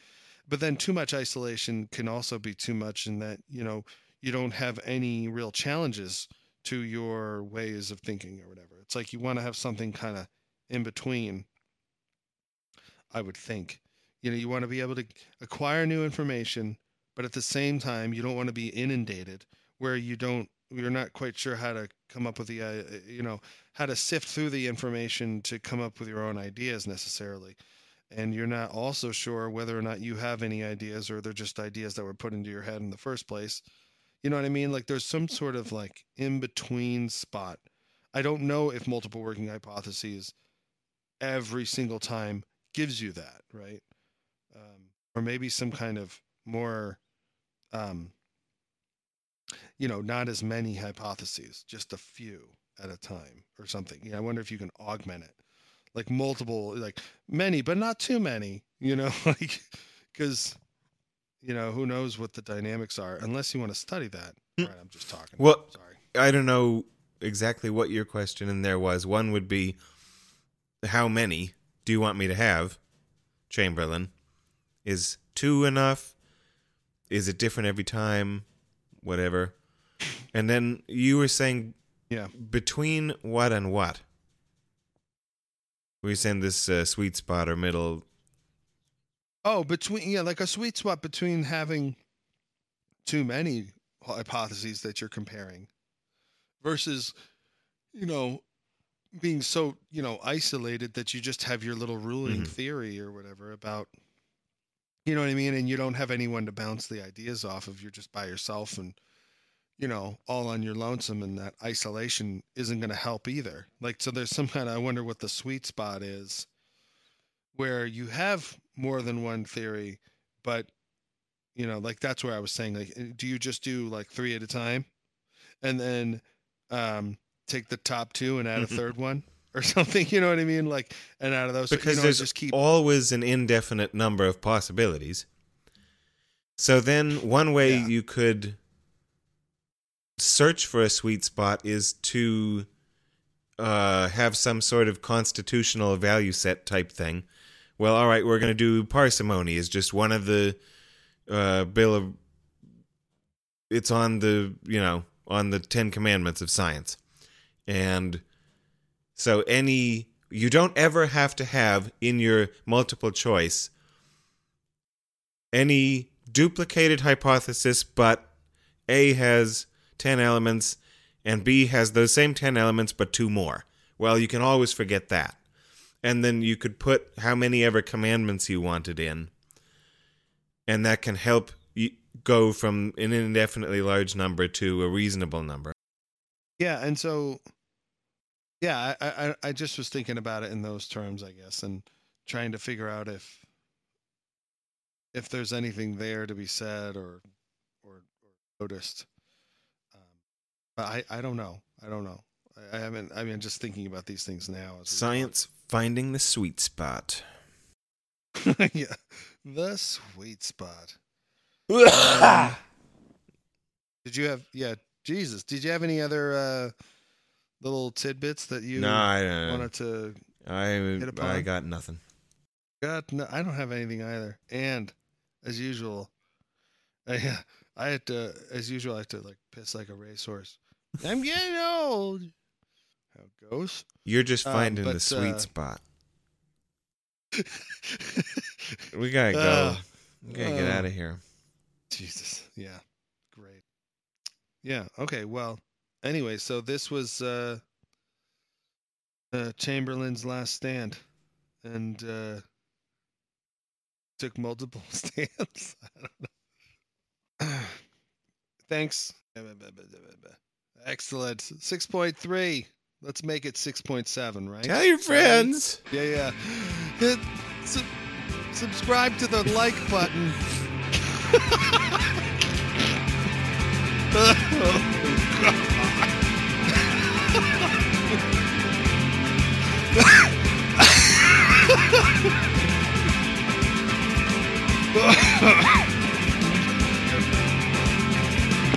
But then too much isolation can also be too much in that you know you don't have any real challenges to your ways of thinking or whatever. It's like you want to have something kind of in between i would think. You know you want to be able to acquire new information but at the same time you don't want to be inundated where you don't you're not quite sure how to come up with the uh, you know how to sift through the information to come up with your own ideas necessarily. And you're not also sure whether or not you have any ideas or they're just ideas that were put into your head in the first place you know what i mean like there's some <laughs> sort of like in between spot i don't know if multiple working hypotheses every single time gives you that right um, or maybe some kind of more um, you know, not as many hypotheses, just a few at a time or something. Yeah, I wonder if you can augment it, like multiple, like many, but not too many. You know, <laughs> like because you know who knows what the dynamics are unless you want to study that. All right, I'm just talking. Well, sorry. I don't know exactly what your question in there was. One would be, how many do you want me to have, Chamberlin? Is two enough? Is it different every time? Whatever. And then you were saying Yeah. between what and what? Were you saying this uh, sweet spot or middle? Oh, between yeah, like a sweet spot between having too many hypotheses that you're comparing versus you know being so you know isolated that you just have your little ruling Mhm. theory or whatever about you know what I mean? And you don't have anyone to bounce the ideas off of. You're just by yourself and you know all on your lonesome and that isolation isn't going to help either. Like so there's some kind of I wonder what the sweet spot is where you have more than one theory, but you know, like that's where I was saying, like, do you just do like three at a time, and then um, take the top two and add a third one or <laughs> something? You know what I mean? Like, and out of those, Because you know, there's just keep. always an indefinite number of possibilities. So then, one way Yeah. you could search for a sweet spot is to uh, have some sort of constitutional value set type thing. Well, all right, we're going to do parsimony is just one of the uh, bill of. It's on the you know on the Ten Commandments of science, and so any you don't ever have to have in your multiple choice any duplicated hypothesis, but A has 10 elements and B has those same 10 elements but two more. Well, you can always forget that. And then you could put how many ever commandments you wanted in. And that can help you go from an indefinitely large number to a reasonable number. Yeah, and so, yeah, I, I I just was thinking about it in those terms, I guess, and trying to figure out if if there's anything there to be said or or, or noticed. Um, but I I don't know. I don't know. I, I haven't. I mean, just thinking about these things now. Science finding the sweet spot. <laughs> yeah, the sweet spot. Um, <laughs> did you have? Yeah, Jesus. Did you have any other uh, little tidbits that you no, I wanted to I, I upon? got nothing. God, no, I don't have anything either. And as usual, <laughs> I I had to, as usual, I had to like piss like a racehorse. I'm getting old. How it goes. You're just Um, finding the sweet uh, spot. <laughs> We gotta go. Uh, we gotta get uh, out of here. Jesus. Yeah. Great. Yeah. Okay. Well. Anyway, so this was uh, uh Chamberlin's last stand, and uh, took multiple <laughs> stands. <laughs> I don't know. <sighs> Thanks. Excellent. Six point three. Let's make it six point seven, right? Tell your friends. Yeah, yeah. Hit, su- subscribe to the like button. <laughs>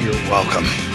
You're welcome.